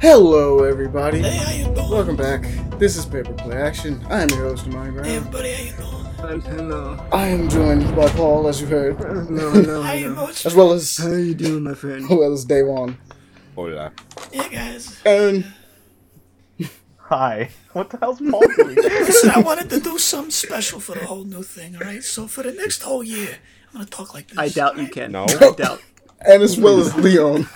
Hello, everybody. Hey, how you doing? Welcome back. This is Paper Play Action. I am your host, Amani Hey, Brown. everybody, how you doing? Hello. I am joined by Paul, as you heard, Hello, hello, How you doing? as well as How you doing, my friend? as well as Davon. Hola. Yeah, guys. Aaron, Hi. What the hell's Paul doing? Listen, I wanted to do something special for the whole new thing, alright? So for the next whole year, I'm gonna talk like this. I doubt you can. No. I doubt. and as well as Leon.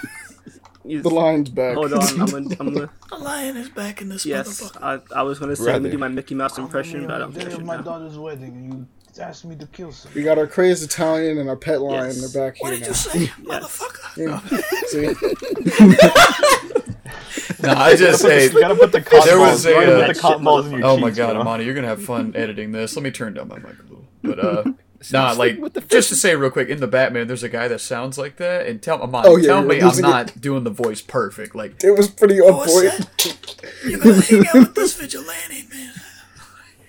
You- The lion's back. Hold on, I'm gonna. I'm gonna The lion is back in this yes, motherfucker. I, I was gonna say let me Brother. do my Mickey Mouse impression, but I'm not day think I of should my now. daughter's wedding, and you asked me to kill some. We got our crazed Italian and our pet lion. Yes. They're back What here did now. you say, motherfucker? See? No, I just say. you gotta put the cotton There balls. was a, gotta uh, put the cotton balls in your Oh cheeks, my god, you know? Amani, you're gonna have fun editing this. Let me turn down my mic a little. But uh, nah, like just to say real quick, in the Batman, there's a guy that sounds like that, and tell Amani, Oh, yeah, tell me I'm losing not doing the voice perfect. Like It was pretty on oh, point. You're gonna hang out with this vigilante, man.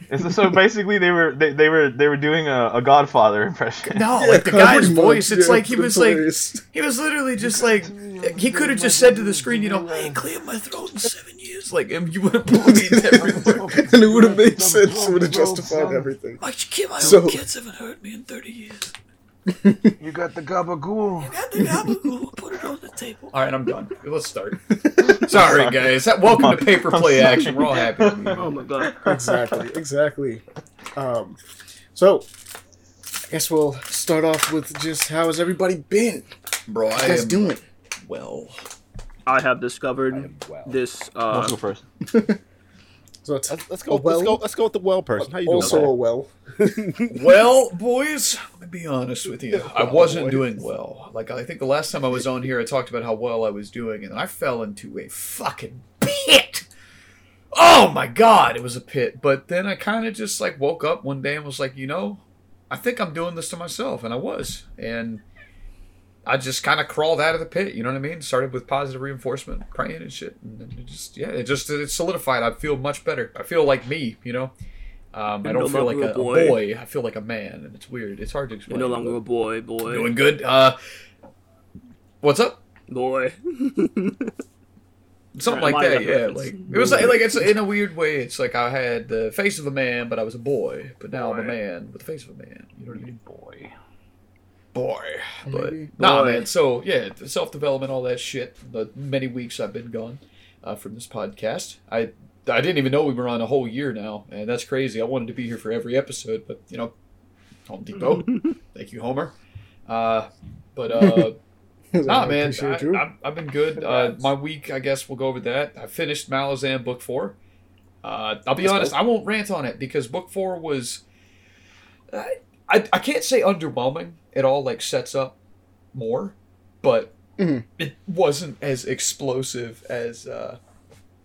Is so basically, they were they, they were they were doing a, a Godfather impression. no, Yeah, like the guy's voice, it's yeah, like he was it's like he was literally just like he could have just said to the screen, you know, I ain't cleared my throat in seven years. Like and you would have believed everywhere. and it would have made sense. It would have justified everything. My kid, my So- own kids haven't heard me in 30 years. You got the gabagool. You got the gabagool, put it on the table. All right, I'm done. Let's start. Sorry, guys. Welcome to Paper Play Action. We're all happy. to be. Oh my god. exactly, exactly. Um, so, I guess we'll start off with just how has everybody been? Bro, How I you guys am doing? well. I have discovered this. Uh, Let's go first. So Let's, let's go. well, Let's go. Let's go with the well person. How you doing? also Paul? a well. Well, boys, let me be honest with you. I wasn't doing well. Like I think the last time I was on here, I talked about how well I was doing, and I fell into a fucking pit. Oh my god, it was a pit. But then I kind of just like woke up one day and was like, you know, I think I'm doing this to myself, and I was, and I just kind of crawled out of the pit. You know what I mean? Started with positive reinforcement, praying and shit, and then it just yeah, it just it solidified. I feel much better. I feel like me. You know. Um, I don't no feel like a, a boy. boy. I feel like a man, and it's weird. It's hard to you're explain. no longer a boy, boy, Doing good. Uh, what's up? boy. Something like that. Yeah, like it was like, like it's in a weird way. It's like I had the face of a man, but I was a boy. But now I'm a man with the face of a man. You know what I mean? Boy. Boy. But Maybe. nah, Boy. man. So yeah, self development, all that shit. The many weeks I've been gone uh, from this podcast. I I didn't even know we were on a whole year now, and that's crazy. I wanted to be here for every episode, but you know, Home Depot. Thank you, Homer. Uh, but uh, nah, I man, appreciate I, you. I've, I've been good. Uh, my week, I guess we'll go over that. I finished Malazan book four. Uh, I'll be Let's honest, go. I won't rant on it because book four was. I, I, I can't say underwhelming. It all like sets up more, but Mhm. it wasn't as explosive as uh,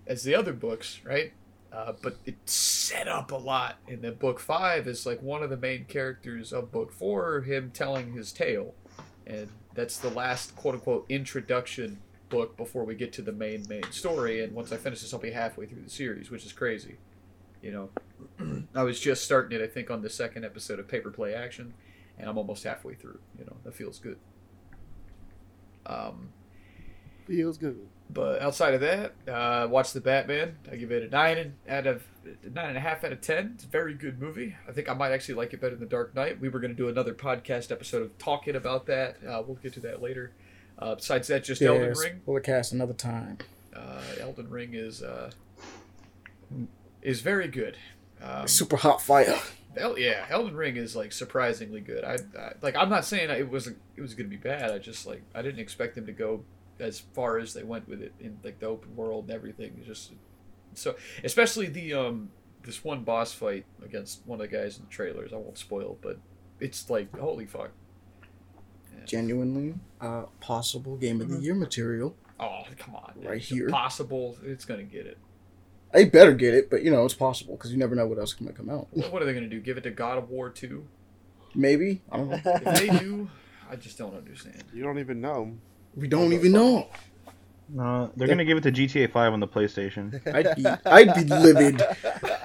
as the other books, right? Uh, but it set up a lot. And then book five is like one of the main characters of book four, him telling his tale, and that's the last quote unquote introduction book before we get to the main main story. And once I finish this, I'll be halfway through the series, which is crazy. You know, I was just starting it, I think, on the second episode of Paper Play Action, and I'm almost halfway through. You know, that feels good. Um, Feels good. but outside of that, uh, watch the Batman. I give it a nine and out of nine and a half out of ten. It's a very good movie. I think I might actually like it better than The Dark Knight. We were going to do another podcast episode of talking about that. Uh, we'll get to that later. Uh, besides that, just Elden Ring. we'll cast another time. Uh, Elden Ring is uh, is very good. Um, Super hot fire. El- yeah, Elden Ring is like surprisingly good. I, I like. I'm not saying it wasn't. It was going to be bad. I just like. I didn't expect them to go as far as they went with it in like the open world and everything. It's just so, especially the um this one boss fight against one of the guys in the trailers. I won't spoil, but it's like holy fuck. Genuinely, uh, possible game of the year material. Oh come on, Right It's here. Possible. It's gonna get it. I better get it, but you know it's possible because you never know what else can come out. What what are they gonna do? Give it to God of War two? Maybe I don't know. If they do, I just don't understand. You don't even know. We don't even know. No, they're gonna give it to GTA Five on the PlayStation. I'd be, I'd be livid.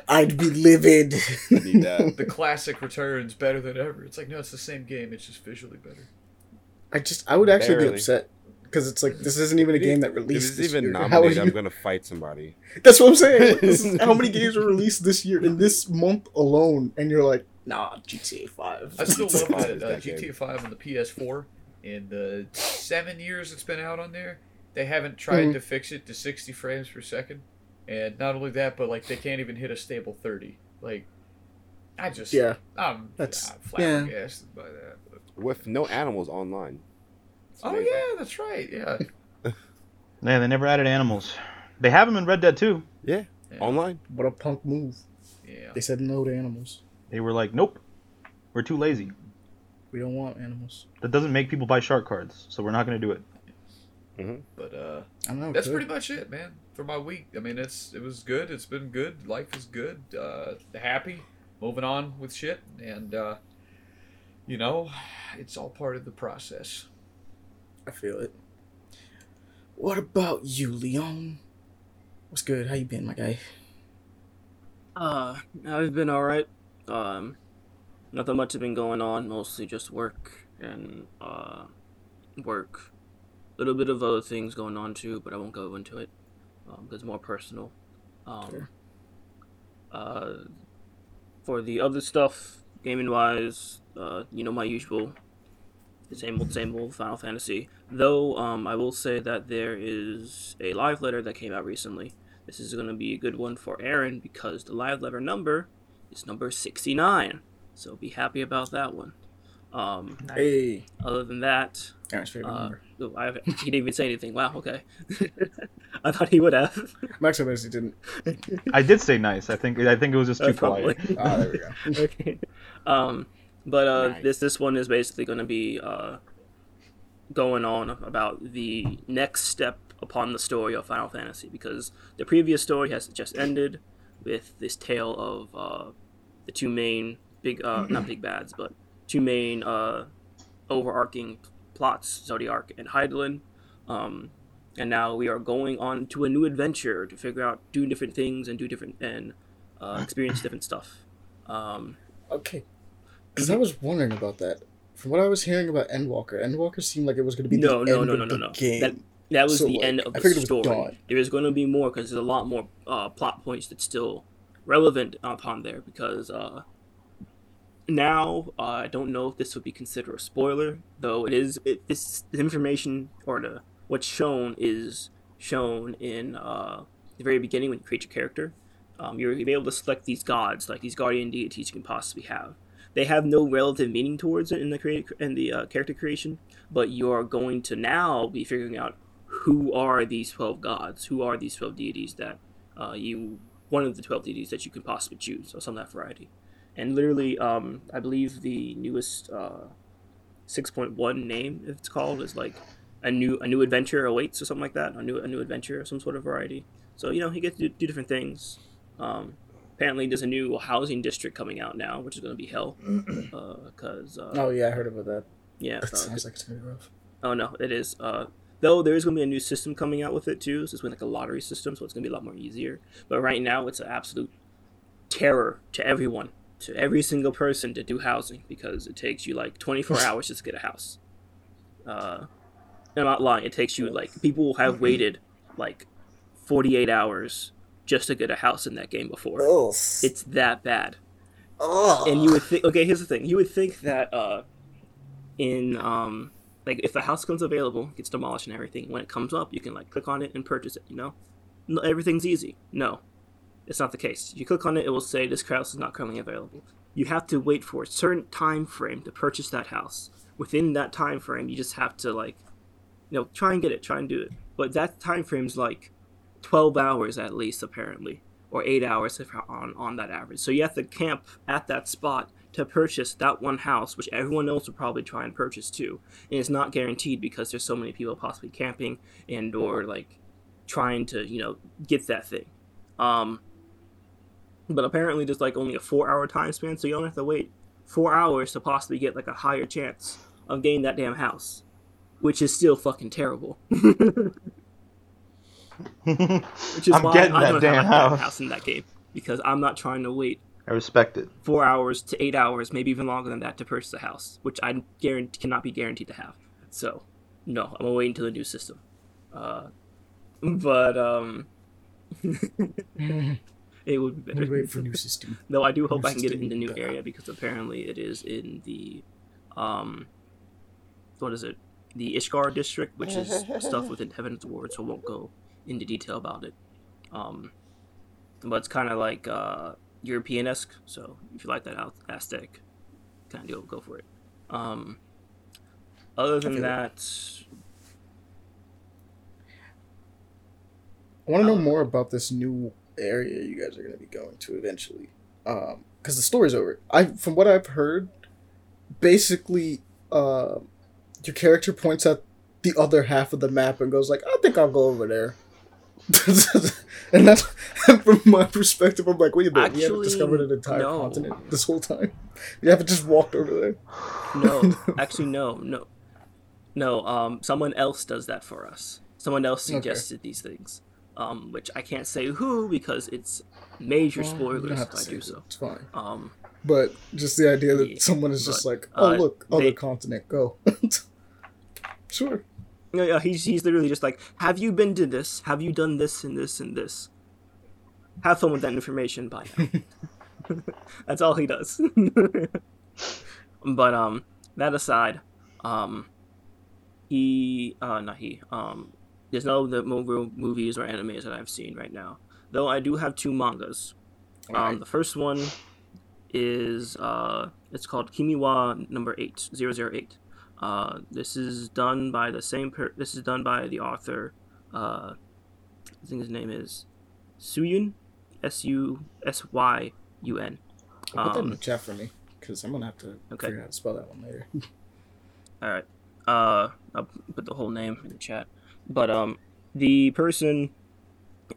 I'd be livid. Need that. The classic returns better than ever. It's like no, it's the same game. It's just visually better. I just, I would actually be upset because it's like this isn't even a game that If released. it's this even year. How are nominated, I'm gonna fight somebody. That's what I'm saying. Like, this is- how many games were released this year in this month alone? And you're like, nah, GTA Five. I still love Five that is uh, that GTA 5 on the PS4. In the seven years it's been out on there, they haven't tried Mhm. to fix it to 60 frames per second. And not only that, but like they can't even hit a stable 30. Like, I just, Yeah, I'm, That's- I'm flabbergasted by that. But, With no animals online. It's oh yeah, that's right. Yeah. Man, they never added animals. They have them in Red Dead 2. Yeah, Yeah. online. what a punk move. yeah. They said no to animals. They were like, nope, we're too lazy. We don't want animals. That doesn't make people buy shark cards, so we're not going to do it. But uh, I don't know. that's could. pretty much it, man, for my week. I mean, it's it was good. It's been good. Life is good. Uh, happy. Moving on with shit, and uh, you know, it's all part of the process. I feel it. What about you, Leon? What's good? How you been, my guy? Uh, I've been alright. Um, nothing much has been going on. Mostly just work and uh, work. A little bit of other things going on too, but I won't go into it because it's more personal. Um, Sure. uh, for the other stuff, gaming wise, uh, you know my usual, the same old, same old Final Fantasy. Though, um, I will say that there is a live letter that came out recently. This is going to be a good one for Aaron because the live letter number is number 69. So be happy about that one. Um, Hey, other than that, Aaron's favorite uh, number. oh, I haven't, he didn't even say anything. Wow, okay. I thought he would have. Max obviously didn't. I did say nice. I think I think it was just too Uh, probably. quiet. Ah, there we go. okay. Um, but uh, Nice. this this one is basically going to be uh, going on about the next step upon the story of Final Fantasy because the previous story has just ended with this tale of uh, the two main big uh, not big bads but two main uh, overarching plots Zodiark and Hydaelyn. Um, and now we are going on to a new adventure to figure out do different things and do different and uh, experience different stuff. Um, Okay. Because I was wondering about that. From what I was hearing about Endwalker, Endwalker seemed like it was going to be no, the no, end no, of no, no, the no. game. That that was So, the like, end I of the it was story. There is going to be more because there's a lot more uh, plot points that's still relevant upon there because uh, now uh, I don't know if this would be considered a spoiler, though it is. It, this the information or the what's shown is shown in uh, the very beginning when you create your character. Um, you're, you'll be able to select these gods, like these guardian deities you can possibly have. They have no relative meaning towards it in the create in the uh, character creation, but you are going to now be figuring out who are these twelve gods, who are these twelve deities that uh, you one of the twelve deities that you can possibly choose, or some of that variety. And literally, um, I believe the newest uh, six point one name, if it's called, is like a new a new adventure awaits or something like that, a new a new adventure of some sort of variety. So you know he gets to do, do different things. Um, apparently, there's a new housing district coming out now, which is going to be hell. Because uh, oh, yeah, I heard about that. yeah, That uh, sounds like it's going to be rough. Oh no, it is. Uh, though there is going to be a new system coming out with it too. So it's going to be like a lottery system, so it's going to be a lot more easier. But right now, it's an absolute terror to everyone, to every single person to do housing because it takes you like 24 hours just to get a house. Uh, I'm not lying. It takes you like people have waited like 48 hours just to get a house in that game before. Oh, It's that bad. And you would think okay here's the thing. You would think that uh in um like if the house comes available gets demolished and everything when it comes up you can like click on it and purchase it you know? No, everything's easy. No. It's not the case. You click on it it will say this house is not currently available. You have to wait for a certain time frame to purchase that house. Within that time frame you just have to like you know try and get it try and do it. But that time frame's like 12 hours at least apparently or eight hours if on on that average. So you have to camp at that spot to purchase that one house, which everyone else will probably try and purchase too. And it's not guaranteed because there's so many people possibly camping and or like trying to you know get that thing. Um, but apparently there's like only a four hour time span, so you don't have to wait four hours to possibly get like a higher chance of getting that damn house, which is still fucking terrible. Which is I'm why getting I that don't damn have a house. house in that game because I'm not trying to wait I respect it. four hours to eight hours, maybe even longer than that, to purchase a house, which I guarantee cannot be guaranteed to have. So, No, I'm waiting until the new system. Uh, but um, it would be We better. wait for new system. Though I do hope New I can get it in the new better. area because apparently it is in the, um, what is it? The Ishgard district, which is stuff within Heavensward, so I won't go into detail about it. Um, but it's kind of like uh, European esque, so if you like that aesthetic, kind of go go for it. Um, other than that, I want to know more about this new area you guys are going to be going to eventually. Um, because the story's over. I, from what I've heard, basically, uh, your character points at the other half of the map and goes like, "I think I'll go over there." and that's from my perspective. I'm like, wait a minute, you haven't discovered an entire no. continent this whole time. You haven't just walked over there. no, actually, no, no, no. Um, someone else does that for us. Someone else Okay. suggested these things, um, which I can't say who because it's major don't spoilers if I do it. so. It's fine. Um, But just the idea that Yeah, someone is just like, oh uh, look, other they- continent, go. sure. Yeah, yeah, he's he's literally just like, have you been to this? Have you done this and this and this? Have fun with that information Bye. That's all he does. but um, that aside, um, he uh not he um, there's no the mo- movies or animes that I've seen right now. Though I do have two mangas. Um, the first one is uh, it's called Kimiwa number eight zero zero eight. Uh, this is done by the same. Per- this is done by the author. Uh, I think his name is Suyun, S U S Y U N. Put that in the Um, chat for me, because I'm gonna have to Okay. figure out how to spell that one later. All right. Uh, I'll put the whole name in the chat. But um, the person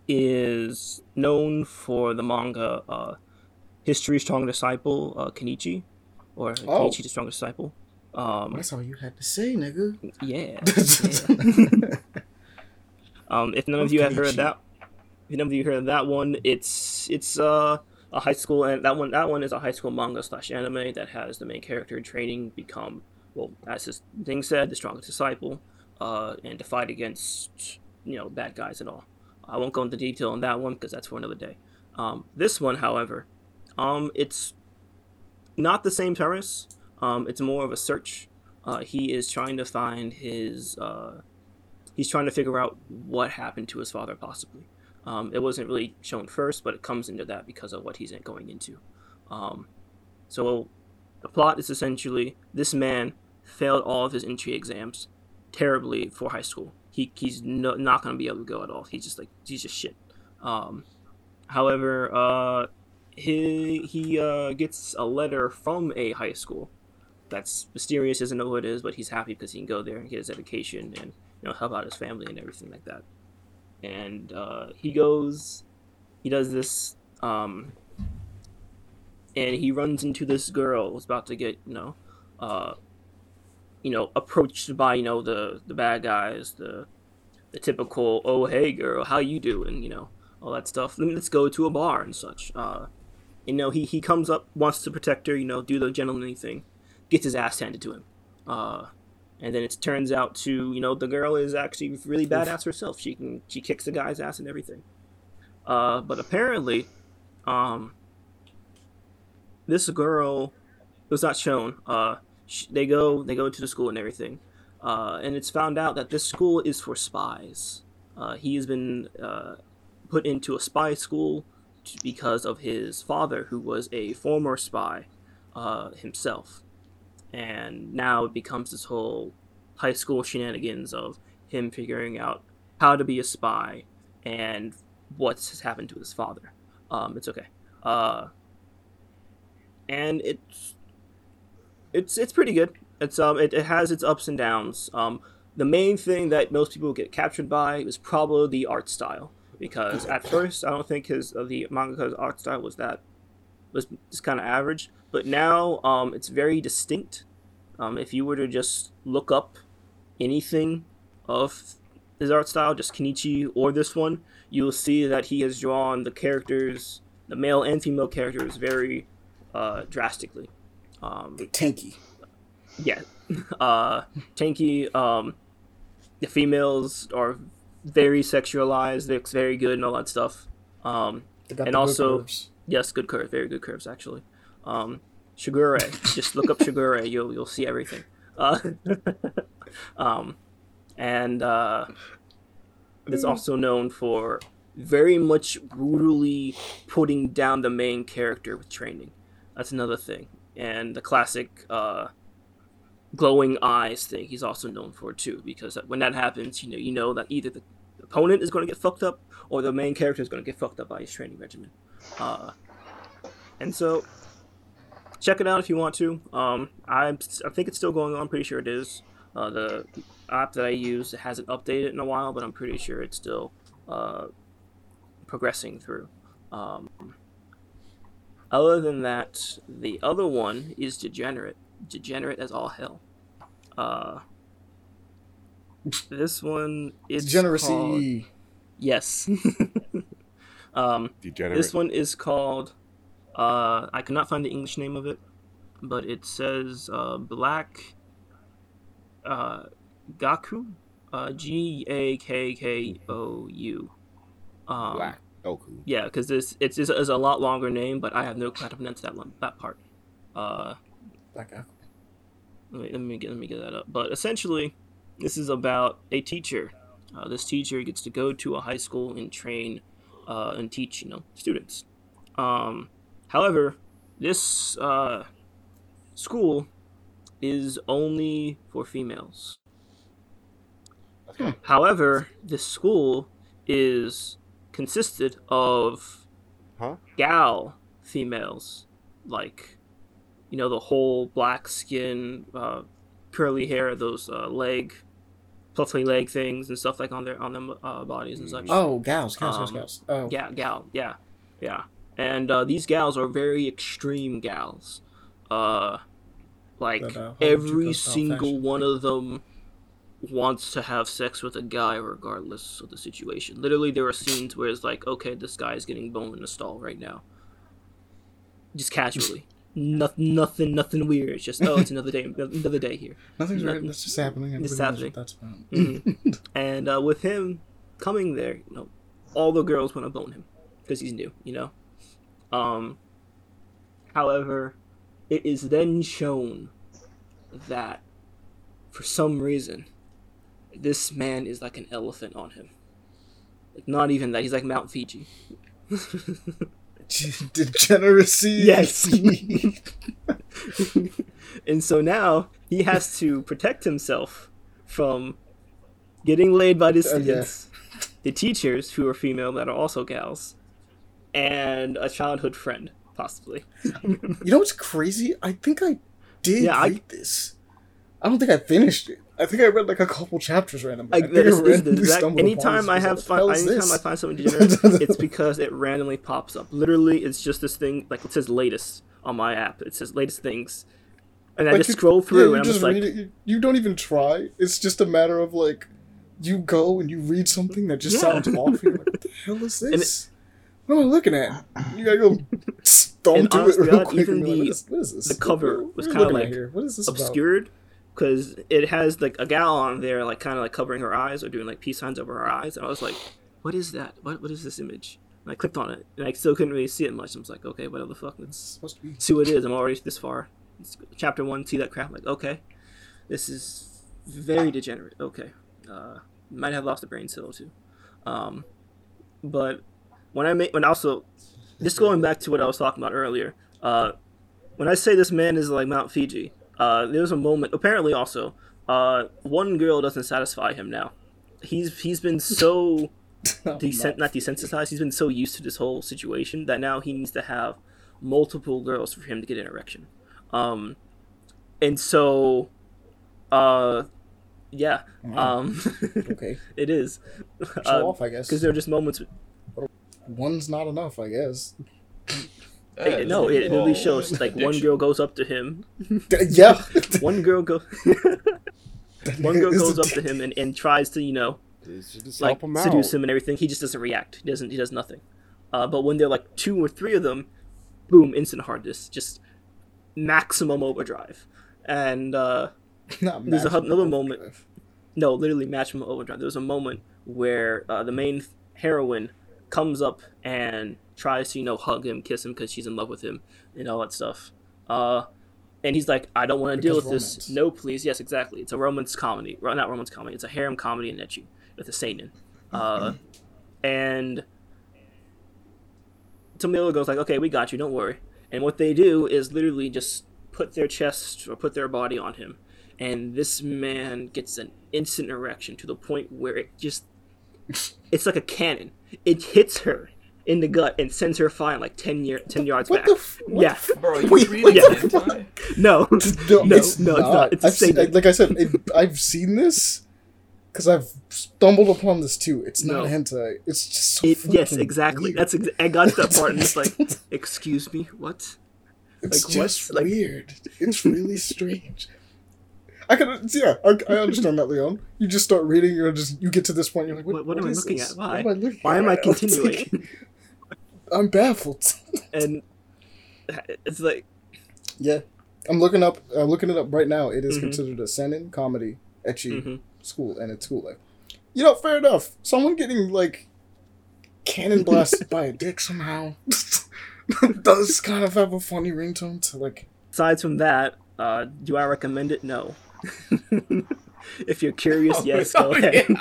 is known for the manga uh, History Strong Disciple uh, Kenichi, or Oh. Kenichi the Strong Disciple. Um, That's all you had to say, nigga. yeah. yeah. Um, if none of you have heard that, if none of you heard that one, it's it's uh, a high school and that one that one is a high school manga slash anime that has the main character training become well as his thing said the strongest disciple, uh, and to fight against you know bad guys and all. I won't go into detail on that one because that's for another day. Um, this one, however, um, it's not the same premise. Um, it's more of a search. Uh, he is trying to find his. Uh, he's trying to figure out what happened to his father, possibly. Um, it wasn't really shown first, but it comes into that because of what he's going into. Um, so, the plot is essentially this man failed all of his entry exams terribly for high school. He, he's no, not going to be able to go at all. He's just like he's just shit. Um, however, uh, he he uh, gets a letter from a high school that's mysterious. Doesn't know who it is, but he's happy because he can go there and get his education and you know help out his family and everything like that. And uh, he goes, he does this, um, and he runs into this girl who's about to get you know, uh, you know, approached by you know the the bad guys, the the typical oh hey girl how you doing you know all that stuff. Let's go to a bar and such. Uh, you know he he comes up wants to protect her you know do the gentlemanly thing, gets his ass handed to him. Uh, and then it turns out to you know the girl is actually really badass herself. She can she kicks the guy's ass and everything. Uh, but apparently, um, this girl was not shown. Uh, sh- they go they go to the school and everything, uh, and it's found out that this school is for spies. Uh, he has been uh, put into a spy school because of his father, who was a former spy uh, himself and now it becomes this whole high school shenanigans of him figuring out how to be a spy and what's happened to his father. Um, it's okay. Uh, and it's it's it's pretty good. It's um it, it has its ups and downs. Um, the main thing that most people get captured by is probably the art style because at first I don't think his uh, the mangaka's art style was that was just kind of average, but now um, it's very distinct. Um, if you were to just look up anything of his art style, just Kenichi or this one, you will see that he has drawn the characters, the male and female characters, very uh, drastically. Um, Tanky. yeah, uh, Tanky. Um, the females are very sexualized. They're very good and all that stuff. Um, And also- curves. Yes, good curves, very good curves actually. Um, Shigure, just look up Shigure, you'll you'll see everything. Uh, um, and uh, it's also known for very much brutally putting down the main character with training. That's another thing, and the classic uh, glowing eyes thing. He's also known for too, because when that happens, you know you know that either the opponent is going to get fucked up or the main character is going to get fucked up by his training regimen. Uh, and so, check it out if you want to. Um, I I think it's still going on. I'm pretty sure it is. Uh, the app that I use hasn't updated in a while, but I'm pretty sure it's still uh, progressing through. Um, other than that, the other one is Degenerate. Degenerate as all hell. Uh, this one is Degeneracy. yes. um, Degenerate. this one is called. Uh, I cannot find the English name of it, but it says uh, Black uh, Gaku, uh, G A K K O U. Um, Black. Goku. Yeah, because this it's, it's, it's a lot longer name, but I have no clue how to pronounce that one that part. Uh, Black let me, let me get let me get that up. But essentially, this is about a teacher. Uh, this teacher gets to go to a high school and train uh, and teach, you know, students. Um, however, this uh, school is only for females. However, this school is consisted of Huh? gal females, like you know the whole black skin, uh, curly hair, those uh, leg, fluffy leg things and stuff like on their on their uh, bodies and such. Oh, gals, gals, gals, Um, gals. Oh, Yeah, gal, yeah, yeah. And uh, these gals are very extreme gals. Uh, like That, uh, every single one of them wants to have sex with a guy regardless of the situation. Literally, there are scenes where it's like, okay, this guy is getting boned in a stall right now, just casually. Nothing, nothing, nothing weird. It's just, oh, it's another day, another day here. nothing's nothing- That's just happening. it's Everybody knows happening. That's about. Mhm. and uh, with him coming there, you know, all the girls want to bone him because he's new, you know. Um. However, it is then shown that, for some reason, this man is like an elephant on him. Like not even that. He's like Mount Fiji. Degeneracy. Yes. and so now he has to protect himself from getting laid by the Uh, yeah. students, the teachers who are female that are also gals, and a childhood friend, possibly. You know what's crazy? I think I did Yeah, I- read this. I don't think I finished it. I think I read like a couple chapters randomly. I Like, I this is the randomly exact- anytime. I have like, find, "What the hell is anytime I find something degenerate, it's because it randomly pops up. Literally, it's just this thing. Like it says latest on my app. It says latest things, and I Like, just you- scroll through, you and I'm just like, it. You, don't even try. It's just a matter of like, you go and you read something that just Yeah. sounds off. You're like, what the hell is it- this? what am I looking at? You gotta go thumb to it real God, quick even be like, the- what is, what is this? the cover What- was we kinda like here? What is this about? Because it has like a gal on there like kind of like covering her eyes or doing like peace signs over her eyes and i was like what is that? What, what is this image? And i clicked on it and i still couldn't really see it much. I was like okay what the fuck let's supposed to be. see what it is. I'm already this far. It's chapter one see that crap? I'm like okay. This is very degenerate. Okay. Uh might have lost a brain cell too. Um but when i make when also just going back to what i was talking about earlier uh when I say this man is like Mount Fiji, uh, there's a moment. Apparently, also, uh, one girl doesn't satisfy him now. He's he's been so desen- not desensitized. He's been so used to this whole situation that now he needs to have multiple girls for him to get an erection. Um, and so, uh, yeah, um, Okay, it is. show off, I guess. Because there are just moments. One's not enough, I guess. It, no, it literally shows like one girl goes up to him Yeah. one girl go one girl goes up to him and, and tries to you know just like help him seduce out. him and everything he just doesn't react he doesn't he does nothing uh, but when there are like two or three of them boom instant hardness just maximum overdrive and uh, Not There's a- maximum another moment- overdrive. no, literally match from Overdrive. There was a moment where uh, the main heroine comes up and tries to you know hug him, kiss him because she's in love with him and all that stuff. Uh, and he's like, I don't want to deal with Because this. No, please. Yes, exactly. It's a romance comedy. Well, not romance comedy. It's a harem comedy in Ecchi with a seinen. Uh, and Tamila goes like, okay, we got you. Don't worry. And what they do is literally just put their chest or put their body on him, and this man gets an instant erection to the point where it just it's like a cannon. It hits her in the gut and sends her flying like 10, year, 10 yards What back. the? F- what yeah. Bro, you Wait, reading yeah. hentai? No. No, No, it's no, it's not. not. It's a I've seen, like I said, it, I've seen this because I've stumbled upon this too. It's not No. hentai. It's just so It, yes, exactly. weird. That's ex- I got to that part and it's like, excuse me, what? It's like, what? just Like- weird. It's really strange. I can, yeah, I, I understand that, Leon. You just start reading, you're just, you get to this point, you're like, what, What- what am I looking this? at? What Why? am I looking Why am I right now? Continuing? Like- I'm baffled. and it's like, yeah, I'm looking up. I'm looking it up right now. It is Mhm. considered a seinen comedy, ecchi mhm. school, and it's cool. life. You know, fair enough. Someone getting like cannon blasted by a dick somehow does kind of have a funny ringtone to like. aside from that, uh, do I recommend it? No. If you're curious, yes, go Oh, ahead. yeah.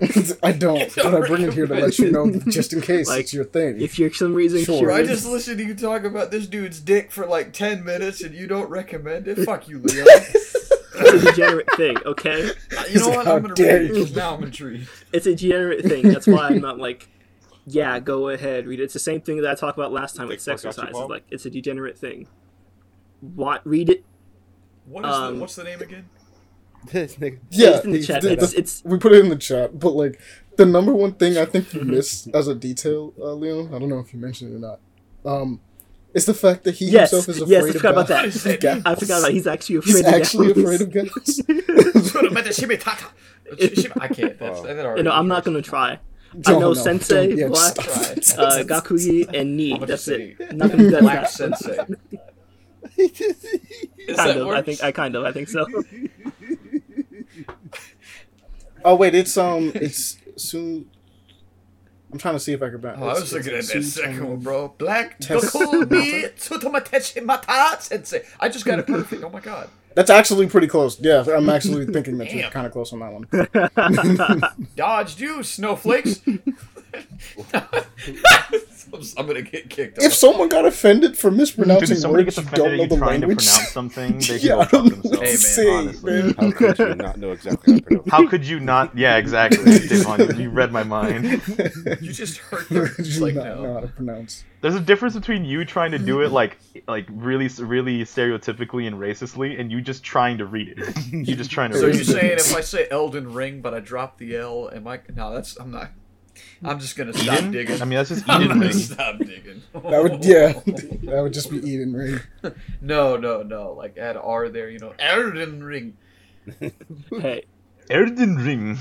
I don't, but I bring it here to let you know, just in case Like, it's your thing. If you're for some reason Sure. Bro, I just listened to you talk about this dude's dick for like 10 minutes and you don't recommend it? Fuck you, Leo. it's a degenerate thing, okay? you know what? How I'm gonna read it you. 'cause now I'm intrigued. It's a degenerate thing. That's why I'm not like, yeah, go ahead, read it. It's the same thing that I talked about last time with Like, fuck sexercise. It's like it's a degenerate thing. What? Read it. What is Um, the, what's the name again? This nigga. yeah, it's in the chat. the- It's, it's we put it in the chat, but like the number one thing I think you missed as a detail, uh, Leon. I don't know if you mentioned it or not. Um, is the fact that he Yes, himself is afraid yes, I of forgot about that. guys. I forgot about. He's actually afraid. He's of actually gals. afraid of guys. I can't. That's, that already You know, I'm not gonna try. I Oh, know no, Sensei, don't- yeah, Black, stop. uh, Gakugi, and Ni. That's it. I'm not gonna do. Black Sensei. Kind that of. I think. I kind of. I think so. Oh wait, it's um, it's soon. I'm trying to see if I can. back. Oh, I was looking at that second one, bro. Black Test- Dokumi Tsutomatechi Mata Sensei. I just got it perfect. Oh my god. That's actually pretty close. Yeah, I'm actually thinking that you're kind of close on that one. Dodged you, snowflakes. I'm gonna get kicked If off. someone got offended for mispronouncing if words gets you don't know at the you trying to pronounce something, they can yeah, go I don't know what themselves. to Hey, man, say, honestly. man. How could you not know exactly how to pronounce How could you not? Yeah, exactly. Devon, you, you read my mind. You just heard How the could it's you like not know how to pronounce? There's a difference between you trying to do it like, like really, really stereotypically and racistly, and you just trying to read it. You just trying to So read you're it. saying if I say Elden Ring but I drop the L, am I? No, that's I'm not. I'm just gonna stop Eden? digging. I mean, that's just I'm gonna ring. stop digging. That would yeah, that would just be Eden Ring. No, no, no. Like add R there, you know. Elden Ring. hey, Elden ring.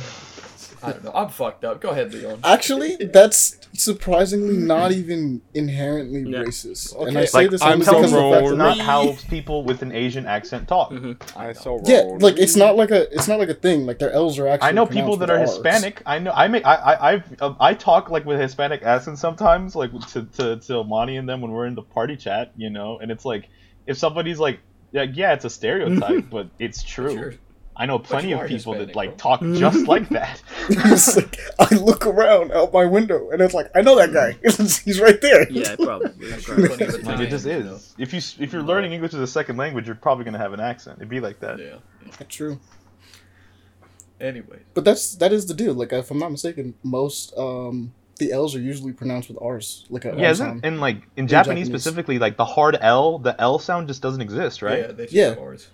I don't know. I'm fucked up. Go ahead, Leon. Actually, that's surprisingly not even inherently Yeah. racist. Okay. And I say Like this I'm only telling because you, of that's not how people with an Asian accent talk. I so Yeah, wrong. like it's not like a it's not like a thing. Like their L's are actually. I know people that are Rs. Hispanic. I know. I make. I. I. I've, um, I talk like with Hispanic accent sometimes, like to to to Monty and them when we're in the party chat, you know. And it's like, if somebody's like, like yeah, it's a stereotype, but it's true. Sure. I know plenty of people Hispanic, that like bro. talk just like that. it's like I look around out my window and it's like I know that guy. He's right there. yeah, probably. Like it just is. If you if you're learning English as a second language, you're probably gonna have an accent. It'd be like that. Yeah. yeah. True. Anyway, But that's that is the deal. Like if I'm not mistaken, most um the L's are usually pronounced with R's. Like a Yeah, R isn't and like in Japanese, Japanese. specifically, like the hard L, the L sound just doesn't exist, right? Yeah, they just Yeah. have ours.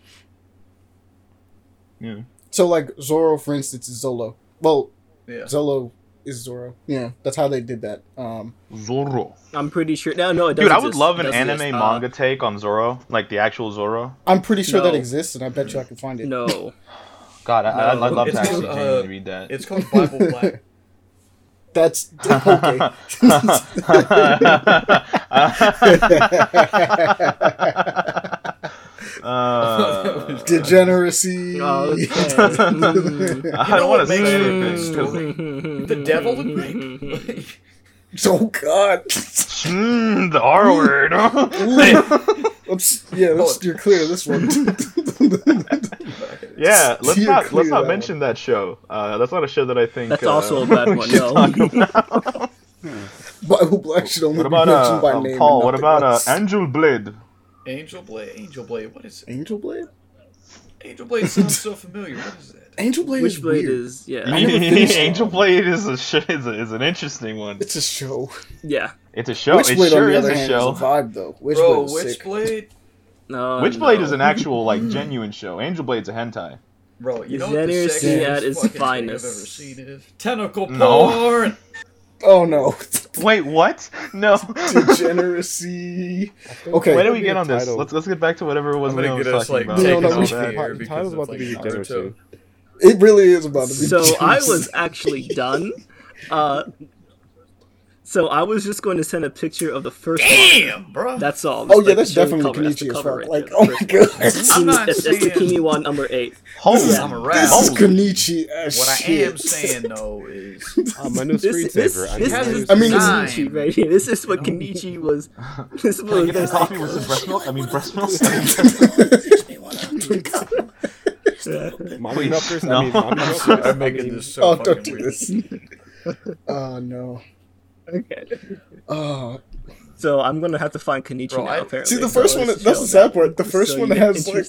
Yeah. So like Zoro, for instance, is Zolo. Well, Yeah. Zolo is Zoro. Yeah, that's how they did that. Um, Zoro. I'm pretty sure. No, no, it does Dude, I would exist. love an anime exist. Uh, manga take on Zoro, like the actual Zoro. I'm pretty sure that exists, and I bet you I can find it. No, God, I, I, No, I'd love it's to actually called, uh, read that. It's called Bible Black. That's okay. Uh, Degeneracy. Oh. I don't want to what makes say it a anything. good 'cause- story? The devil in me. oh God. Mm, the R word. Let's yeah, let's steer clear of this one. yeah, let's Steer not let's not that mention that show. Uh, that's not a show that I think. That's uh, also a bad one. should No. talk. Bible Black should only What be about mentioned uh, by um, name. Paul? What about uh. Angel Blade? Angel Blade. Angel Blade. What is it? Angel Blade? Angel Blade sounds so familiar. What is that? Angel Blade Which is blade weird. is yeah I never finished Angel. Blade is a sh- is, a, is an interesting one. It's a show. yeah It's a show. it Witchblade, sure on the is other a show. is a vibe though. Witchblade Bro, is sick. Witchblade. no Witchblade no. is an actual like hmm. genuine show. Angel Blade's a hentai. Bro, you know what the Degeneracy sexiest at its fucking thing I've finest. ever seen is tentacle No. porn. Oh no. Wait, what? No. Degeneracy. Okay. Where do we get on this? Let's let's get back to whatever it was I'm we gonna were get us, talking like, about. No, no, taken we off should- the Title's about of, to be Naruto. degeneracy. It really is about to be. so I was actually done. Uh, so I was just going to send a picture of the first one. Damn, bro. That's all. Oh Just, yeah, that's definitely cover. That's the Kenichi as cover fuck. Like, oh my god. I'm not It's, it's the saying- Kimi one number eight. Holy, Yeah. I'm a This is rat. Kenichi as What I am saying though is Uh, my new This, this, screensaver. I this need has my is I mean, design. Kenichi right here. This is what Kenichi was. This Can I was get some coffee with some breast milk? I mean breast milk. Excuse me, what Mommy Please, milkers. no. I mean, I'm making this so Oh, fucking don't do weird. this. Oh no. Okay. Oh, So I'm gonna have to find Kenichi Bro, now. I- apparently. see the first let's one. That's the show sad part. The first So one you get has like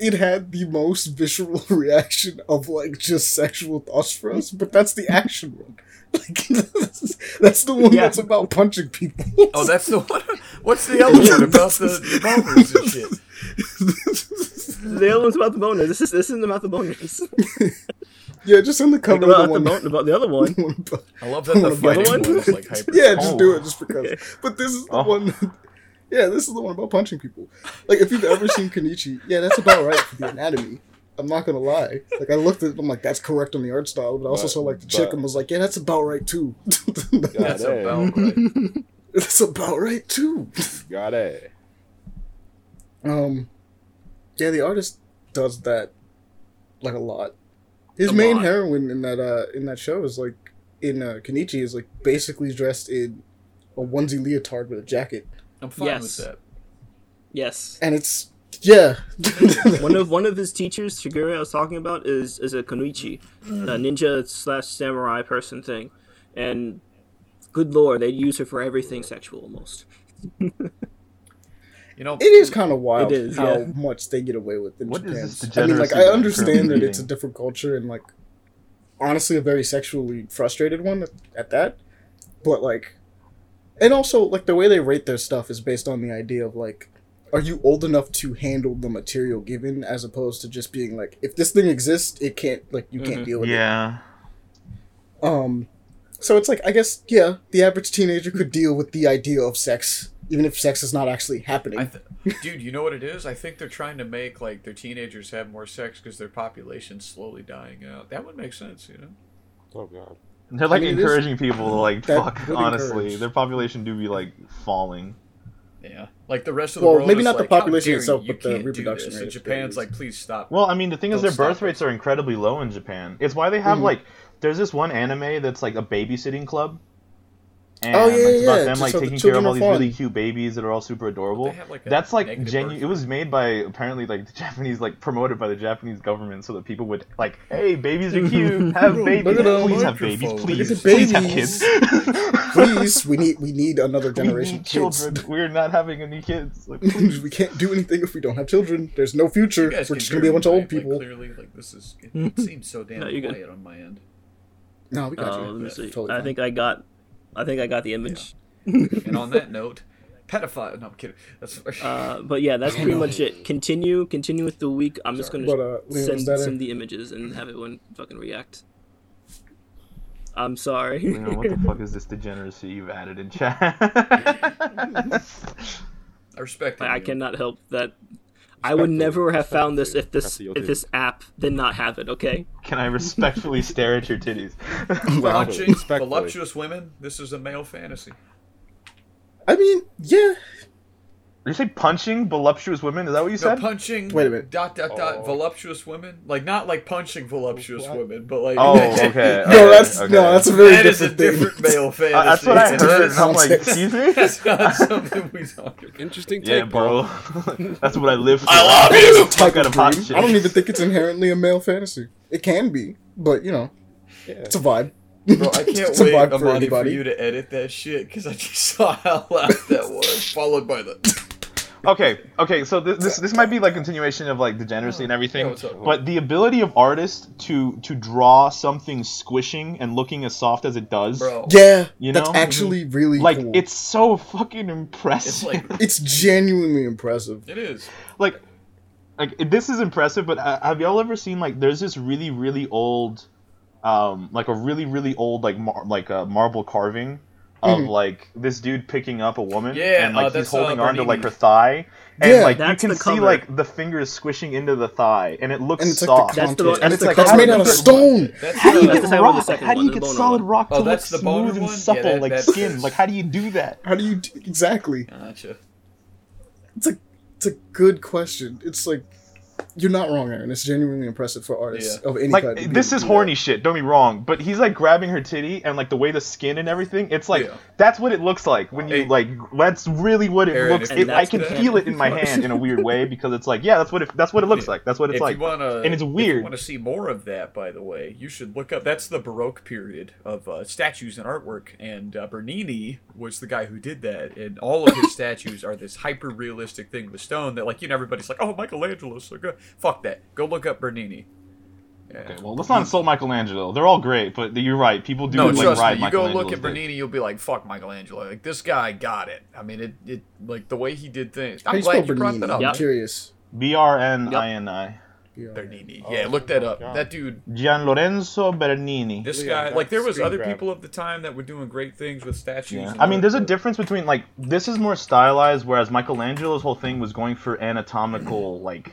it had the most visceral reaction of like just sexual thoughts for us, but that's the action one. Like that's, that's the one Yeah. that's about punching people. Oh, that's the one. What's the other one about the, the boners and shit? The other one's about the boners. This is this isn't about the boners. Yeah, just in the cover about, of the the one. bon- about the other one. I love that the The other fighting one? one is like hyper. yeah, just Oh. do it just because. Okay. But this is the Oh. one. Yeah, this is the one about punching people. Like if you've ever seen Kenichi, yeah, that's about right for the anatomy. I'm not gonna lie. Like I looked at, it, I'm like, that's correct on the art style, but I also But- saw like the chick and was like, yeah, that's about right too. That's Got it. about right. that's about right too. Got it. Um, yeah, the artist does that like a lot. His A main lot. heroine in that uh in that show is like in uh, Kenichi is like basically dressed in a onesie leotard with a jacket, I'm fine Yes. with that. Yes. and it's yeah. one of one of his teachers, Shigure, I was talking about, is is a Kunoichi, a ninja slash samurai person thing, and good lord, they use her for everything sexual almost. You know, It is kind of wild It is, how yeah. much they get away with in What is Japan. this I mean, like I understand that it's a different culture and like honestly a very sexually frustrated one at, at that, but like, and also like the way they rate their stuff is based on the idea of like, are you old enough to handle the material given, as opposed to just being like, if this thing exists, it can't like you can't Mhm. deal with Yeah. it. Yeah um, so it's like I guess yeah, the average teenager could deal with the idea of sex, even if sex is not actually happening. I th- dude, you know what it is? I think they're trying to make like their teenagers have more sex because their population's slowly dying out. That would make sense, you know. Oh god. They're like I mean, it is- encouraging people to like fuck. Honestly, encourage. their population do be like falling. Yeah, like the rest of the Well, world. maybe is not the like, "How population itself, you? You but the reproduction rate And Japan's crazy. like, please stop. Well, I mean, the thing is, Don't their birth stop it. rates are incredibly low in Japan. It's why they have Mhm. like there's this one anime that's like a babysitting club. And Oh, yeah, it's about yeah, them just like so the taking care of all these fun. really cute babies that are all super adorable. They like, That's like genuine. birth It was made by apparently like the Japanese, like promoted by the Japanese government, so that people would like, hey, babies are cute, have babies, Look at please have babies, please, Look at the please have babies. kids. Please, we need we need another we generation need of kids. children. We're not having any kids. Like, we can't do anything if we don't have children. There's no future. We're just gonna be a bunch of old right? Like, people. clearly, like this is. It, it seems so damn No, you're good. quiet on my end. no, we got Oh, you. Uh, let me see. totally I fine. think I got, I think I got the image. And on that note, pedophile. No, I'm kidding. That's. Uh, but yeah, that's pretty much it. Continue, continue with the week. I'm just gonna But, uh, send that a- send the images and have everyone fucking react. I'm sorry. you know, what the fuck is this degeneracy you've added in chat? I respect. it, I, I cannot help that. I would never have found this if this if this app did not have it. Okay. Can I respectfully stare at your titties? Wow. Voluptuous women. This is a male fantasy. I mean, yeah. You say punching voluptuous women? Is that what you No, said? punching. Wait a minute. Dot dot dot. Oh. Voluptuous women, like not like punching voluptuous What? women, but like. Oh, okay. No, okay, that's okay. no, that's a very that is a different thing. different male fantasy. Uh, that's what I It's a heard. different And I'm like, excuse me? That's not something we talk about. Interesting take, Yeah, bro. that's what I live for. I love you. a type Fuck of out of hot shit. I don't even think it's inherently a male fantasy. It can be, but you know, Yeah. it's a vibe. Bro, I can't It's a wait, vibe for for, you to edit that shit because I just saw how loud that was, followed by the. Okay, okay, so this, this this might be like continuation of like degeneracy and everything, Yeah, but the ability of artists to to draw something squishing and looking as soft as it does, Bro, Yeah, You know, that's know? actually really like cool. it's so fucking it's impressive. like it's genuinely impressive. it is. like like it- this is impressive but uh, have y'all ever seen like there's this really really old um like a really really old like mar- like a marble carving of Mhm. like this dude picking up a woman Yeah, and like uh, he's that's, uh, holding on to like her thigh and Yeah. like you can see cover. like the fingers squishing into the thigh and it looks And it's like soft the That's the- content. that's and it's the like that's made out of stone. How do you get That's the one with the rock? How do you get solid rock Oh, to look smooth and supple like skin? Like how do you do that? How do you exactly? Gotcha. It's a it's a good question. It's like you're not wrong, Aaron. It's genuinely impressive for artists of any like kind. this is to do horny shit don't be wrong but he's like grabbing her titty and like the way the skin and everything it's like Yeah. that's what it looks like when you Hey. like that's really what it Aaron, looks if it, you- i can feel it in my hand in a weird way because it's like yeah that's what it that's what it looks Yeah. like that's what it's if like you wanna, and it's weird. want to see more of that, by the way, you should look up. That's the Baroque period of uh, statues and artwork, and uh, Bernini was the guy who did that. And all of his statues are this hyper realistic thing with stone that, like, you know, everybody's like, "Oh, Michelangelo's so good." Fuck that. Go look up Bernini. Yeah. okay, well let's not insult michelangelo they're all great but you're right people do No, like trust ride me. You go look at. Bernini, you'll be like, "Fuck Michelangelo!" Like this guy got it. I mean, it, it, like the way he did things. I'm do you spell glad you brought that up. I'm curious. b-r-n-i-n-i Bernini. Oh, Yeah, look that oh up. God. That dude gian lorenzo bernini This guy, that like, there was other grab. people of the time that were doing great things with statues. Yeah. I mean, there's a difference between like this is more stylized, whereas Michelangelo's whole thing was going for anatomical, like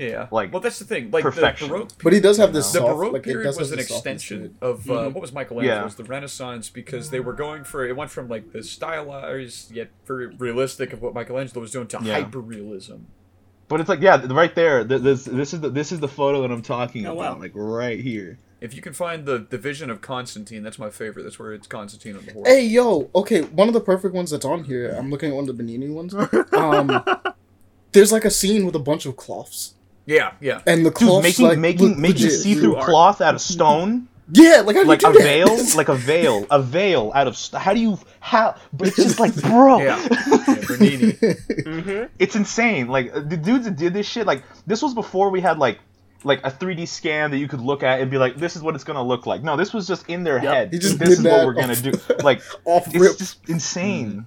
Yeah, like, well, that's the thing. Like perfection. the Baroque, But he does have this the soft, Baroque like, it period does was an this softness to extension it. of uh, Mhm. what was Michelangelo's Yeah. the Renaissance because they were going for it went from like the stylized yet very realistic of what Michelangelo was doing to Yeah. hyper realism. But it's like, yeah, right there. This this is the this is the photo that I'm talking Oh, about, wow. like right here. If you can find the the vision of Constantine, that's my favorite. That's where it's Constantine on the horse. Hey yo, okay, one of the perfect ones that's on here. I'm looking at one of the Bernini ones. Um, there's like a scene with a bunch of cloths, Yeah, yeah. and the Dude, making like making look making legit. see-through cloth out of stone, Yeah, like how do like you a that? veil, like a veil, a veil out of. St- how do you how? But it's just like, bro, Yeah. yeah Bernini. it's insane. Like the dudes that did this shit, like this was before we had like like a 3D scan that you could look at and be like, this is what it's gonna look like. No, this was just in their Yep. head. He just this did is that what we're gonna do. Like off it's rip just insane. Mm.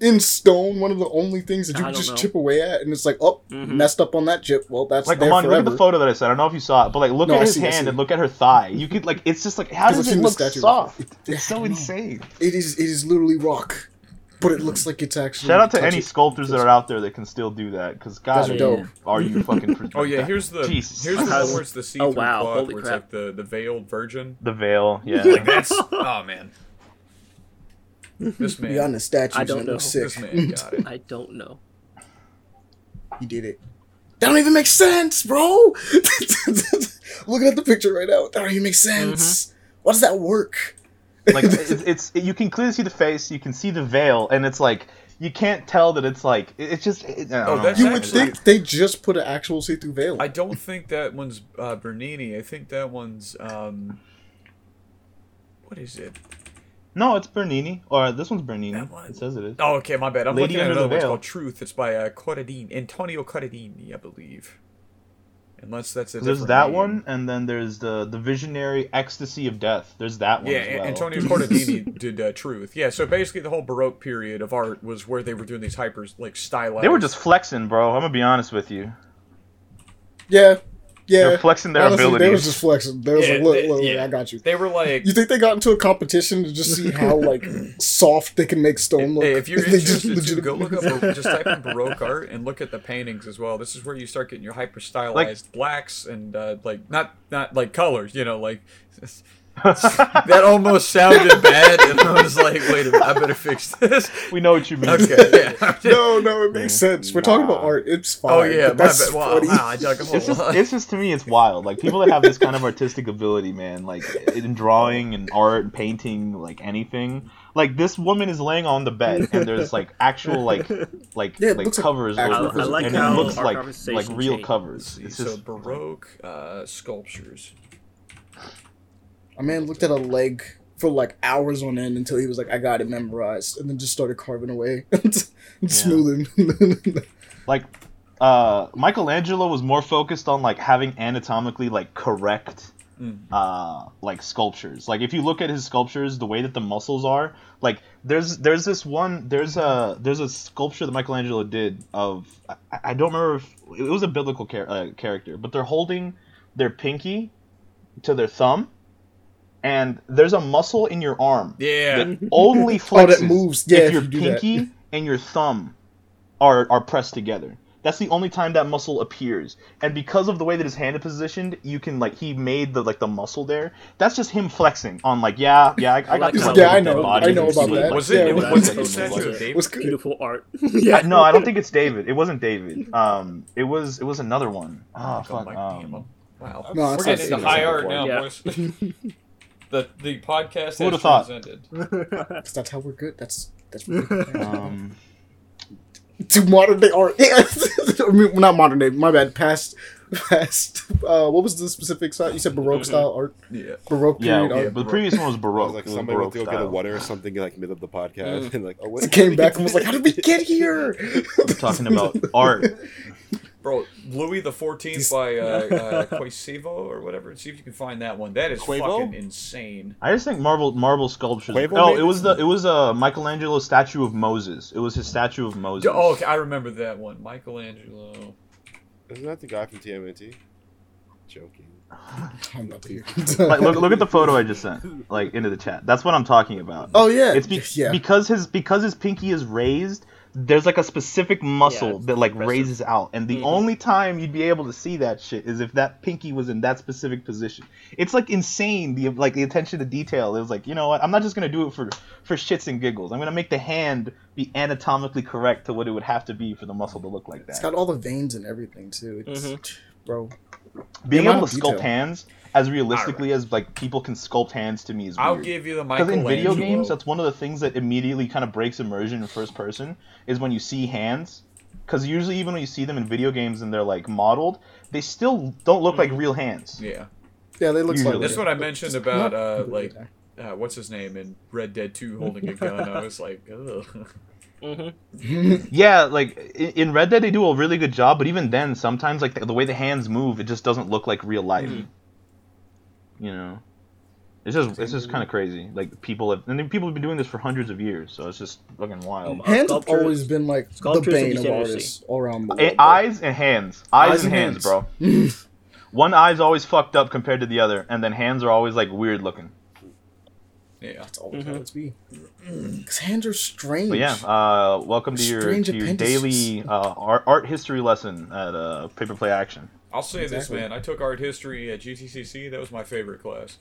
In stone. One of the only things that you I can just know. chip away at, and it's like, oh, Mhm. messed up on that chip. Well, that's Like, there Amani, look at the photo that I said. I don't know if you saw it, but like, look No, at I his see, hand and look at her thigh. You could like, it's just like, how does it seen the look soft? before. It's so insane. It is. It is literally rock, but it looks like it's actually. Shout out to any it. sculptors that are out there that can still do that, because God, Those are dope. are you fucking? Oh yeah, here's the Jesus. here's the I- one where it's the see-through Oh, wow, cloth, holy where crap. it's like the the veiled virgin. the veil. Yeah. Like that's oh man. This man, Beyond the statues, I don't know. looks sick. this man got it. I don't know. He did it. That don't even make sense, bro. Looking at the picture right now, that don't even make sense. Why does that work? like it's, it's you can clearly see the face, you can see the veil, and it's like you can't tell that it's like it's just. It, Oh, know. that's You would actually- think they just put an actual see-through veil. I don't think that one's uh, Bernini. I think that one's um. What is it? No, it's Bernini, or this one's Bernini. That one. It says it is. Oh, okay, my bad. I'm Lady looking at Under the another one. It's Veil. called Truth. It's by uh, Corradini, Antonio Corradini, I believe. Unless that's a There's that name. one, and then there's the the visionary ecstasy of death. There's that one Yeah, as well. Antonio Corradini did uh, Truth. Yeah, so basically the whole Baroque period of art was where they were doing these hypers like stylized. They were just flexing, bro. I'm gonna be honest with you. yeah, yeah. They're flexing their Honestly, They was just flexing. They was Yeah, like, look, they- look, look, yeah. I got you. They were like, You think they got into a competition to just see how like soft they can make stone look? Hey, if you're They just interested, to, go look up, just type in Baroque art and look at the paintings as well. This is where you start getting your hyper stylized blacks and uh, like not not like colors, you know, like that almost sounded bad, and I was like, wait a minute, I better fix this. we know what you mean. Okay, yeah. no, no, it makes sense. We're talking about art. It's fine. Oh yeah, that's bad. Wow, funny. wow, I dug a It's just, it's just to me, it's wild. Like people that have this kind of artistic ability, man, like in drawing and art, and painting, like anything. Like this woman is laying on the bed, and there's like actual like like Yeah, like looks like covers over, I like and how it looks like like real changed. covers. It's so just baroque uh, sculptures. A man looked at a leg for like hours on end until he was like, "I got it memorized," and then just started carving away, and smoothing. like uh Michelangelo was more focused on like having anatomically like correct Mm. uh like sculptures. Like if you look at his sculptures, the way that the muscles are, like there's there's this one there's a there's a sculpture that Michelangelo did of I, I don't remember if it was a biblical char- uh, character, but they're holding their pinky to their thumb and there's a muscle in your arm Yeah, that only Oh, flexes that moves. Yeah, if if your you do that. pinky and your thumb are are pressed together. That's the only time that muscle appears. And because of the way that his hand is positioned, you can like he made the like the muscle there. That's just him flexing on like yeah yeah I, I got like this Yeah, I know. body I know about that. like, was Yeah, it? it was, was- was it it was- statue was. Beautiful art. I- no, I don't think it's David. It wasn't David. Um, it was it was another one. Oh Oh, fuck. my Um. Wow, No, we're getting not into high art now, Yeah. boys. the the podcast Who has would've thought? transcended. 'Cause that's how we're good. That's that's what good. um, to modern day art. Yeah, I mean, not modern day. My bad. Past, past. Uh, what was the specific style? You said baroque style art, Yeah, baroque yeah, period okay, art. but the previous one was baroque. was like It was somebody went baroque to go get a water or something like middle of the podcast, and like, oh, what? It came back and was like, "How did we get here?" I'm talking about art. Bro. Louis the Fourteenth by uh, uh, Quasivo or whatever. See if you can find that one. That is Quavo? fucking insane. I just think marble marble sculptures. Quavo oh, made it was the it was a uh, Michelangelo statue of Moses. It was his statue of Moses. Oh, okay, I remember that one. Michelangelo. Isn't that the guy from TMNT? Joking. I'm about to hear. like look look at the photo I just sent like into the chat. That's what I'm talking about. Oh yeah, It's be- yeah. because his because his pinky is raised. There's like a specific muscle it's that like impressive. raises out, and the Mhm. only time you'd be able to see that shit is if that pinky was in that specific position. It's like insane the like the attention to detail. It was like you know what? I'm not just gonna do it for for shits and giggles. I'm gonna make the hand be anatomically correct to what it would have to be for the muscle to look like that it's got all the veins and everything too. It's, Mhm. Bro, Being able to sculpt detail. hands as realistically as like people can sculpt hands to me is weird. I'll give you the Because in video games, that's one of the things that immediately kind of breaks immersion in first person is when you see hands. Because usually, even when you see them in video games and they're like modeled, they still don't look like real hands. yeah. yeah, they look Usually. like That's what I mentioned about uh, like uh, what's his name in Red Dead Two holding a gun. I was like, ugh. hmm Yeah, like in Red Dead, they do a really good job, but even then, sometimes like the, the way the hands move, it just doesn't look like real life. Mhm. You know, it's just it's just kind of crazy. Like people have, and people have been doing this for hundreds of years, so it's just fucking wild. Hands have always been like the sculptures and bane of artists all around the world. eyes and hands. Eyes, Eyes and and hands, hands. bro. One eye's always fucked up compared to the other, and then hands are always like weird looking. yeah. That's all Mhm. mm be. Because hands are strange. But yeah, uh, welcome to your to your daily uh, art, art history lesson at uh, Paper Play Action. I'll say this, man. I took art history at GTCC. That was my favorite class.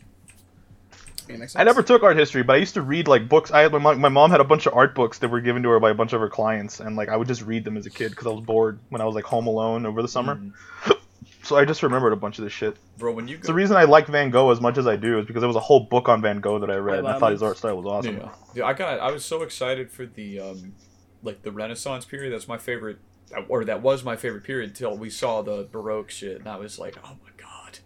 I never took art history, but I used to read like books. I had my mom, my mom had a bunch of art books that were given to her by a bunch of her clients, and like I would just read them as a kid because I was bored when I was like home alone over the summer. Mhm. So I just remembered a bunch of this shit. Bro, when you It's go, the reason I like Van Gogh as much as I do is because there was a whole book on Van Gogh that I read, and I thought his art style was awesome. Yeah. Dude, I got I was so excited for the um like the Renaissance period. That's my favorite or that was my favorite period until we saw the Baroque shit and I was like, "Oh my god."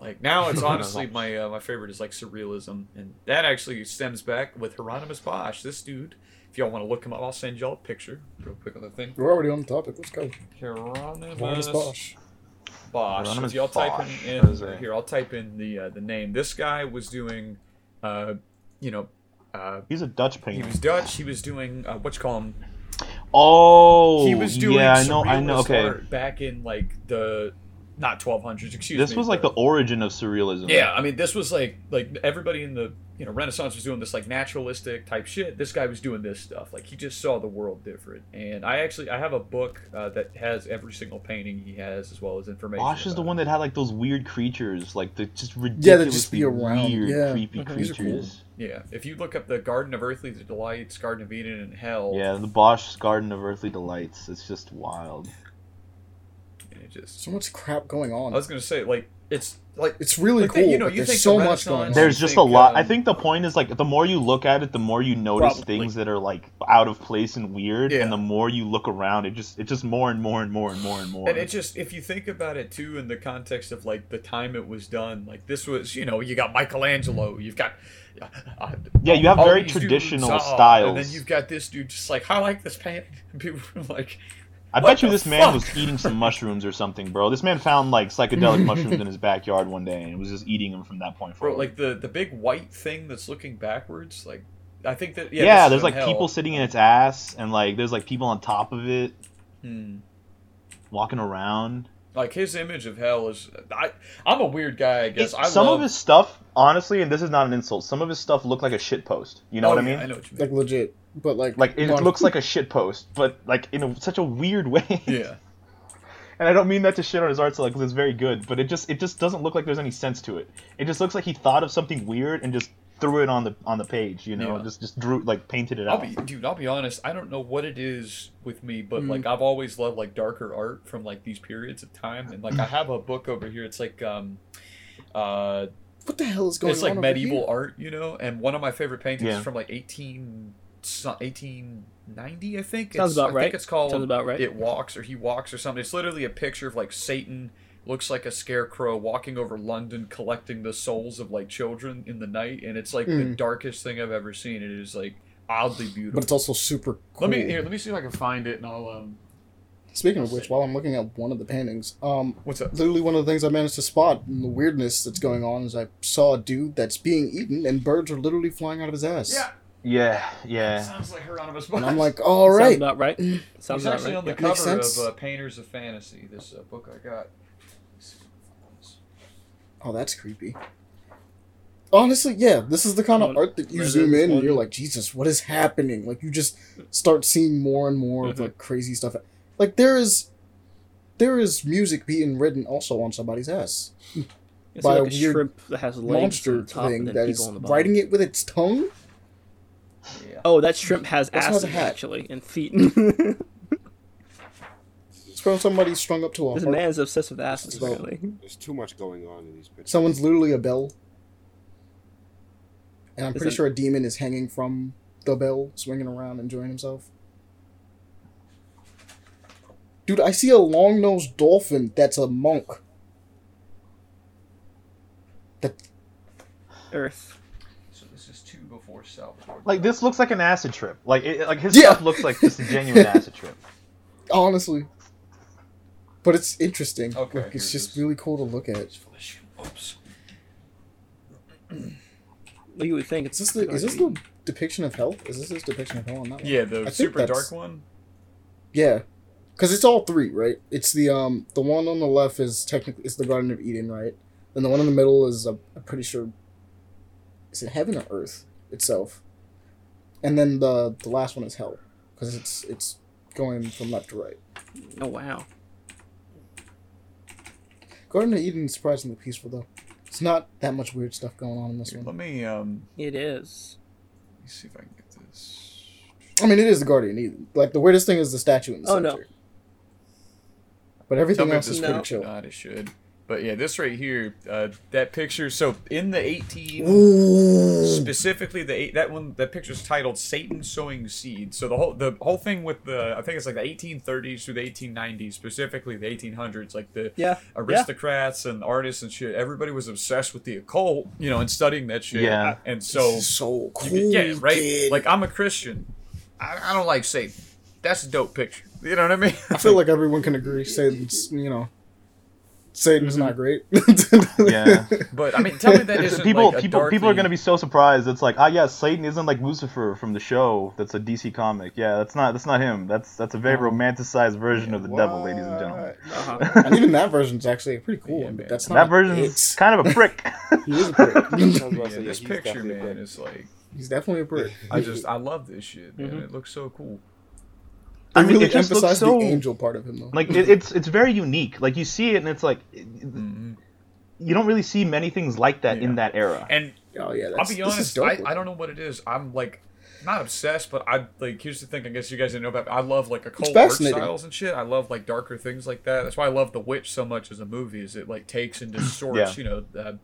Like now it's honestly my uh, my favorite is like surrealism and that actually stems back with Hieronymus Bosch. This dude, if y'all want to look him up, I'll send y'all a picture real quick on the thing. We're already on the topic. Let's go. Hieronymus Warren's Bosch. Bosch. Hieronymus If y'all type in, in it? here, I'll type in the uh, the name. This guy was doing, uh, you know, uh, He's a Dutch painter. he was Dutch. He was doing uh, what you call him. Oh, He was doing yeah, I know, I know. Okay, back in like the not 1200s. Excuse This me. This was like the origin of surrealism. Yeah, I mean, this was like like everybody in the you know Renaissance was doing this like naturalistic type shit. This guy was doing this stuff. Like he just saw the world different. And I actually I have a book uh, that has every single painting he has as well as information. Bosch is the one it. that had like those weird creatures, like the just Yeah, ridiculously they'd just be around, weird, yeah. creepy. These are cool. creatures. Yeah, if you look up the Garden of Earthly Delights, Garden of Eden, and Hell, Yeah, the Bosch Garden of Earthly Delights. It's just wild. and it just So much crap going on. I was gonna say like it's like it's really Like, cool. you know, you there's think so the much going on. There's I just a think, lot. I um, think the point is like the more you look at it, the more you notice Probably. things that are like out of place and weird, Yeah. and the more you look around, it just it's just more and more and more and more and more. And it just, if you think about it too, in the context of like the time it was done, like this was, you know, you got Michelangelo, you've got, uh, Yeah, you have very these dudes, traditional uh, styles. and then you've got this dude just like, I like this painting, and people were like, I What bet you the this man was eating some mushrooms or something, bro. This man found like psychedelic mushrooms in his backyard one day and was just eating them from that point forward. bro, forward. like the the big white thing that's looking backwards, like, I think that yeah, yeah, there's like hell. people sitting in its ass, and like there's like people on top of it Hmm. walking around. Like his image of hell is, I I'm a weird guy, I guess. I some love, of his stuff, honestly, and this is not an insult. Some of his stuff looked like a shit post. You know Oh, what I mean? I know what you like legit, but like Like it not- looks like a shit post, but like in a, such a weird way. yeah. And I don't mean that to shit on his art style because it's very good, but it just it just doesn't look like there's any sense to it. It just looks like he thought of something weird and just threw it on the on the page, you know, Yeah. just just drew like painted it I'll out. be, dude. I'll be honest. I don't know what it is with me, but Mm. like I've always loved like darker art from like these periods of time, and like I have a book over here. It's like um, uh, what the hell is going it's on? It's like medieval here? art, you know. And one of my favorite paintings Yeah. is from like 18, so- 1890, I think. Sounds it's, about I right. think it's called Sounds about right. It walks or he walks or something. It's literally a picture of like Satan looks like a scarecrow walking over London collecting the souls of like children in the night, and it's like the Mm. darkest thing I've ever seen. It is like oddly beautiful. But it's also super cool. Let me here. Let me see if I can find it, and I'll um. Speaking of which, while I'm looking at one of the paintings, um, What's up? literally one of the things I managed to spot in the weirdness that's going on is I saw a dude that's being eaten and birds are literally flying out of his ass. Yeah, Yeah, yeah. sounds like Hieronymus And I'm like, all right. Sounds right. about right. He's Sounds about actually right. on the That makes cover of uh, Painters of Fantasy. This uh, book I got. Oh, that's creepy. Honestly, yeah, this is the kind of art that you zoom in and you're like, Jesus, what is happening? Like you just start seeing more and more of like crazy stuff. Like there is, there is music being written also on somebody's ass. It's by like a a weird shrimp that has legs Monster thing that is writing it with its tongue. Yeah. Oh, that shrimp has Also has a asses hat. actually and feet. It's from somebody strung up to a this harp. man's obsessed with asses. Well, Apparently. There's too much going on in these pictures. Someone's literally a bell. And I'm Is pretty it- sure a demon is hanging from the bell, swinging around, enjoying himself. Dude, I see a long nosed dolphin that's a monk. That Earth. So this is two before Salvador. Like this looks like an acid trip. Like it, like his Yeah. stuff looks like just a genuine acid trip. honestly. But it's interesting. Okay, Like, it's here it just really cool to look at. It's full of shit. Oops. Well, you would think Is it's this the is this the depiction of hell? Is this his depiction of hell on that one? Yeah, the think super dark one. Yeah, because it's all three, right? It's the um the one on the left is technically it's the Garden of Eden, right? And the one in the middle is uh, I'm pretty sure is it heaven or earth itself, and then the the last one is hell because it's it's going from left to right. Oh wow. Garden of Eden is surprisingly peaceful though. It's not that much weird stuff going on in this Here, one. let me um. It is. Let me see if I can get this. I mean, it is the Guardian of Eden. Like the weirdest thing is the statue in the Oh, center. no. But Tell everything me if else this is No. pretty works chill. not. It should. But yeah, this right here, uh, that picture. So in the 18, Ooh. specifically the eight, that one, that picture's titled "Satan sowing seed." So the whole the whole thing with the, I think it's like the 1830s through the 1890s, specifically the 1800s, like the Yeah. aristocrats and artists and shit. Everybody was obsessed with the occult, you know, and studying that shit. Yeah. And so, so cool. you- yeah, right. kid. Like I'm a Christian. I, I don't like Satan. That's a dope picture. You know what I mean? I feel like everyone can agree. Satan's, you know, Satan's not great. Yeah. But I mean, tell me that isn't people like a people people are gonna be so surprised. It's like, ah, yeah, Satan isn't like Lucifer from the show. That's a DC comic. Yeah, that's not that's not him. That's that's a very Oh. romanticized version of the devil, ladies and gentlemen. Uh-huh. and even that version's actually a pretty cool Yeah, one, but that's not. That version's It's, kind of a prick. he is a prick. I was about to Yeah, say, this picture, man, prick. is like He's definitely a prick. I just I love this shit, man. Mhm. It looks so cool. I I mean, really it just looks so- the angel part of him though. like it, it's it's very unique. Like you see it, and it's like Mhm. you don't really see many things like that Yeah. in that era. And oh yeah, I'll be honest, I. I don't know what it is. I'm like not obsessed, but I like here's the thing. I guess you guys didn't know about. I love like occult art fascinating. styles and shit. I love like darker things like that. That's why I love The Witch so much as a movie. Is it like takes and distorts, you know, uh, what-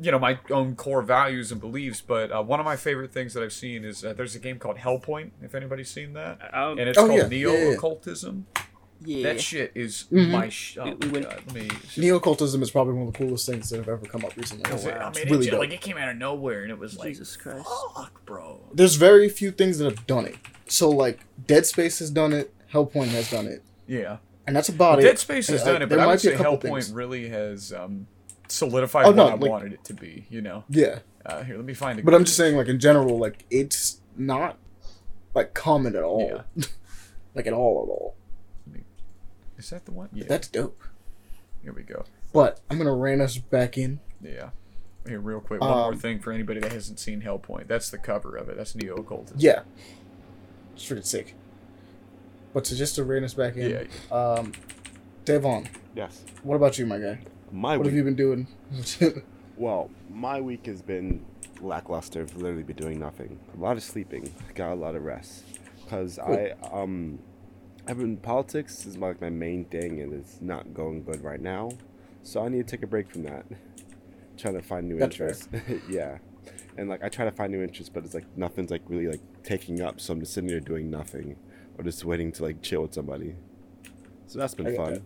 you know my own core values and beliefs. But uh, one of my favorite things that I've seen is uh, there's a game called Hellpoint. If anybody's seen that, Um, and it's Oh, called yeah, neo yeah, yeah. occultism. yeah. That shit is Mhm. my. Sh- oh We- we went- let me. it's Neo occultism is probably one of the coolest things that have ever come up recently. Because it- wow. I mean, It's really it, dope. like it came out of nowhere, and it was like, Jesus Christ. fuck, bro. There's very few things that have done it. So like Dead Space has done it, Hellpoint has done it, Yeah. and that's about it. Dead Space has Uh, done it, but I might would say couple Hellpoint things. really has um, solidified Oh, what no, I like- wanted it to be. You know. Yeah, Uh, here, let me find it. but I'm just saying, like in general, like it's not like common at all, Yeah. like at all at all. Is that the one? Yeah. That's dope. Here we go. But I'm gonna rein us back in. Yeah. Here, real quick, one more Um, thing for anybody that hasn't seen Hellpoint. That's the cover of it. That's neo occultism. Yeah, it's freaking sick. But to just to rein us back in, Yeah. um, Devon, Yes. what about you, my guy? My What week. have you been doing? Well, my week has been lackluster. I've literally been doing nothing. A lot of sleeping. Got a lot of rest. Cause I um, I've been politics is like my main thing, and it's not going good right now. So I need to take a break from that. Trying to find new That's interests. yeah, and like I try to find new interests, but it's like nothing's like really like taking up. So I'm just sitting there doing nothing, or just waiting to like chill with somebody. So that's been I fun. that.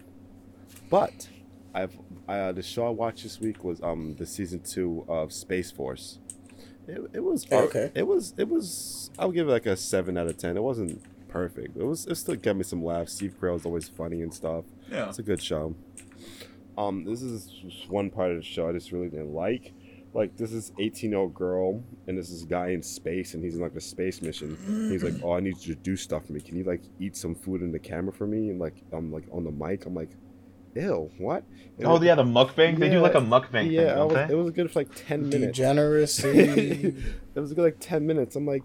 But I've uh, the show I watched this week was um the season two of Space Force. It, it was Oh, okay. It was it was I'll give it like a seven out of ten. It wasn't perfect. It was it still got me some laughs. Steve Carell's always funny and stuff. Yeah. It's a good show. Um, this is just one part of the show I just really didn't like. Like this is 18 year old girl and this is guy in space and he's in like a space mission. He's like, oh, I need you to do stuff for me. Can you like eat some food in the camera for me? And like I'm like on the mic. I'm like, ew, what? And Oh it- yeah, the mukbang. They do like a mukbang yeah, thing, I was, it was good for like 10 minutes. Degeneracy. it was good like 10 minutes. I'm like,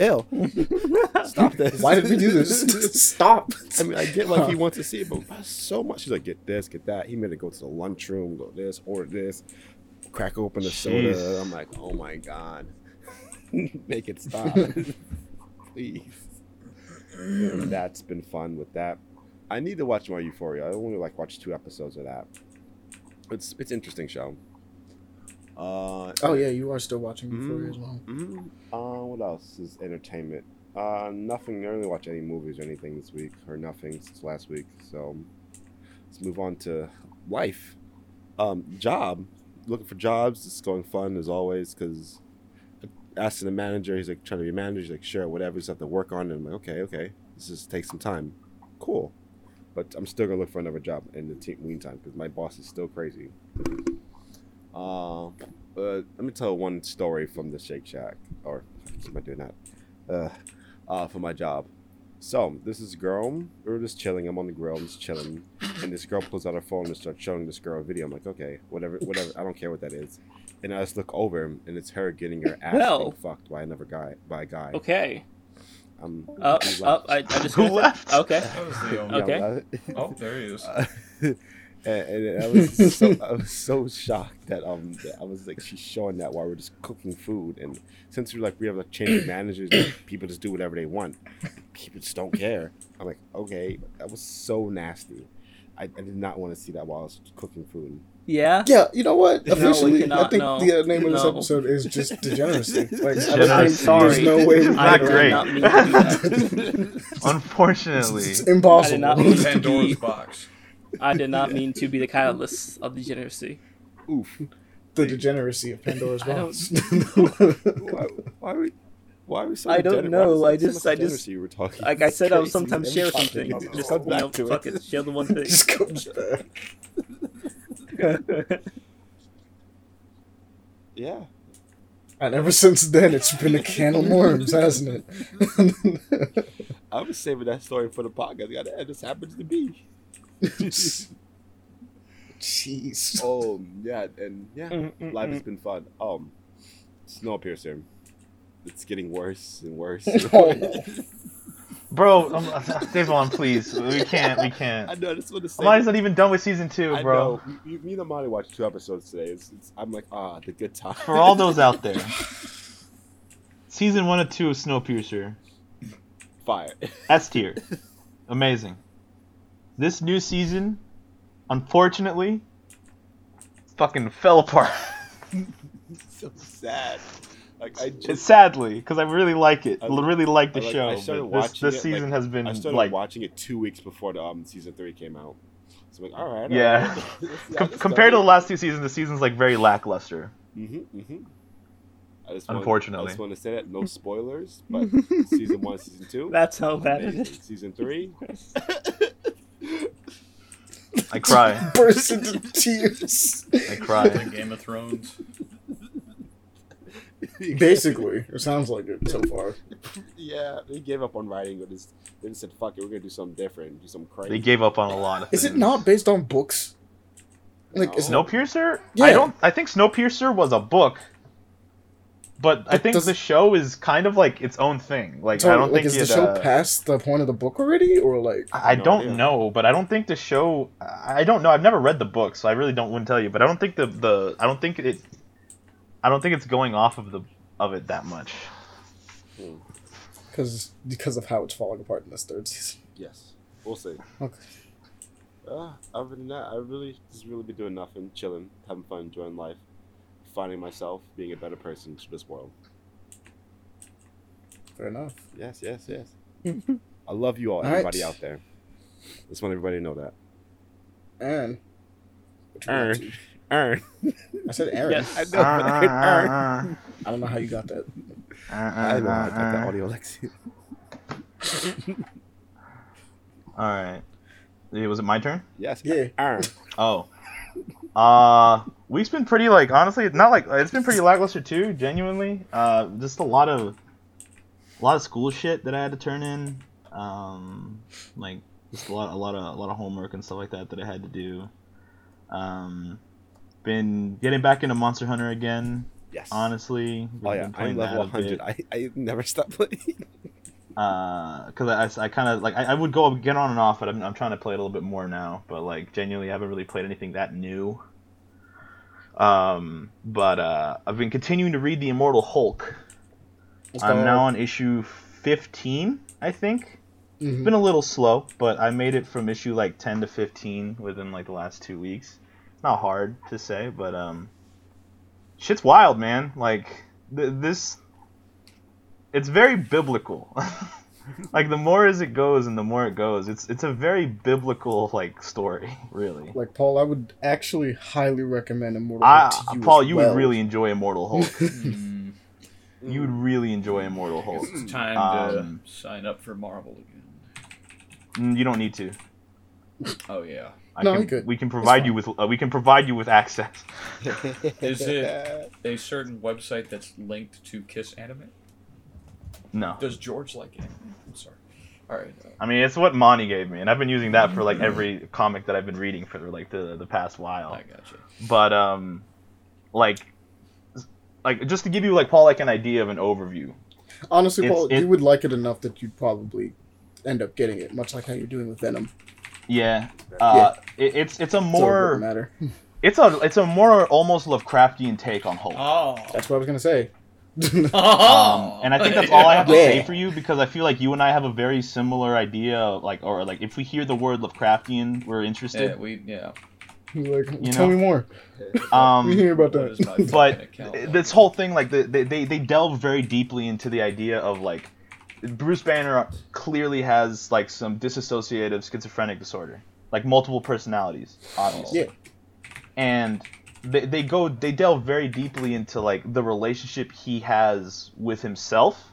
ew, stop this. Why did we do this? Stop. I mean, I get like he wants to see it, but so much. He's like, get this, get that. He made it go to the lunchroom, go this, order this, crack open a soda. I'm like, oh my god, make it stop, please. And that's been fun with that. I need to watch more Euphoria. I only like watch two episodes of that. It's it's interesting show. Uh, Oh yeah, you are still watching Euphoria Mm. as well. hmm Uh, what else is entertainment? Uh, nothing. I really watch any movies or anything this week, or nothing since last week. So let's move on to life. Um, job. Looking for jobs. It's going fun as always because asking the manager, he's like trying to be a manager. He's like, sure, whatever. Just have to work on it. I'm like, okay, okay. This just takes some time. Cool. But I'm still gonna look for another job in the meantime because my boss is still crazy. Uh, uh, let me tell one story from the Shake Shack, or am I doing that? Uh, uh, for my job. So this is girl. We are just chilling. I'm on the grill. I'm just chilling, and this girl pulls out her phone and starts showing this girl a video. I'm like, okay, whatever, whatever. I don't care what that is. And I just look over, and it's her getting her ass Well. fucked by another guy, by a guy. Okay. Um, Up, he up. left. I, I just Who left? Okay. Was the, Yeah, Okay. well, Oh, there he is. uh, and, and I was so I was so shocked that um that I was like she's showing that while we're just cooking food and since we're like we have like change of managers people just do whatever they want people just don't care I'm like okay that was so nasty I, I did not want to see that while I was cooking food Yeah. Yeah, you know what? No, we Officially, I think no. the uh, name of this No. episode is just degeneracy. Like, I don't there's no way we Not great. not mean to do that. Unfortunately, It's I impossible. did not mean to Pandora's be. box. I did not mean to be the catalyst of degeneracy. oof the degeneracy of Pandora's I don't- box. why, why we Why are we so I don't degenerate? Why know, I that so just- much I just- you were talking. Like I said, I'll sometimes share something. Just comes you back know, to fuck it. it, share the one thing. Just comes back. Yeah. And ever since then, it's been a can of worms, hasn't it? I was saving that story for the podcast. God, It just happens to be. Jeez. Oh yeah, and yeah, Mm, life mm, has been fun. Um, Snowpiercer, it's getting worse and worse. Oh. Bro, um, Devon, please, we can't, we can't. I know. I just want to say. Amani's not even done with season two, I bro. know. Me, and Amani watched two episodes today. It's, it's, I'm like, ah, the good time. For all those out there, season one and two of Snowpiercer, fire. S tier, amazing. This new season, unfortunately, fucking fell apart. so sad. Like I just, sadly because I really like it. I- really like the I, like, show. I started but this this it, season like, has been I started like watching it two weeks before the um season three came out. So I'm like, all right. Yeah. com- compared to the last two seasons, the season's like very lackluster. hmm hmm I just wanna- Unfortunately. I just want to say that no spoilers, but season one, season two, That's how bad it amazing. is. Season three, I cry. Burst into tears. I cry. Game of Thrones. Basically, it sounds like it so far. yeah, they gave up on writing. But just, they just said, "Fuck it, we're gonna do something different, do something crazy." They gave up on a lot of Is things. it not based on books? Like, is No. Snowpiercer? Yeah. I don't. I think Snowpiercer was a book, but I think does- the show is kind of like its own thing. Like so, I don't like, think is it. the show uh, past the point of the book already, or like? I No don't idea. know, but I don't think the show. I don't know. I've never read the book, so I really don't wouldn't tell you. But I don't think the the. I don't think it. I don't think it's going off of the of it that much. Because because of how it's falling apart in this third season. Yes, we'll see. Okay. Uh, other than that, I really just really been doing nothing, chilling, having fun, enjoying life, finding myself, being a better person to this world. Fair enough. Yes, yes, yes. I love you all, All right. everybody out there. Just want everybody to know that. And. what Aaron. To? Aaron. I said Aaron. Yes. I know, but Aaron. I don't know how you got that. I don't know. how I got the audio Lexi. All right. Was it my turn? Yes. Yeah. Aaron. Oh. Uh, week's been pretty like honestly, not like it's been pretty lackluster too. Genuinely, uh, just a lot of, a lot of school shit that I had to turn in. Um, like just a lot, a lot of, a lot of homework and stuff like that that I had to do. Um, been getting back into Monster Hunter again. Yes. Honestly, Oh yeah, been I'm level that a bit. 100. I, I never stop playing. because I, I kind of like I, I would go get on and off, but I'm, I'm trying to play it a little bit more now. But like genuinely, I haven't really played anything that new. Um, but uh, I've been continuing to read the Immortal Hulk. I'm now on issue 15, I think. Mhm. It's been a little slow, but I made it from issue like 10 to 15 within like the last two weeks. It's not hard to say, but um, shit's wild, man. Like th- this, it's very biblical. like the more as it goes and the more it goes, it's it's a very biblical like story, really. Like Paul, I would actually highly recommend Immortal I, Hulk to you Paul, as you well. would really enjoy Immortal Hulk. Mm, you would really enjoy Immortal Hulk. it's time Um, to sign up for Marvel again. Mm, You don't need to. Oh yeah. I No, can, you could. We can provide you with uh, we can provide you with access. Is it a certain website that's linked to Kiss Anime? No, Does George like it? I'm sorry. All right. uh, I mean it's what Monty gave me, and I've been using that for like every comic that I've been reading for like the the past while. I gotcha. But um, like, like just to give you like Paul like an idea of an overview. Honestly, It's- Paul, it- you would like it enough that you'd probably end up getting it, much like how you're doing with Venom. Yeah, uh, It, it's it's a So it more matter. it's a it's a more almost Lovecraftian take on Hulk. Oh. That's what I was gonna say. Um, and I think that's all I have to Yeah. say for you because I feel like you and I have a very similar idea, of, like or like if we hear the word Lovecraftian, we're interested. Yeah, we yeah. like, You tell know? me more. Um, we hear about that. but this whole thing, like the, they, they they delve very deeply into the idea of like Bruce Banner clearly has like some dissociative schizophrenic disorder, like multiple personalities, obviously. Yeah. and they, they go they delve very deeply into like the relationship he has with himself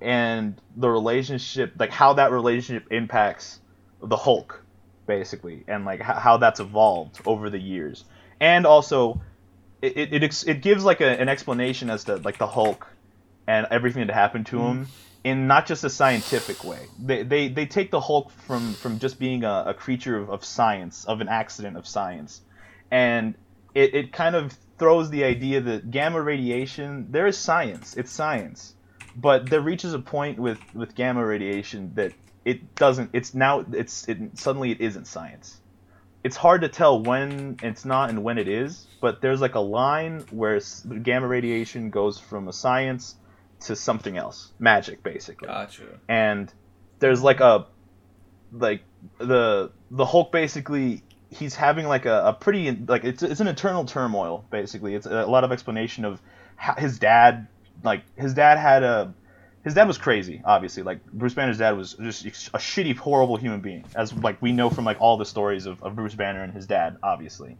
and the relationship, like how that relationship impacts the Hulk, basically, and like how that's evolved over the years, and also it it, it, ex- it gives like a, an explanation as to like the Hulk and everything that happened to mm-hmm. him in not just a scientific way. They they, they take the Hulk from from just being a, a creature of, of science, of an accident of science, and it, it kind of throws the idea that gamma radiation there is science. It's science. But there reaches a point with with gamma radiation that it doesn't it's now it's it suddenly it isn't science. It's hard to tell when it's not and when it is but there's like a line where gamma radiation goes from a science to something else. Magic basically. Gotcha. and there's like a like the the Hulk basically he's having like a, a pretty like it's it's an eternal turmoil basically. It's a lot of explanation of how his dad like his dad had a his dad was crazy obviously. Like Bruce Banner's dad was just a shitty horrible human being as like we know from like all the stories of, of Bruce Banner and his dad obviously.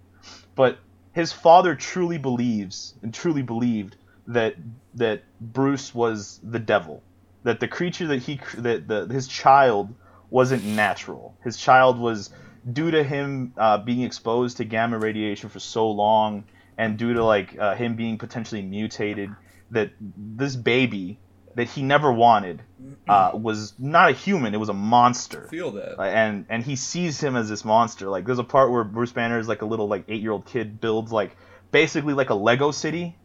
But his father truly believes and truly believed that that Bruce was the devil that the creature that he that the his child wasn't natural. His child was due to him uh, being exposed to gamma radiation for so long, and due to like uh, him being potentially mutated, that this baby that he never wanted uh, was not a human. It was a monster. Feel that. And and he sees him as this monster. Like there's a part where Bruce Banner is like a little like eight year old kid builds like basically like a Lego city,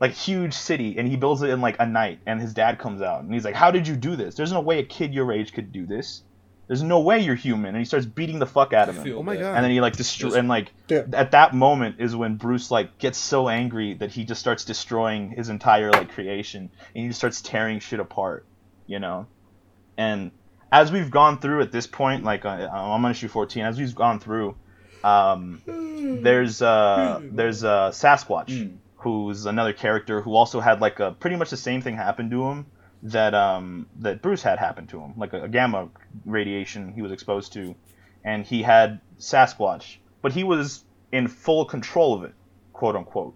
like huge city, and he builds it in like a night. And his dad comes out and he's like, "How did you do this? There's no way a kid your age could do this. There's no way you're human." And he starts beating the fuck out of him. Oh my god. And then he like destroy Just- and like Yeah. at that moment is when Bruce like gets so angry that he just starts destroying his entire like creation and he just starts tearing shit apart, you know. And as we've gone through at this point, like uh, I'm on issue 14, as we've gone through, um, there's uh there's uh Sasquatch Mm. Who's another character who also had like a pretty much the same thing happen to him that um that Bruce had happen to him, like a, a gamma radiation he was exposed to, and he had Sasquatch, but he was in full control of it, quote unquote,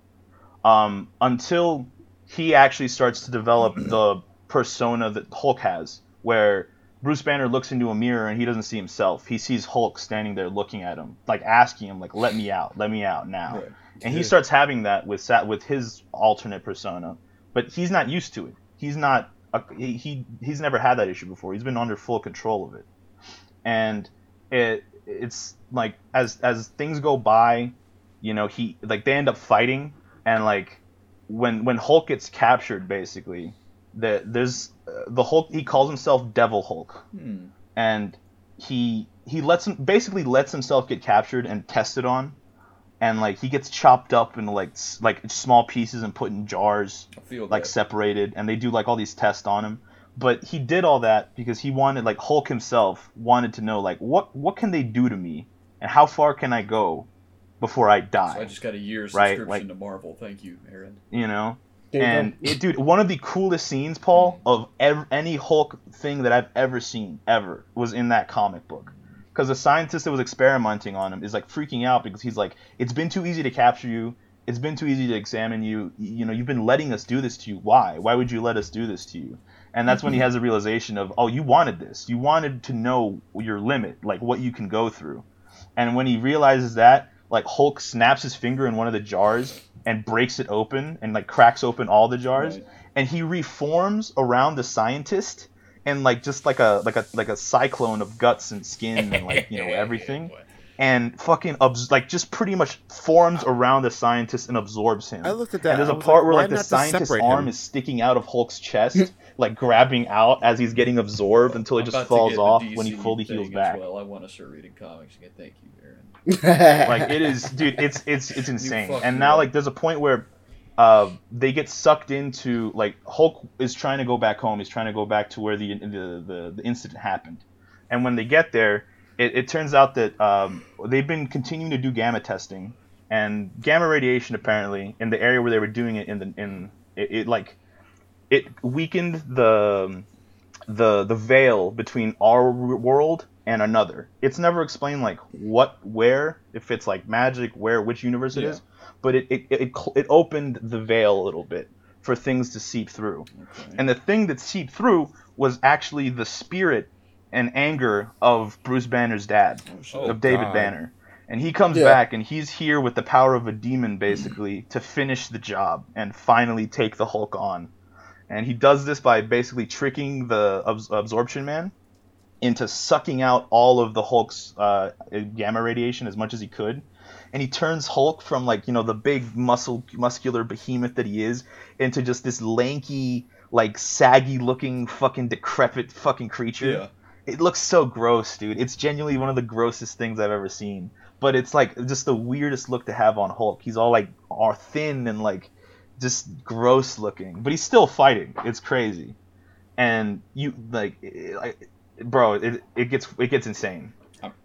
um, until he actually starts to develop the persona that Hulk has, where Bruce Banner looks into a mirror and he doesn't see himself. He sees Hulk standing there looking at him, like asking him, like, "Let me out, let me out now." Right. And he starts having that with Sat with his alternate persona, but he's not used to it. He's not. A, he, he he's never had that issue before. He's been under full control of it, and it it's like as as things go by, you know, he like they end up fighting, and like when when Hulk gets captured, basically, the, there's uh, the Hulk. He calls himself Devil Hulk, Hmm. and he he lets him basically lets himself get captured and tested on, and like he gets chopped up into like s- like small pieces and put in jars like that. separated and they do like all these tests on him but he did all that because he wanted like hulk himself wanted to know like what what can they do to me and how far can i go before i die So I just got a year's Right, subscription like- to Marvel. Thank you, Aaron. you know There and it, dude one of the coolest scenes paul mm. of ev- any hulk thing that i've ever seen ever was in that comic book because the scientist that was experimenting on him is like freaking out because he's like it's been too easy to capture you. It's been too easy to examine you. You know you've been letting us do this to you. Why? Why would you let us do this to you? And that's when he mm-hmm. has a realization of oh you wanted this. You wanted to know your limit like what you can go through. And when he realizes that like hulk snaps his finger in one of the jars and breaks it open and like cracks open all the jars. Right. and he reforms around the scientist and like just like a like a like a cyclone of guts and skin and like you know everything. and fucking abs- like just pretty much forms around the scientist and absorbs him. I looked at that, and there's a part like, where like the scientist's arm him? is sticking out of hulk's chest like grabbing out as he's getting absorbed until it I'm just falls off when he fully heals back. Well, I want to start reading comics again. Thank you, Aaron. like it is dude it's it's it's insane. and now like there's a point where uh they get sucked into like hulk is trying to go back home he's trying to go back to where the the the, the incident happened and when they get there it, it turns out that um, they've been continuing to do gamma testing and gamma radiation apparently in the area where they were doing it in the in it, it like it weakened the the the veil between our world and another. It's never explained like what, where, if it's like magic, where, which universe it Yeah. is, but it it, it it opened the veil a little bit for things to seep through. And the thing that seeped through was actually the spirit and anger of Bruce Banner's dad, Oh, of David God. Banner. And he comes Yeah. back and he's here with the power of a demon basically to finish the job and finally take the Hulk on. And he does this by basically tricking the abs- absorption man into sucking out all of the Hulk's uh, gamma radiation as much as he could. And he turns Hulk from like, you know, the big muscle muscular behemoth that he is into just this lanky, like saggy looking fucking decrepit fucking creature. Yeah. It looks so gross, dude. It's genuinely one of the grossest things I've ever seen. But it's like just the weirdest look to have on Hulk. He's all like are thin and like just gross looking, but he's still fighting. It's crazy, and you like, it, like bro, it, it gets it gets insane.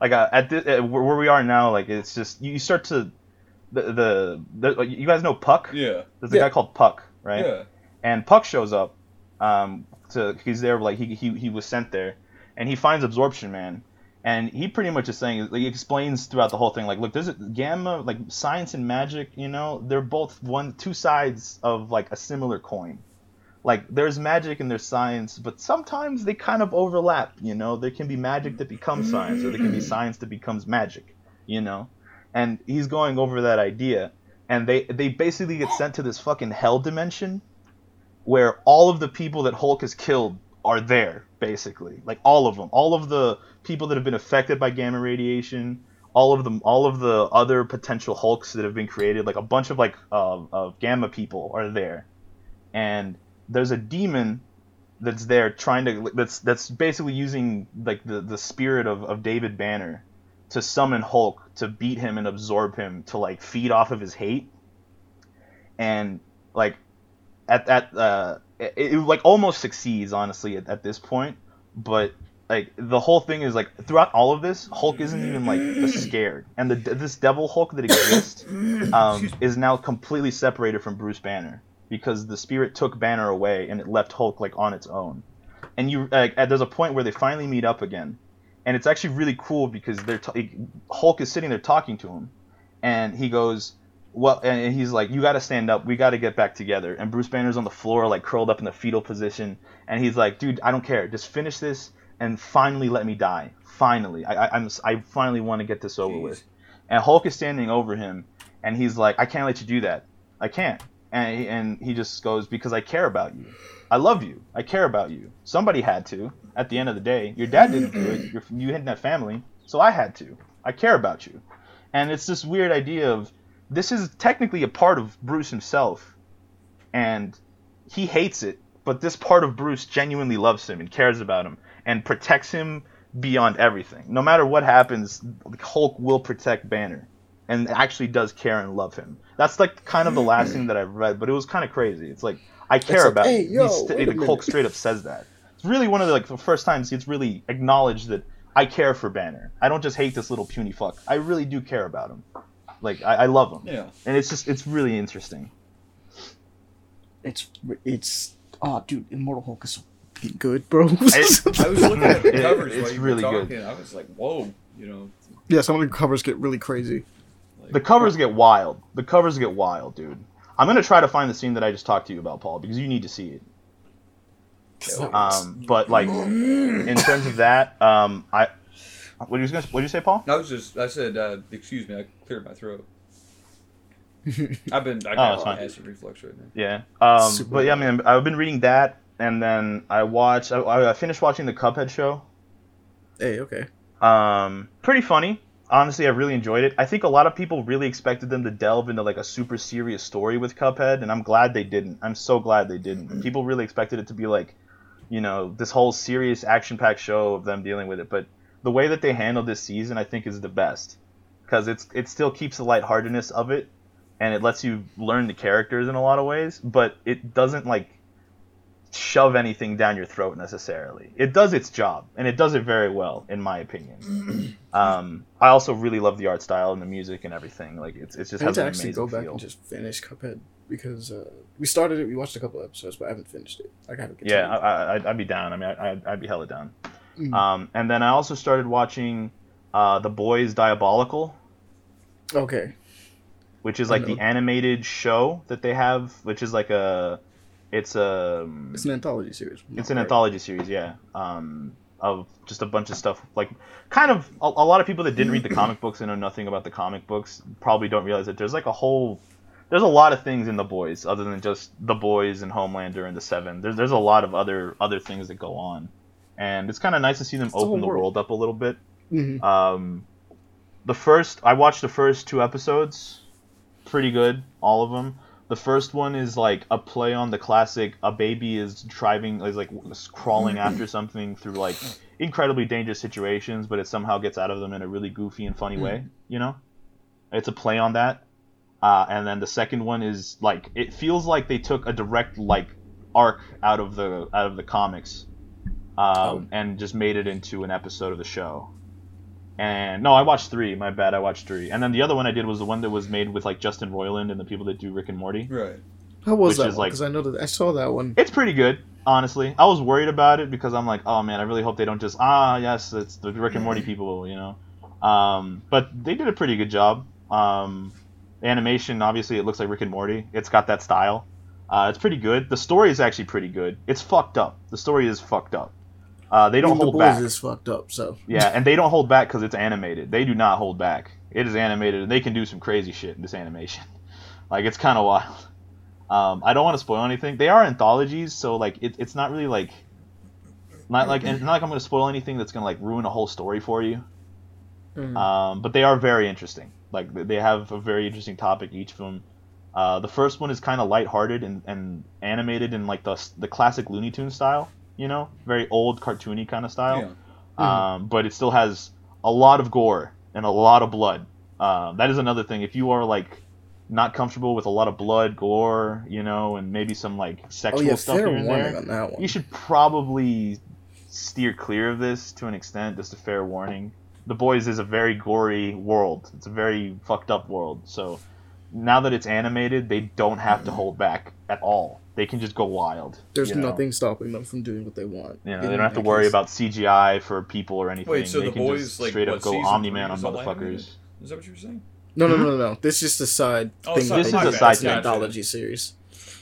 Like uh, at the, uh, where where we are now, like it's just you start to the the, the you guys know Puck. Yeah. There's a Yeah. guy called Puck, right? Yeah. and Puck shows up. Um, to he's there like he, he he was sent there, and he finds Absorption Man, and he pretty much is saying like, he explains throughout the whole thing like look there's a gamma like science and magic you know they're both one two sides of like a similar coin. Like there's magic and there's science, but sometimes they kind of overlap. You know, there can be magic that becomes science, or there can be science that becomes magic. You know, and he's going over that idea, and they they basically get sent to this fucking hell dimension where all of the people that Hulk has killed are there, basically. Like all of them, all of the people that have been affected by gamma radiation, all of them, all of the other potential Hulks that have been created, like a bunch of like uh, of gamma people are there, and there's a demon that's there trying to that's that's basically using like the the spirit of, of David Banner to summon Hulk to beat him and absorb him to like feed off of his hate. And like at that uh it, it like almost succeeds honestly at, at this point. But like the whole thing is like throughout all of this hulk isn't even like scared. And the this devil hulk that exists um, is now completely separated from bruce banner because the spirit took banner away and it left hulk like on its own. And you like there's a point where they finally meet up again. And it's actually really cool because they're t- hulk is sitting there talking to him. And he goes well and he's like you got to stand up. We got to get back together. And bruce banner's on the floor like curled up in the fetal position. And he's like dude i don't care. Just finish this and finally let me die. Finally. I, I i'm i finally want to get this over with. And hulk is standing over him and he's like i can't let you do that. I can't and he, and he just goes because i care about you. I love you. I care about you. Somebody had to at the end of the day. Your dad didn't do it. You didn't have family so i had to. I care about you. And it's this weird idea of this is technically a part of Bruce himself, and he hates it. But this part of Bruce genuinely loves him and cares about him and protects him beyond everything. No matter what happens, Hulk will protect Banner and actually does care and love him. That's like kind of the last thing that I've read, but it was kind of crazy. It's like I care like, about "Hey, yo, st- wait a like, Hulk straight up says that. It's really one of the like the first times it's really acknowledged that I care for Banner. I don't just hate this little puny fuck. I really do care about him. Like I, I love him. Yeah. And it's just it's really interesting. It's it's oh dude, Immortal Hulk is so good, bro. I was looking at the It- covers it's while you really were good. talking. I was like, whoa, you know. yeah, some of the covers get really crazy. Like, The covers get wild. The covers get wild, dude. I'm gonna try to find the scene that I just talked to you about, Paul, because you need to see it. Um, but like in terms of that, um, I what you gonna what did you say, Paul? I was just, I said, uh, excuse me, I cleared my throat. I've been, I Oh, got it's fine. acid reflux right now. Yeah. Um, Super but yeah, I mean, I've been reading that, and then I watched. I, I finished watching the Cuphead show. Hey, okay. Um, pretty funny. Honestly, I really enjoyed it. I think a lot of people really expected them to delve into like a super serious story with Cuphead, and I'm glad they didn't. I'm so glad they didn't. Mm-hmm. People really expected it to be like, you know, this whole serious action-packed show of them dealing with it. But the way that they handled this season, I think, is the best because it's it still keeps the lightheartedness of it, and it lets you learn the characters in a lot of ways, but it doesn't like shove anything down your throat necessarily. It does its job, and it does it very well, in my opinion. um, I also really love the art style and the music and everything. Like it's it's just I has to an actually go back feel. and just finish Cuphead because uh, we started it. We watched a couple episodes, but I haven't finished it. I haven't. Yeah, continued. I, I, I'd- I'd be down. I mean, I, I'd, I'd be hella down. Mhm. Um, and then I also started watching uh, The Boys Diabolical, okay. which is like the animated show that they have, which is like a It's a It's an anthology series. it's an Right. anthology series, yeah, um, of just a bunch of stuff. Like, kind of a, a lot of people that didn't read the comic books and know nothing about the comic books probably don't realize that there's like a whole, there's a lot of things in the boys other than just the boys and Homelander and the Seven. There's there's a lot of other other things that go on, and it's kind of nice to see them It's open the world. world up a little bit. Mhm. Um, the first I watched the first two episodes, pretty good, all of them. The first one is like a play on the classic. A baby is driving, is like crawling after something through like incredibly dangerous situations, but it somehow gets out of them in a really goofy and funny way. You know, it's a play on that. Uh, and then the second one is like it feels like they took a direct like arc out of the out of the comics, um, and just made it into an episode of the show. And no, I watched three. My bad, I watched three. And then the other one I did was the one that was made with like Justin Roiland and the people that do Rick and Morty. Right. How was which that is one? like- Because I know that I saw that one. It's pretty good, honestly. I was worried about it because I'm like, oh man, I really hope they don't just ah yes, it's the Rick and Morty people, you know. Um, but they did a pretty good job. Um, animation, obviously, it looks like Rick and Morty. It's got that style. Uh, it's pretty good. The story is actually pretty good. It's fucked up. The story is fucked up. Uh, they don't the hold boys back. is fucked up. So Yeah, and they don't hold back because it's animated. They do not hold back. It is animated, and they can do some crazy shit in this animation. Like it's kind of wild. Um, I don't want to spoil anything. They are anthologies, so like it, it's not really like not like not like I'm going to spoil anything that's going to like ruin a whole story for you. Mhm. Um, but they are very interesting. Like they- they have a very interesting topic each of them. Uh, the first one is kind of lighthearted and, and animated in like the the classic Looney Tunes style, you know, very old cartoony kind of style Yeah. um, but it still has a lot of gore and a lot of blood. Um, that is another thing. If you are like not comfortable with a lot of blood, gore, you know, and maybe some like oh sexual yeah, stuff fair here and there, on that one. you should probably steer clear of this to an extent. Just a fair warning. The Boys is a very gory world. It's a very fucked up world. So now that it's animated, they don't have to hold back at all. They can just go wild. There's you know? nothing stopping them from doing what they want. You know, they don't have to that worry case. about CGI for people or anything. Wait, so they the can boys just like straight up go season Omni three Man on is motherfuckers. Is that what you were saying? No, no, no, no, no. This is just a side Oh, thing. This that is they a side thing. anthology series.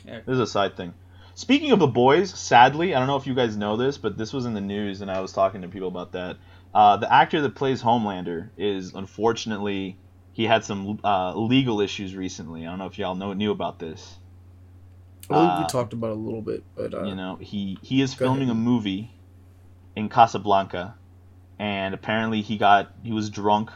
This is a side thing. Speaking of the boys, sadly, I don't know if you guys know this, but this was in the news, and I was talking to people about that. Uh, the actor that plays Homelander is unfortunately he had some uh, legal issues recently. I don't know if y'all know knew about this. Believe Uh, we talked about it a little bit, but uh, you know, he he is filming ahead. a movie in Casablanca, and apparently he got he was drunk,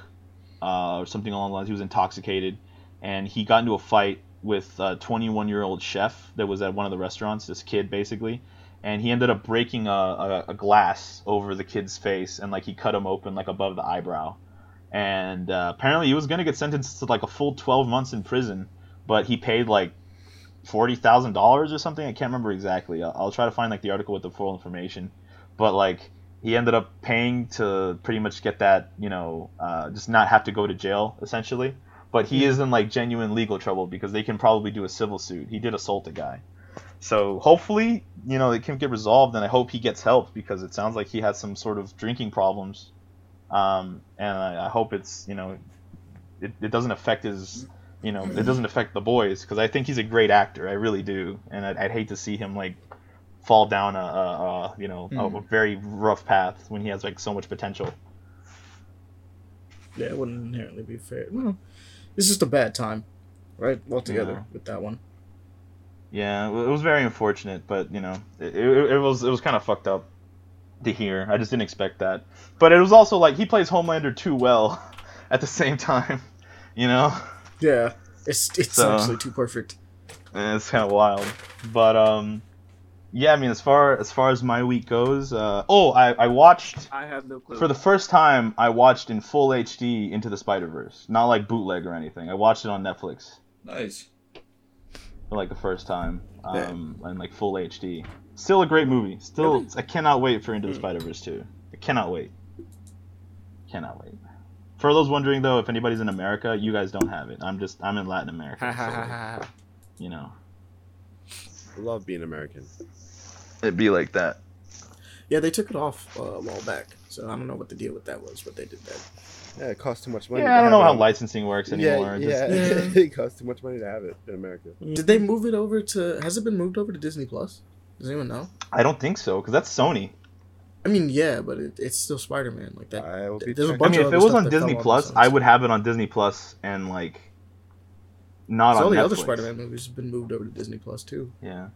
uh, or something along the lines. He was intoxicated, and he got into a fight with a 21 year old chef that was at one of the restaurants. This kid basically, and he ended up breaking a, a, a glass over the kid's face, and like he cut him open like above the eyebrow. And uh, apparently he was gonna get sentenced to like a full 12 months in prison, but he paid like forty thousand dollars or something. I can't remember exactly. I'll, I'll try to find like the article with the full information. But like he ended up paying to pretty much get that, you know, uh, just not have to go to jail essentially. But he is in like genuine legal trouble because they can probably do a civil suit. He did assault a guy. So hopefully, you know, it can get resolved, and I hope he gets help because it sounds like he has some sort of drinking problems. Um, and I, I hope it's, you know, it, it doesn't affect his you know it mm-hmm. doesn't affect the boys because I think he's a great actor. I really do, and I'd, I'd hate to see him like fall down a, a, a you know a, a very rough path when he has like so much potential. yeah, it wouldn't inherently be fair. Well, it's just a bad time, right? Altogether Yeah. with that one. Yeah, it it was very unfortunate, but you know it, it, it was it was kind of fucked up to hear. I just didn't expect that, but it was also like he plays Homelander too well at the same time, you know. Yeah, it's it's So- actually too perfect. It's kind of wild. But um, yeah, I mean, as far as far as my week goes, uh, oh, I, I watched I have no clue. for the first time. I watched in full HD Into the Spider Verse, not like bootleg or anything. I watched it on Netflix Nice. for like the first time, um, and like full HD. Still a great movie. Still, I cannot wait for Into the Spider Verse 2. I cannot wait. Cannot wait. For those wondering though, if anybody's in America, you guys don't have it. I'm just I'm in Latin America, so, you know. I love being American. It'd be like that. Yeah, they took it off uh, a while back, so I don't know what the deal with that was, but they did that. Yeah, it costs too much money. Yeah, I don't know it how on- licensing works anymore. Yeah, Just- yeah. it costs too much money to have it in America. Did they move it over to? Has it been moved over to Disney Plus? Does anyone know? I don't think so, because that's Sony. I mean, yeah, but it, it's still Spider Man. Like that. I will be There's a checking. I bunch mean, of if it was on Disney fell on Plus, I would have it on Disney Plus and like not So all on the Netflix. other Spider Man movies have been moved over to Disney Plus too. Yeah,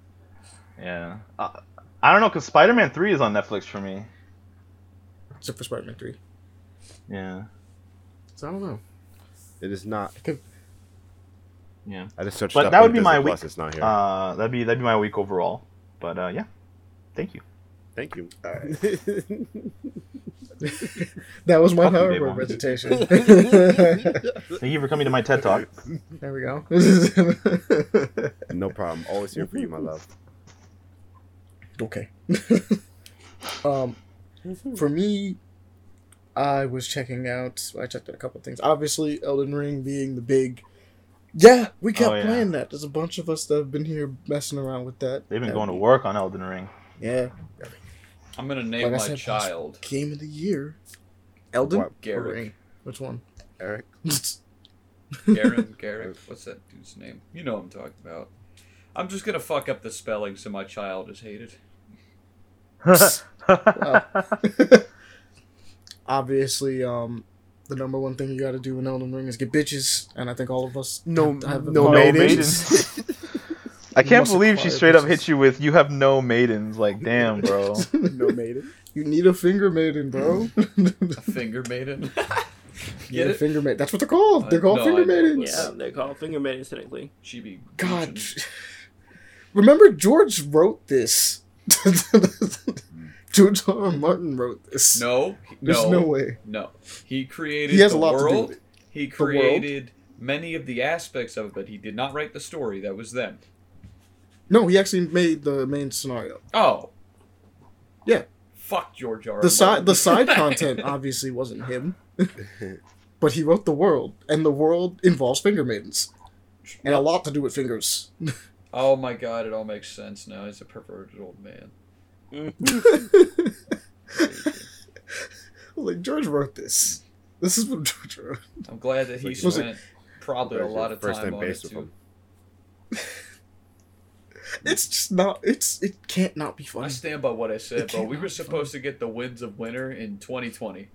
yeah. Uh, I don't know, because Spider Man Three is on Netflix for me. Except for Spider Man Three. Yeah, So I don't know. It is not. yeah. I just searched. But that would be Disney my Plus. week. It's not here. Uh, that'd be that'd be my week overall. But uh, yeah, thank you. Thank you. That was my Fuck you, power Dave presentation. Thank you for coming to my TED Talk. there we go. no problem. Always here for you, my love. okay. um, for me, I was checking out. I checked out a couple things. Obviously, Elden Ring being the big. Yeah, we kept Oh, yeah. playing that. There's a bunch of us that have been here messing around with that. They've been That- going to work on Elden Ring. Yeah, I'm gonna name Like my said, child game of the year. Elden What? or Garrett. Ring? Which one? Eric. Garen, Garrett. What's that dude's name? You know what I'm talking about. I'm just gonna fuck up the spelling so my child is hated. Obviously, um, the number one thing you got to do in Elden Ring is get bitches, and I think all of us No- have, have no have maidens. I can't believe she straight up bitches. hit you with "You have no maidens." Like, damn, bro. no maiden. You need a finger maiden, bro. A finger maiden. Get Get a it? finger maiden. That's what they're called. They're I- called no, finger I maidens. Yeah, they're called finger maidens technically. She be God. bitchin'. Remember, George wrote this. George R. R. Martin wrote this. No, There's no, no way. No, he created He has the a lot to do with it. He created many of the aspects of it, but he did not write the story. That was them. No, he actually made the main scenario. Oh, Yeah. fuck George R. R. The side, the side content obviously wasn't him, but he wrote the world, and the world involves finger maidens, and a lot to do with fingers. Oh my god, it all makes sense now. He's a perverted old man. Mm. like George wrote this. This is what George wrote. I'm glad that he like- spent probably a lot of first time name on it based with too. Him? It's just not. It's it can't not be funny. I stand by what I said, It bro. We were be supposed to get the winds of winter in 2020.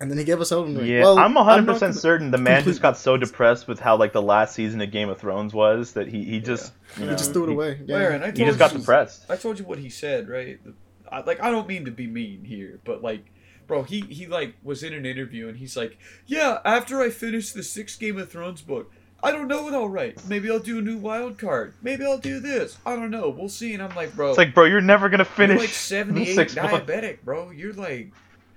And then he gave us Elden Ring. Yeah, Well, I'm 100 percent not certain the man just got so depressed with how like the last season of Game of Thrones was that he he just you He just threw it he- away. Yeah. Aaron, I told He just got depressed. I told you what he said, right? I, like, I don't mean to be mean here, but like, bro, he he like was in an interview and he's like, yeah, after I finish the sixth Game of Thrones book, I don't know what I'll write. Maybe I'll do a new wild card. Maybe I'll do this. I don't know. We'll see. And I'm like, bro, It's like, bro, you're never gonna you're finish like 78 six books. diabetic, bro. You're like,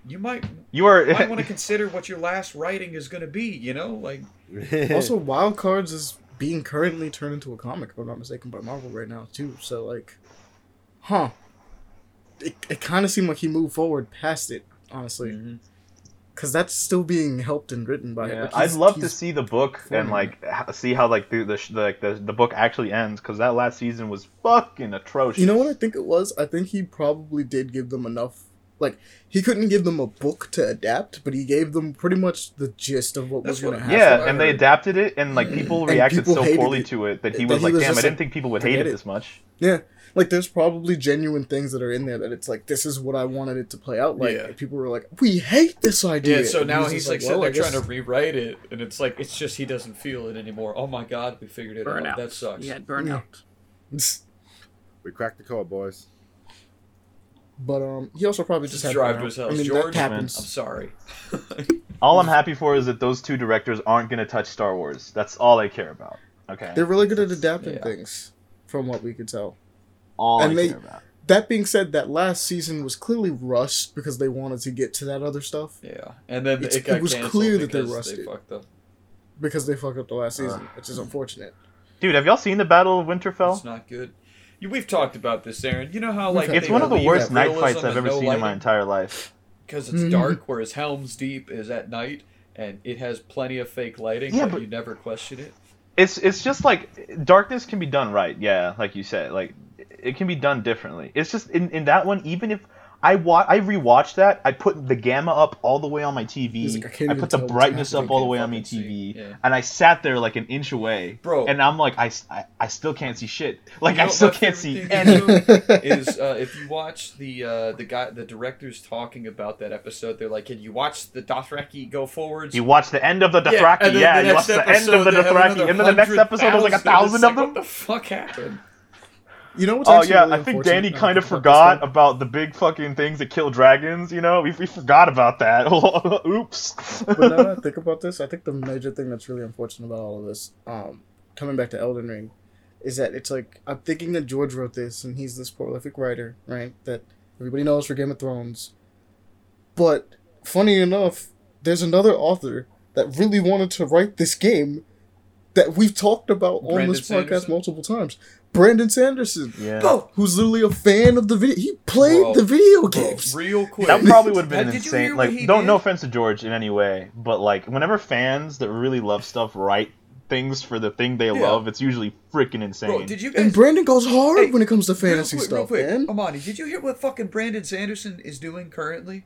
you might You are might want to consider what your last writing is going to be. You know, like Also, Wild Cards is being currently turned into a comic, if I'm not mistaken, by Marvel right now too. So like, huh? It it kind of seemed like he moved forward past it, honestly, mm-hmm. Because that's still being helped and written by. Yeah, Like, I'd love to see the book and like h- see how like the the the, like, the, the book actually ends because that last season was fucking atrocious. You know what I think it was? I think he probably did give them enough. Like he couldn't give them a book to adapt, but he gave them pretty much the gist of what That's was going to happen. Yeah, what I and they adapted it, and like people reacted people so poorly it. to it that he That was he like, was "Damn, I didn't like, think people would hate it it." this much." Yeah, like there's probably genuine things that are in there that it's like this is what I wanted it to play out like. Yeah. People were like, "We hate this idea." yeah. So And now just he's like, "Well, sitting there guess- trying to rewrite it, and it's like it's just he doesn't feel it anymore. Oh my god, we figured it Burnout. out. That sucks. He had burnout. we cracked the code, boys. But um, he also probably just Just had drive to his house, I mean, George. that I'm sorry. All I'm happy for is that those two directors aren't gonna touch Star Wars. That's all I care about. Okay, They're really good at adapting Yeah. things, from what we could tell. All and I they- care about. That being said, that last season was clearly rushed because they wanted to get to that other stuff Yeah, and then It's- it got it was clear that they because rushed they it. fucked up. because they fucked up the last season, which is unfortunate. Dude, have y'all seen the Battle of Winterfell? It's not good. We've talked about this, Aaron. You know how like It's one of the worst night fights I've ever no seen in my entire life. because it's Mhm. dark, whereas Helm's Deep is at night and it has plenty of fake lighting, Yeah, but, but- you never question it. It's it's just like darkness can be done right. Yeah, like you said, like it can be done differently. It's just in in that one, even if I wa- I rewatched that. I put the gamma up all the way on my TV. Like, I I put the brightness up all the way on my TV, yeah. and I sat there like an inch away, Bro. And I'm like, I I still can't see shit. Like You know I still can't see thing anything. is, is uh, if you watch the uh, the guy the directors talking about that episode, they're like, "Can you watch the Dothraki go forwards?" You watch the end of the Yeah, Dothraki, and then yeah. the you next watch the end of the they Dothraki, and then the next episode there's like a thousand of them. What the fuck happened? You know what's Oh yeah, really I think Danny kind of forgot about the big fucking things that kill dragons. You know, we, we forgot about that. Oops. but now that I think about this, I think the major thing that's really unfortunate about all of this, um, coming back to Elden Ring, is that it's like I'm thinking that George wrote this and he's this prolific writer, right? That everybody knows for Game of Thrones. But funny enough, there's another author that really wanted to write this game that we've talked about on this podcast Sanderson? multiple times. Brandon Sanderson, yeah. Bro, who's literally a fan of the video. He played Bro, the video bro, games. real quick. That probably would have been Did you hear insane. Like, don't did? no offense to George in any way, but like, whenever fans that really love stuff write things for the thing they Yeah. love, it's usually freaking insane. Bro, did you guys? And Brandon goes hard Hey, when it comes to real fantasy quick, real stuff, quick, man. Amani, did you hear what fucking Brandon Sanderson is doing currently?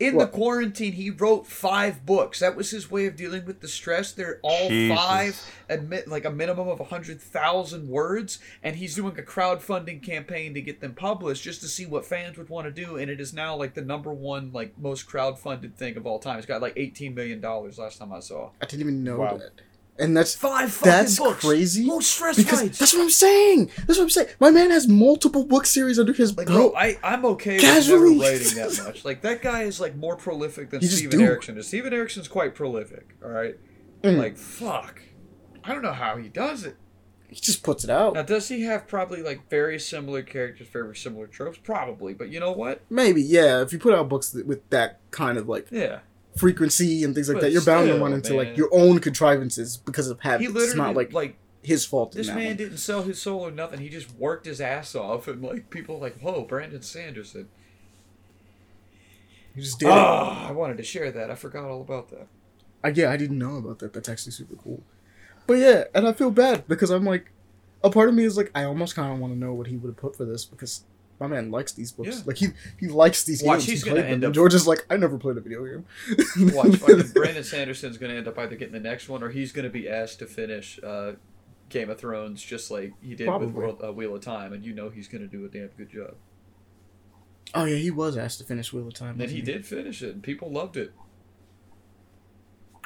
In What? the quarantine, he wrote five books. That was his way of dealing with the stress. They're all Jesus. five, admit like a minimum of hundred thousand words, and he's doing a crowdfunding campaign to get them published, just to see what fans would want to do. And it is now like the number one, like most crowdfunded thing of all time. It's got like eighteen million dollars last time I saw. I didn't even know Wow. that. And that's Five fucking that's books. crazy. Who stress because that's what I'm saying. That's what I'm saying. My man has multiple book series under his Like, belt. bro, I, I'm okay with Casually. never writing that much. Like, that guy is, like, more prolific than You Steven. Erikson is. Steven Erikson's quite prolific, alright? Mm. Like, fuck. I don't know how he does it. he just puts it out. Now, does he have probably, like, very similar characters, very similar tropes? Probably. But you know what? Maybe, yeah. If you put out books with that kind of like Yeah. Frequency and things like But that, you're bound to run into man. like your own contrivances because of He habits. literally, It's not like, like, his fault. this man one. didn't sell his soul or nothing. He just worked his ass off, and, like, people are like, whoa, Brandon Sanderson. He just did it. Ah, I wanted to share that. I forgot all about that. I, yeah, I didn't know about that. That's actually super cool. But yeah, and I feel bad because I'm like, a part of me is like, I almost kind of want to know what he would have put for this because my man likes these books. Yeah. Like he he likes these Watch, games. he's he gonna end them. up- George is like, I never played a video game. Watch, fucking Brandon Sanderson's gonna end up either getting the next one or he's gonna be asked to finish uh, Game of Thrones just like he did with World, uh, Wheel of Time, and you know he's gonna do a damn good job. oh yeah, he was asked to finish Wheel of Time. And then he wasn't did finish it, and people loved it.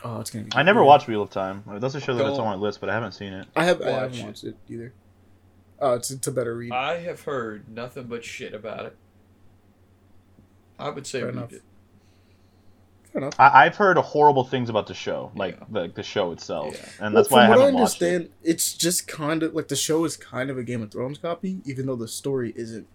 Oh, it's gonna be. I never watched Wheel of Time. That's a show that it's on my list, but I haven't seen it. I have. I haven't it. watched it either. Oh, it's it's a better read. I have heard nothing but shit about it. I would say Fair read enough. it. Fair enough. I, I've heard horrible things about the show, like Yeah. the the show itself, Yeah. and that's Well, why I from what I haven't watched it. understand, it's just kind of like the show is kind of a Game of Thrones copy, even though the story isn't.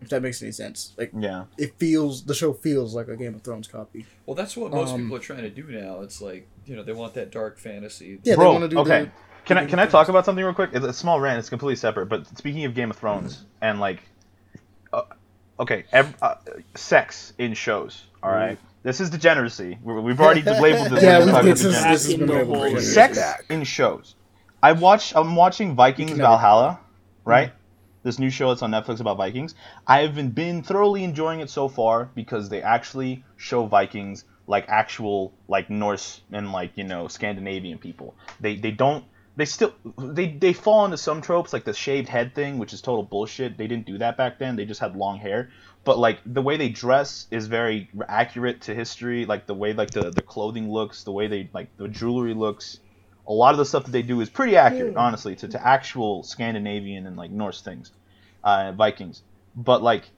If that makes any sense, like Yeah, it feels the show feels like a Game of Thrones copy. Well, that's what most Um, people are trying to do now. It's like you know they want that dark fantasy. Yeah, bro. they want to do okay, the. Can I can I talk about something real quick? It's a small rant. It's completely separate. But speaking of Game of Thrones and like, uh, okay, ev- uh, sex in shows. All right, this is degeneracy. We- We've already labeled this. Yeah, We're we've- this is- degeneracy. this has in been labeled sex Back. in shows. I watch. I'm watching Vikings can never- Valhalla, right? This new show that's on Netflix about Vikings. I have been, been thoroughly enjoying it so far because they actually show Vikings like actual like Norse and like you know Scandinavian people. They they don't. They still they they fall into some tropes like the shaved head thing, which is total bullshit. They didn't do that back then. They just had long hair. But like the way they dress is very accurate to history. Like the way like the the clothing looks, the way they like the jewelry looks a lot of the stuff that they do is pretty accurate, honestly, to, to actual Scandinavian and like Norse things, uh, Vikings. But like,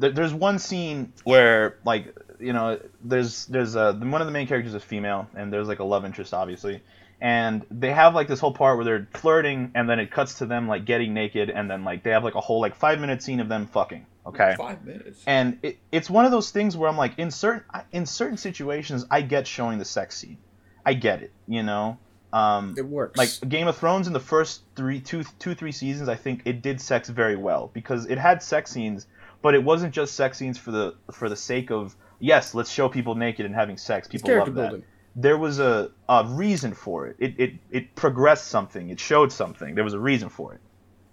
th- there's one scene where like you know there's there's uh, one of the main characters is female and there's like a love interest obviously, and they have like this whole part where they're flirting and then it cuts to them like getting naked and then like they have like a whole like five minute scene of them fucking. Okay Five minutes. and it, it's one of those things where I'm like, in certain in certain situations, I get showing the sex scene, I get it, you know. Um, It works. like Game of Thrones in the first three, two, two, three seasons, I think it did sex very well because it had sex scenes, but it wasn't just sex scenes for the for the sake of yes, let's show people naked and having sex. People love that. building. There was a, a reason for it. It, it. it progressed something. It showed something. There was a reason for it.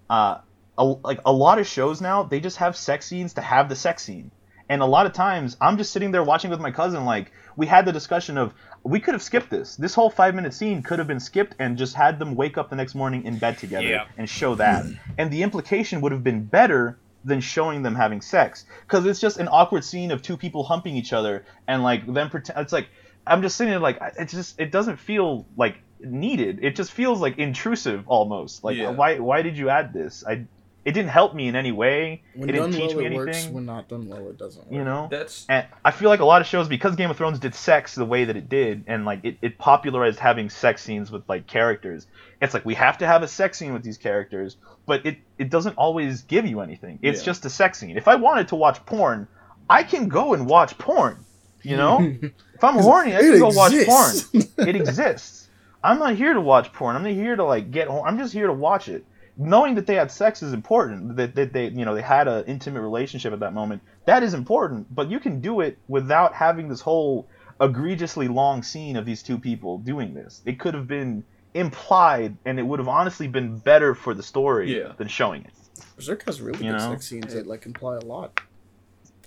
Uh, a, like a lot of shows now they just have sex scenes to have the sex scene and a lot of times i'm just sitting there watching with my cousin like we had the discussion of we could have skipped this this whole five minute scene could have been skipped and just had them wake up the next morning in bed together Yeah. and show that and the implication would have been better than showing them having sex because it's just an awkward scene of two people humping each other and like them pretend it's like i'm just sitting there like it just it doesn't feel like needed it just feels like intrusive almost like Yeah. why why did you add this i it didn't help me in any way When it didn't done teach well, me it works. When not done well, it doesn't. Work. you know That's and I feel like a lot of shows because Game of Thrones did sex the way that it did, and like it, it popularized having sex scenes with like characters. It's like we have to have a sex scene with these characters, but it it doesn't always give you anything. It's Yeah. just a sex scene. If I wanted to watch porn, I can go and watch porn. You know, if I'm horny, I can go watch porn. It exists. I'm not here to watch porn. I'm not here to like get. hor- I'm just here to watch it. Knowing that they had sex is important. That, that they, you know, they had an intimate relationship at that moment. That is important. But you can do it without having this whole egregiously long scene of these two people doing this. It could have been implied, and it would have honestly been better for the story Yeah. than showing it. Berserk has really You good know? sex scenes that like imply a lot.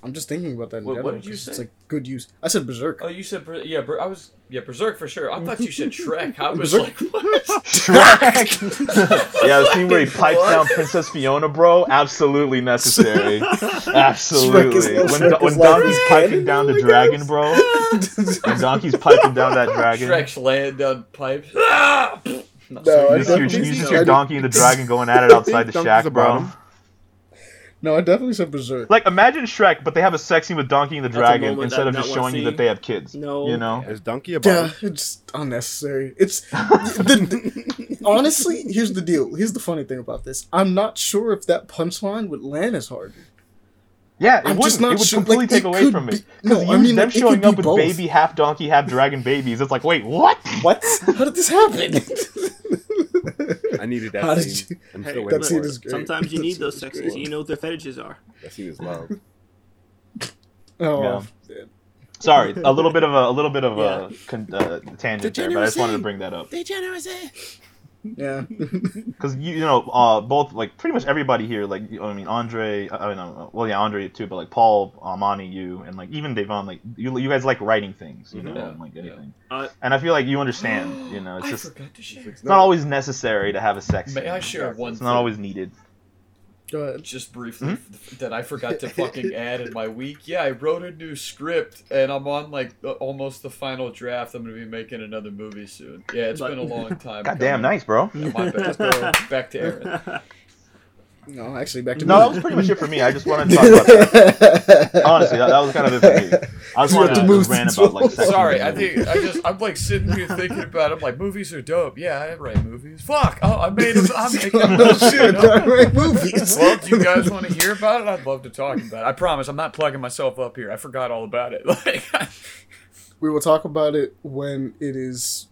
I'm just thinking about that in What- what general. did you 'cause It's like good use. I said Berserk. oh, you said Ber- yeah. Ber- I was yeah Berserk for sure. I thought you said Shrek. I was Berserk- like, what? yeah, the scene where he pipes What? down Princess Fiona, bro, absolutely necessary. Shrek Absolutely. is- when Shrek when is Donkey's his piping cannon, down the oh dragon, guess. bro. When Donkey's piping down that dragon. Shrek's laying down pipes. Not No, sorry. I You just hear, definitely you just see- hear Donkey and the dragon going at it outside the shack, bro. about him. No, I definitely said Berserk. Like imagine Shrek, but they have a sex scene with Donkey and the That's dragon instead of just one showing you that they have kids. No. You know? Is Donkey a Yeah, it's unnecessary. It's the, the- honestly. Here's the deal. Here's the funny thing about this. I'm not sure if that punchline would land as hard. Yeah, it I'm wouldn't. not it would sure- completely like, take it away from be- it. Because no, you I mean, them like, showing up be with both. baby half donkey, half dragon babies. It's like, wait, what? What? How did this happen? I needed that How did scene. you- I'm Hey, still that scene for is great. Sometimes you need those is sex scenes. You know what their fetishes are. That scene is love. Oh, Yeah. man. Sorry, a little bit of a, a little bit of Yeah. a con- uh, tangent there, but I just wanted to bring that up yeah. because you, you know, uh, both like pretty much everybody here, like I mean, Andre, I mean, uh, well, yeah, Andre too, but like Paul, Amani, you, and like even Devon, like you, you guys like writing things, you know, Yeah, and, like yeah. anything, Uh, and I feel like you understand, you know, it's I just to share. it's not always necessary to have a sex. May scene. I share one It's thing? not always needed. Go ahead. just briefly hmm? f- that I forgot to fucking add in my week. Yeah, I wrote a new script and I'm on like the, almost the final draft. I'm gonna be making another movie soon. Yeah, it's But- been a long time. God damn, nice, bro. Yeah, my bad. Back to Aaron. No, actually, back to No, that was pretty much it for me. I just wanted to talk about that. Honestly, that, that was kind of it for me. I just You wanted have to to move rant about like sex Sorry, I think I just I'm like sitting here thinking about it. I'm like, movies are dope. Yeah, I write movies. Fuck. Oh, I made them. I'm making a no movie. Oh, shit. you? I write movies. Well, do you guys want to hear about it? I'd love to talk about it. I promise, I'm not plugging myself up here. I forgot all about it. Like, we will talk about it when it is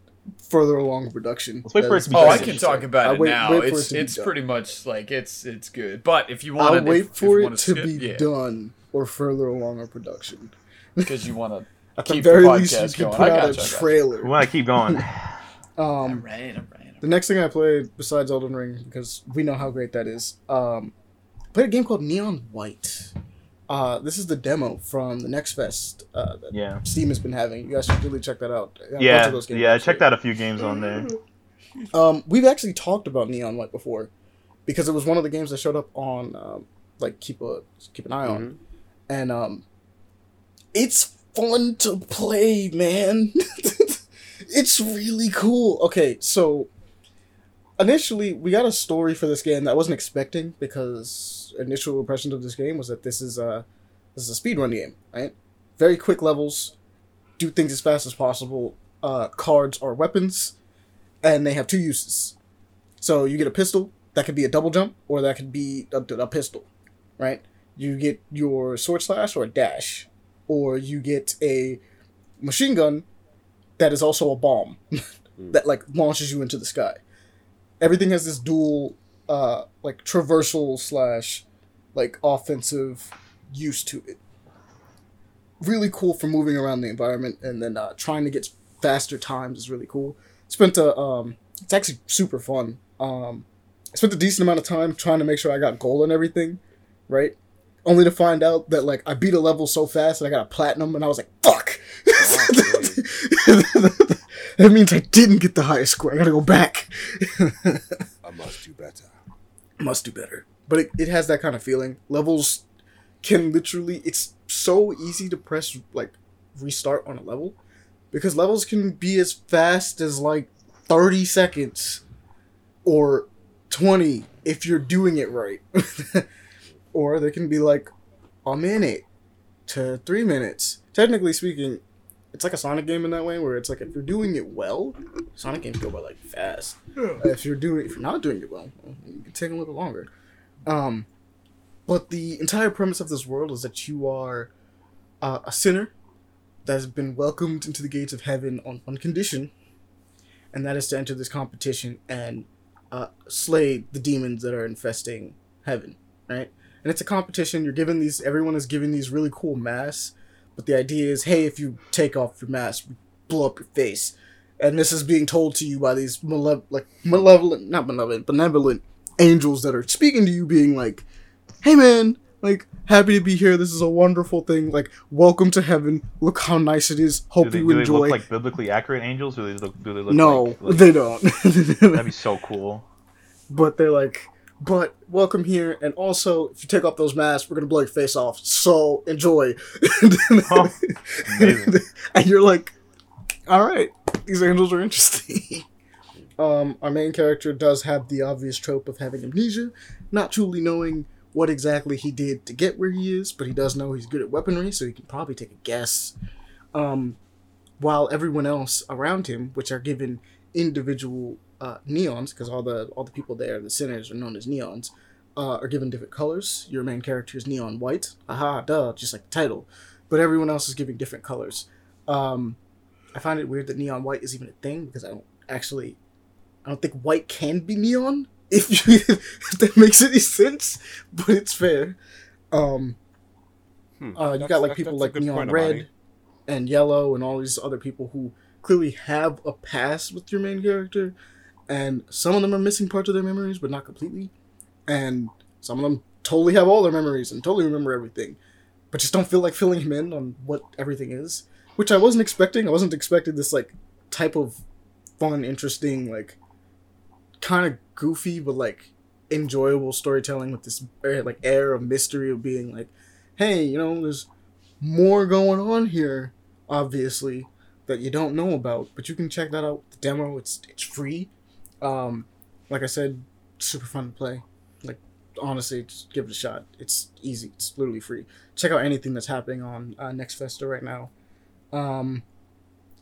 further along in production. Let's wait for That it is to be oh, I can talk about I'll it wait- now. wait it's it to be it's done. pretty much like it's it's good. But if you want I'll wait for it to skip, be yeah, done or further along in production. Because you want to. At the very the least, you can going. put I out gotcha, I a gotcha. We trailer. want to keep going. Um, Right, right. the next thing I played besides Elden Ring, because we know how great that is, um, played a game called Neon White. Uh, this is the demo from the Next Fest uh, that Yeah. Steam has been having. You guys should really check that out. I got Yeah, of those games yeah. I checked out a few games on there. Um, we've actually talked about Neon White before because it was one of the games that showed up on um, like keep a keep an eye on, and um, it's fun to play, man. it's really cool. Okay, so initially we got a story for this game that I wasn't expecting because initial impressions of this game was that this is a this is a speedrun game, right? Very quick levels, do things as fast as possible. Uh, cards are weapons and they have two uses. So you get a pistol that could be a double jump, or that could be a, a pistol, right? You get your sword slash or a dash, or you get a machine gun that is also a bomb that like launches you into the sky. Everything has this dual, uh, like traversal slash, like offensive use to it. Really cool for moving around the environment, and then uh, trying to get faster times is really cool spent a um it's actually super fun um I spent a decent amount of time trying to make sure I got gold and everything, right? Only to find out that like I beat a level so fast that I got a platinum, and I was like, "Fuck!" that means I didn't get the highest score. I gotta go back. I must do better. Must do better. But it, it has that kind of feeling. Levels can literally. It's so easy to press like restart on a level because levels can be as fast as like 30 seconds or 20 if you're doing it right. or they can be like a minute to three minutes. Technically speaking, it's like a Sonic game in that way, where it's like if you're doing it well, Sonic games go by like fast. If you're doing, if you're not doing it well, you can take a little longer. Um, but the entire premise of this world is that you are uh, a sinner that has been welcomed into the gates of heaven on one condition, and that is to enter this competition and uh, slay the demons that are infesting heaven. Right, and it's a competition. You're given these. Everyone is given these really cool masks, but the idea is, hey, if you take off your mask, we blow up your face. And this is being told to you by these malev- like malevolent, not malevolent, benevolent angels that are speaking to you, being like, "Hey, man, like, happy to be here. This is a wonderful thing. Like, welcome to heaven. Look how nice it is. Hope they, you do they enjoy." look like biblically accurate angels, or do they look? Do they look no, like, like- they don't. That'd be so cool. but they're like, but welcome here, and also if you take off those masks, we're gonna blow your face off. So enjoy. Oh, and you're like, all right, these angels are interesting. um, our main character does have the obvious trope of having amnesia, not truly knowing what exactly he did to get where he is, but he does know he's good at weaponry, so he can probably take a guess. Um, while everyone else around him, which are given individual uh, neons, because all the all the people there, the sinners, are known as neons, uh, are given different colors. Your main character is neon white. Aha, duh, just like the title. But everyone else is giving different colors. Um, I find it weird that neon white is even a thing because I don't actually, I don't think white can be neon. If you, if that makes any sense, but it's fair. Um, Hmm. uh, you got like people like neon red and yellow and all these other people who clearly have a past with your main character, and some of them are missing parts of their memories, but not completely, and some of them totally have all their memories and totally remember everything, but just don't feel like filling him in on what everything is, which I wasn't expecting. I wasn't expecting this like type of fun, interesting, like kind of goofy but like enjoyable storytelling with this like air of mystery of being like, hey, you know, there's more going on here, obviously, that you don't know about, but you can check that out. The demo, it's it's free. Um, like I said, super fun to play. Like honestly, just give it a shot. It's easy. It's literally free. Check out anything that's happening on uh, Next Festa right now. Um,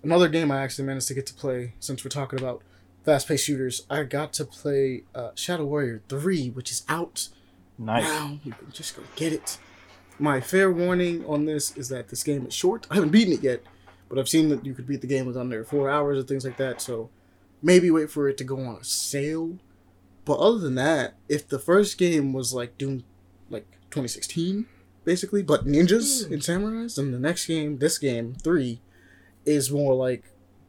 another game I actually managed to get to play since we're talking about fast-paced shooters. I got to play uh, Shadow Warrior Three, which is out Nice. now. You can just go get it. My fair warning on this is that this game is short. I haven't beaten it yet, but I've seen that you could beat the game with under four hours and things like that. So maybe wait for it to go on a sale. But other than that, if the first game was like Doom, like 2016, basically, but ninjas and samurais, and the next game, this game three, is more like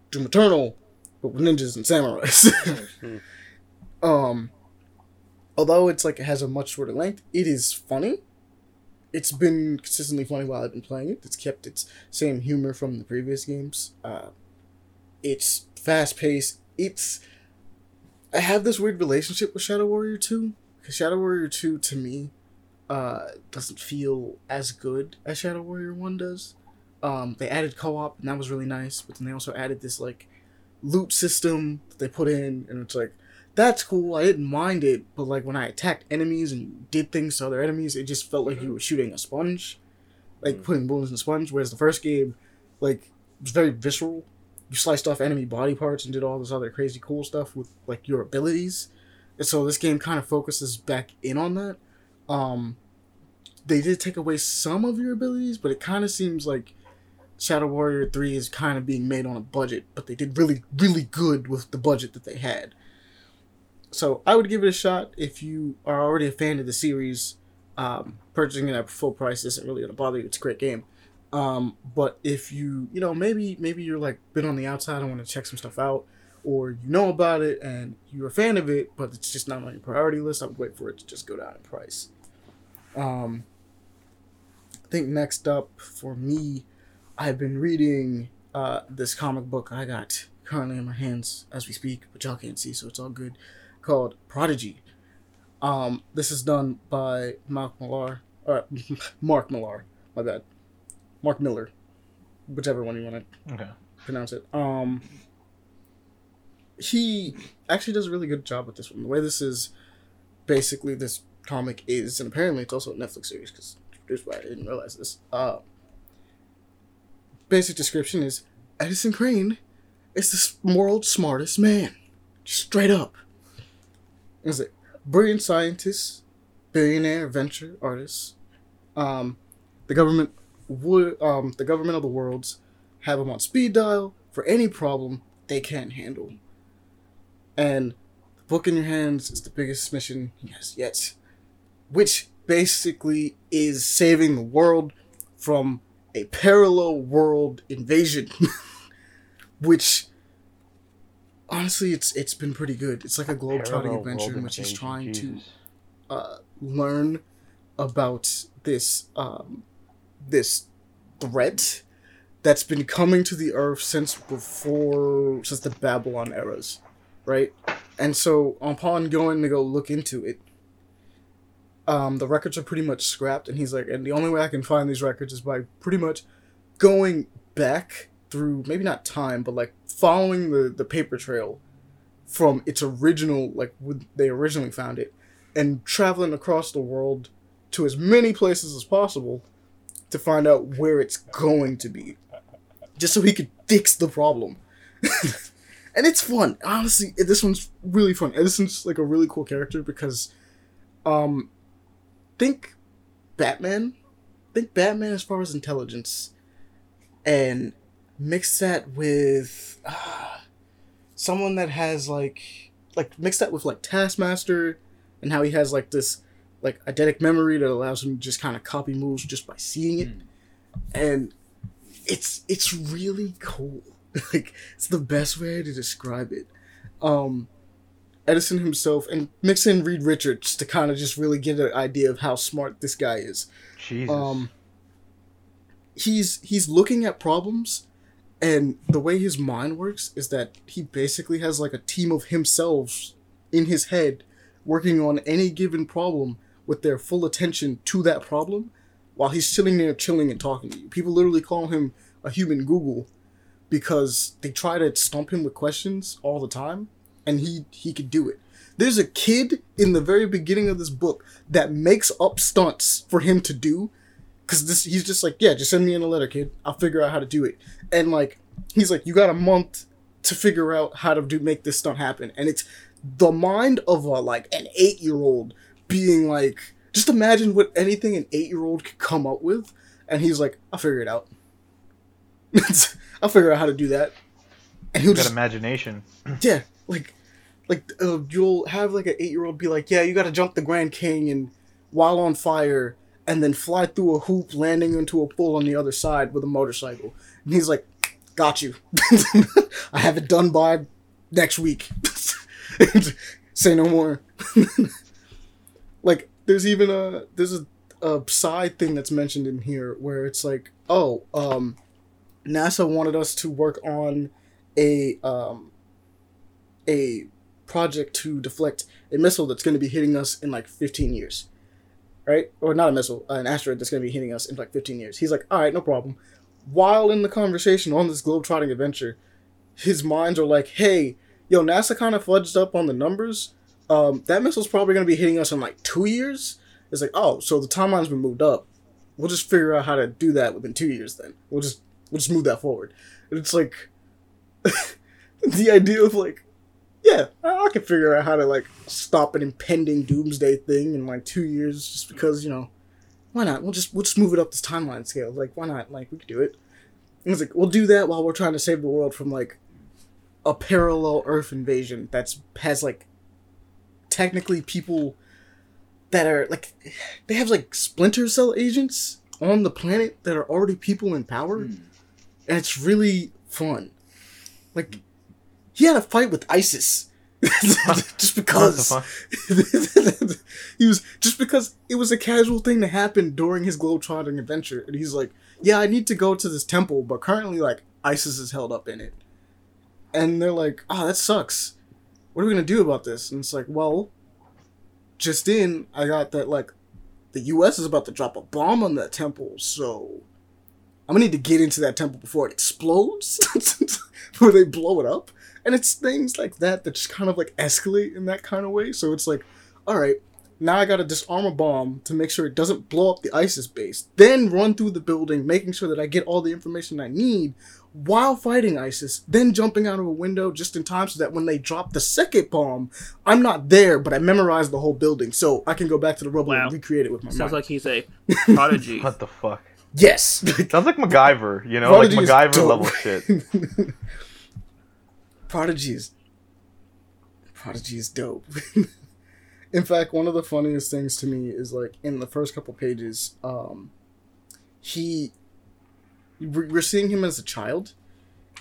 Doom Eternal, but with ninjas and samurais. um, although it's like it has a much shorter length, it is funny. It's been consistently funny while I've been playing it. It's kept its same humor from the previous games. Uh, it's fast paced. It's I have this weird relationship with Shadow Warrior 2 because Shadow Warrior 2 to me uh, doesn't feel as good as Shadow Warrior 1 does. Um, they added co-op and that was really nice, but then they also added this like loot system that they put in and it's like that's cool. I didn't mind it, but like when I attacked enemies and did things to other enemies, it just felt like you were shooting a sponge, like putting bullets in a sponge. Whereas the first game, like, was very visceral. You sliced off enemy body parts and did all this other crazy cool stuff with like your abilities. And so this game kind of focuses back in on that. Um, they did take away some of your abilities, but it kind of seems like Shadow Warrior 3 is kind of being made on a budget, but they did really, really good with the budget that they had. So I would give it a shot if you are already a fan of the series. Um, purchasing it at full price isn't really gonna bother you. It's a great game. Um, but if you, you know, maybe maybe you're like been on the outside and want to check some stuff out, or you know about it and you're a fan of it, but it's just not on your priority list, I would wait for it to just go down in price. Um, I think next up for me, I've been reading uh, this comic book I got currently in my hands as we speak, but y'all can't see, so it's all good. Called Prodigy. Um, this is done by Mark Millar, or Mark Millar. My bad, Mark Miller, whichever one you want to Okay. pronounce it. Um, he actually does a really good job with this one. The way this is basically this comic is, and apparently it's also a Netflix series because produced why I didn't realize this. Uh, basic description is Edison Crane is the world's smartest man, straight up. Is it brilliant scientist, billionaire, venture artist? Um, the government would um the government of the worlds have him on speed dial for any problem they can't handle. And the book in your hands is the biggest mission he has yet, which basically is saving the world from a parallel world invasion. which honestly it's it's been pretty good. It's like a globetrotting adventure in which he's trying to uh, learn about this um, this threat that's been coming to the earth since before since the Babylon eras, right? And so upon going to go look into it, um, the records are pretty much scrapped, and he's like, and the only way I can find these records is by pretty much going back through maybe not time, but like following the the paper trail from its original like when they originally found it and traveling across the world to as many places as possible to find out where it's going to be just so he could fix the problem. And it's fun. Honestly this one's really fun. Edison's like a really cool character because um think batman. Think batman as far as intelligence. And mix that with uh, someone that has like like mix that with like taskmaster and how he has like this like eidetic memory that allows him to just kind of copy moves just by seeing it. And it's it's really cool. Like it's the best way to describe it. Um edison himself and mix in reed richards to kind of just really get an idea of how smart this guy is. Jesus. um he's he's looking at problems and the way his mind works is that he basically has like a team of himself in his head working on any given problem with their full attention to that problem while he's sitting there chilling and talking to you. People literally call him a human google because they try to stump him with questions all the time and he he could do it. There's a kid in the very beginning of this book that makes up stunts for him to do because this he's just like yeah just send me in a letter kid. I'll figure out how to do it. And like he's like you got a month to figure out how to do make this stunt happen. And it's the mind of a like an eight year old being like just imagine what anything an eight year old could come up with and he's like i'll figure it out i'll figure out how to do that and he'll got just imagination. yeah, like, like uh, you'll have like an eight year old be like, "Yeah, you got to jump the Grand Canyon while on fire, and then fly through a hoop, landing into a pool on the other side with a motorcycle." And he's like, "Got you. I have it done by next week. Say no more." Like, there's even a there's a, a side thing that's mentioned in here where it's like, "Oh, um, NASA wanted us to work on a um a project to deflect a missile that's going to be hitting us in like 15 years right? Or not a missile an asteroid that's going to be hitting us in like 15 years. He's like all right no problem. While in the conversation on this globe-trotting adventure his minds are like hey yo nasa kind of fudged up on the numbers um, that missile's probably going to be hitting us in like two years. It's like oh so the timeline's been moved up. We'll just figure out how to do that within two years then. We'll just we'll just move that forward. And it's like the idea of like yeah I, I can figure out how to like stop an impending doomsday thing in like two years just because you know why not? We'll just we'll just move it up this timeline scale. Like why not? Like we could do it. And it's like we'll do that while we're trying to save the world from like a parallel earth invasion that's has like technically people that are like they have like splinter cell agents on the planet that are already people in power and it's really fun like he had a fight with ISIS. just because he was just because it was a casual thing to happen during his globetrotting adventure, and he's like, "Yeah, I need to go to this temple, but currently, like, ISIS is held up in it." And they're like, "Oh, that sucks. What are we gonna do about this?" And it's like, "Well, just in, I got that like the U.S. is about to drop a bomb on that temple, so I'm gonna need to get into that temple before it explodes, before they blow it up." And it's things like that that just kind of like escalate in that kind of way. So it's like, all right, now I gotta disarm a bomb to make sure it doesn't blow up the ISIS base. Then run through the building, making sure that I get all the information I need while fighting ISIS. Then jumping out of a window just in time so that when they drop the second bomb, I'm not there, but I memorized the whole building, so I can go back to the rubble Wow. and recreate it with my Sounds mind. like he's a prodigy. What the fuck? yes. Sounds like MacGyver, you know, Prodigy like is MacGyver level shit. Prodigy is Prodigy is dope. in fact, one of the funniest things to me is like in the first couple pages, um, he we're seeing him as a child,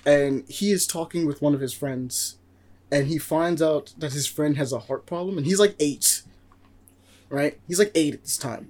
and he is talking with one of his friends, and he finds out that his friend has a heart problem, and he's like eight, right? He's like eight at this time.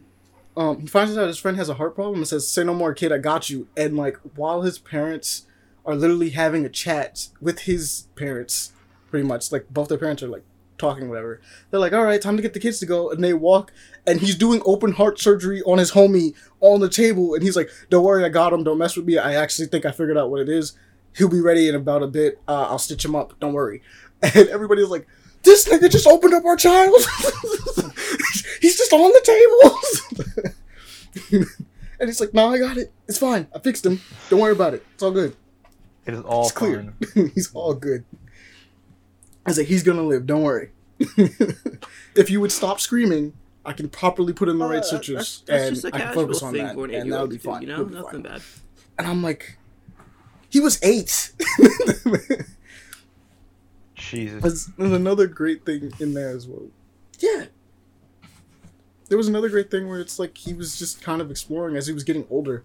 Um, he finds out his friend has a heart problem and says, "Say no more, kid. I got you." And like while his parents are literally having a chat with his parents, pretty much like both their parents are like talking whatever. They're like, "All right, time to get the kids to go," and they walk, and he's doing open heart surgery on his homie on the table, and he's like, "Don't worry, I got him. Don't mess with me. I actually think I figured out what it is. He'll be ready in about a bit. Uh, I'll stitch him up. Don't worry." And everybody's like, "This nigga just opened up our child. he's just on the table." and he's like, "No, I got it. It's fine. I fixed him. Don't worry about it. It's all good." It is all It's clear. he's all good. I said, like, he's gonna live. Don't worry. if you would stop screaming, I can properly put in the Uh, right that's- that's and just a I can focus on that, and that would be to do, fine. You know, nothing fine. bad. And I'm like, he was eight. Jesus. there's, there's another great thing in there as well. Yeah. There was another great thing where it's like he was just kind of exploring as he was getting older.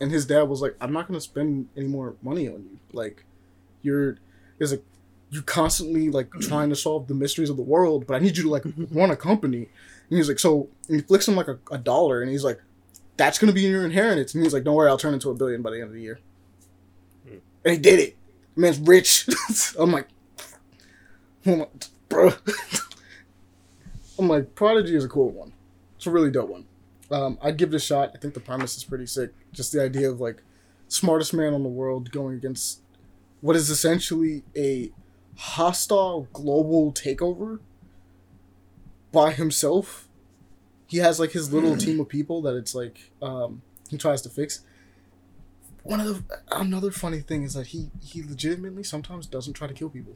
And his dad was like, I'm not gonna spend any more money on you. Like you're there's a you're constantly like trying to solve the mysteries of the world, but I need you to like run a company. And he's like, so and he flicks him like a, a dollar and he's like, That's gonna be your inheritance. And he's like, Don't worry, I'll turn into a billion by the end of the year. And he did it. man's rich. I'm like, bro. I'm like, Prodigy is a cool one. It's a really dope one. Um, I'd give it a shot. I think the premise is pretty sick. Just the idea of like smartest man on the world going against what is essentially a hostile global takeover by himself. He has like his little team of people that it's like um, he tries to fix. One of the another funny thing is that he he legitimately sometimes doesn't try to kill people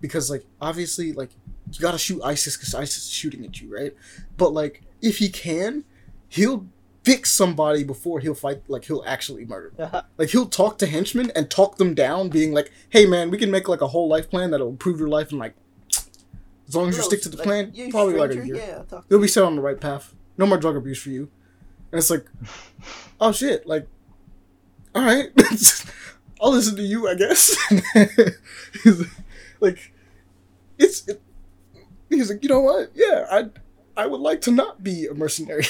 because like obviously like you gotta shoot ISIS because ISIS is shooting at you, right? But like if he can, he'll fix somebody before he'll fight. Like he'll actually murder. Them. like he'll talk to henchmen and talk them down, being like, "Hey man, we can make like a whole life plan that'll improve your life and like as long as you stick to the plan, you probably like a year. Yeah, You'll be set on the right path. No more drug abuse for you." And it's like, oh shit, like, all right, I'll listen to you, I guess. Like, it's. It, he's like, you know what? Yeah, I, I would like to not be a mercenary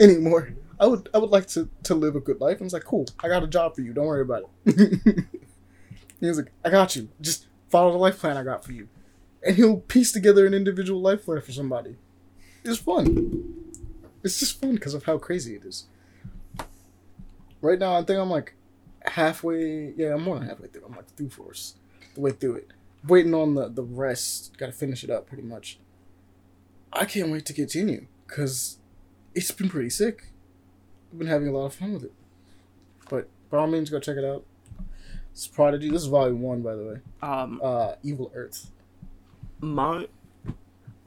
anymore. I would, I would like to to live a good life. And it's like, cool, I got a job for you. Don't worry about it. he was like, I got you. Just follow the life plan I got for you, and he'll piece together an individual life plan for somebody. It's fun. It's just fun because of how crazy it is. Right now, I think I'm like halfway. Yeah, I'm more than halfway through. I'm like three fourths the way through it. Waiting on the the rest. Got to finish it up pretty much. I can't wait to continue because it's been pretty sick. I've been having a lot of fun with it. But by all means, go check it out. It's Prodigy. This is volume one, by the way. Um, Uh, Evil Earth. my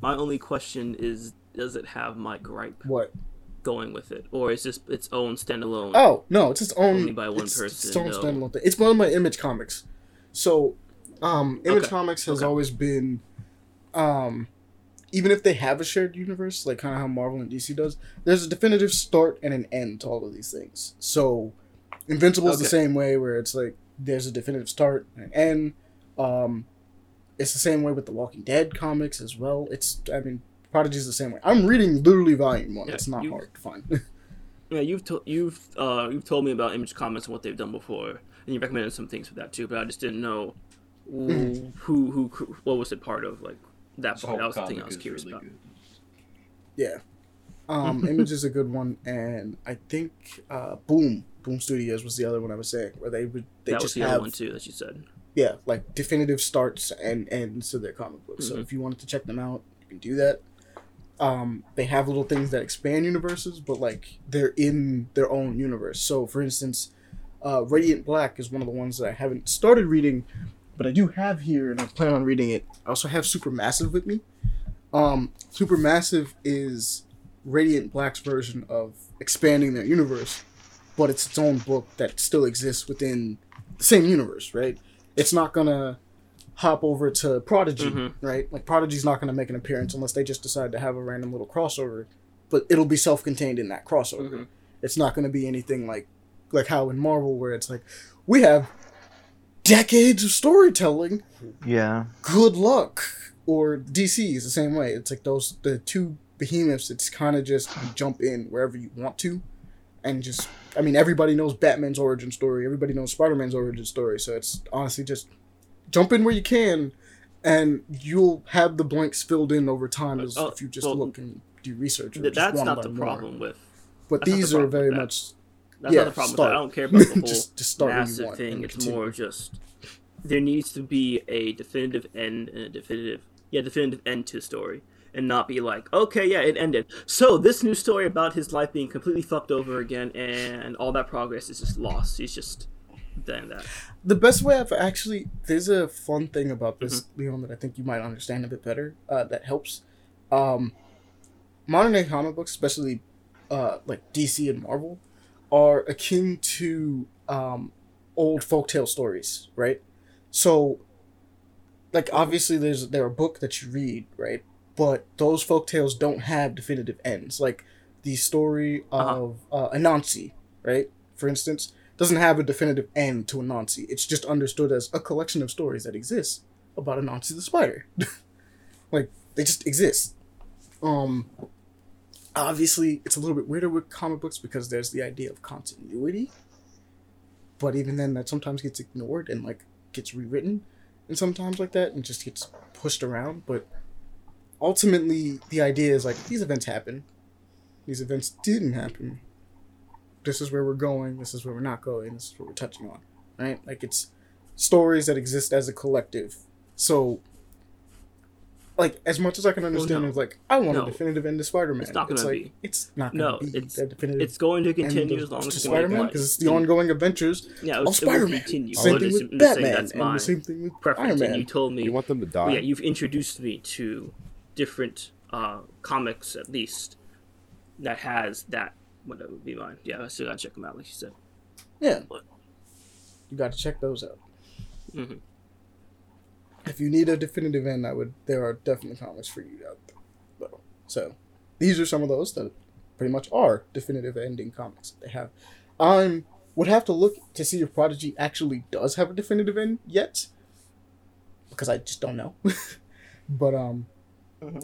my only question is, does it have my gripe What? going with it, or is just its own standalone? Oh no, it's its own. Only by one it's, person, Its own no. standalone thing. It's one of my Image comics. So, um, Image Okay. Comics has Okay. always been, um, even if they have a shared universe, like kind of how Marvel and DC does, there's a definitive start and an end to all of these things. So, Invincible is the same way, where it's like there's a definitive start and an end. Um, it's the same way with the Walking Dead comics as well. It's I mean, Prodigy's the same way. I'm reading literally volume one. Yeah, it's not you- hard to find. Yeah, you've to- you've uh, you've told me about Image Comics and what they've done before, and you recommended some things for that too. But I just didn't know who who, who, who what was it part of like that This part. That was the thing I was curious really about. good. yeah. Um, Image is a good one, and I think uh, Boom Boom Studios was the other one I was saying, where they would they that was just the have other one too that you said. yeah like definitive starts and ends to their comic books. So Mhm. if you wanted to check them out, you can do that. Um, they have little things that expand universes, but like they're in their own universe. So for instance, uh, Radiant Black is one of the ones that I haven't started reading, but I do have here, and I plan on reading it. I also have Supermassive with me. Um, Supermassive is Radiant Black's version of expanding their universe, but it's its own book that still exists within the same universe, right? It's not gonna hop over to Prodigy, Mhm. right? Like Prodigy's not gonna make an appearance unless they just decide to have a random little crossover, but it'll be self-contained in that crossover. Mhm. It's not gonna be anything like like how in Marvel where it's like we have decades of storytelling Yeah. good luck. Or DC is the same way. It's like those the two behemoths. It's kind of just you jump in wherever you want to, and just I mean everybody knows Batman's origin story. Everybody knows Spider Man's origin story. So it's honestly just jump in where you can, and you'll have the blanks filled in over time as Oh, if you just well, look and do research. Or Th- that's wanna not the more. problem with. But that's not the these are problem with very that. much That's Yeah, not the problem. start. With that. I don't care about the whole Just- just start where you massive thing. It's continue. more just there needs to be a definitive end and a definitive yeah definitive end to the story, and not be like okay yeah it ended. So this new story about his life being completely fucked over again and all that progress is just lost. He's just then that. the best way I've actually there's a fun thing about this Mm-hmm. Leon that I think you might understand a bit better. Uh, that helps. Um, modern day comic books, especially uh, like DC and Marvel, are akin to um, old folktale stories, right? So, like obviously, there's there a book that you read, right? But those folktales don't have definitive ends. Like the story Uh-huh. of uh, Anansi, right? For instance, doesn't have a definitive end to Anansi. It's just understood as a collection of stories that exist about Anansi the spider. like they just exist. Um obviously it's a little bit weirder with comic books because there's the idea of continuity. But even then that sometimes gets ignored and like gets rewritten and sometimes like that and just gets pushed around, but ultimately the idea is like these events happen. These events didn't happen this is where we're going, this is where we're not going, this is what we're touching on, right? Like it's stories that exist as a collective. So, like as much as I can understand, no. it's like I want No. a definitive end to Spider-Man. It's not gonna like be. it's not gonna No, be it's- a definitive. It's going to continue of- as long as to it's going to Spider-Man because it's the ongoing adventures yeah, it, of was- it will Spider-Man. continue. Same I'm thing with I'm saying Batman, that's and the same thing with preference. Iron And you told me You want them to die? Yeah, you've introduced me to different uh, comics, at least, that has that. Whatever would be mine? Yeah, I still gotta check them out, like you said. Yeah, but, you got to check those out. Mhm. If you need a definitive end, I would. There are definitely comics for you out there. Though. So, these are some of those that pretty much are definitive ending comics that they have. I would have to look to see if Prodigy actually does have a definitive end yet, because I just don't know. but um,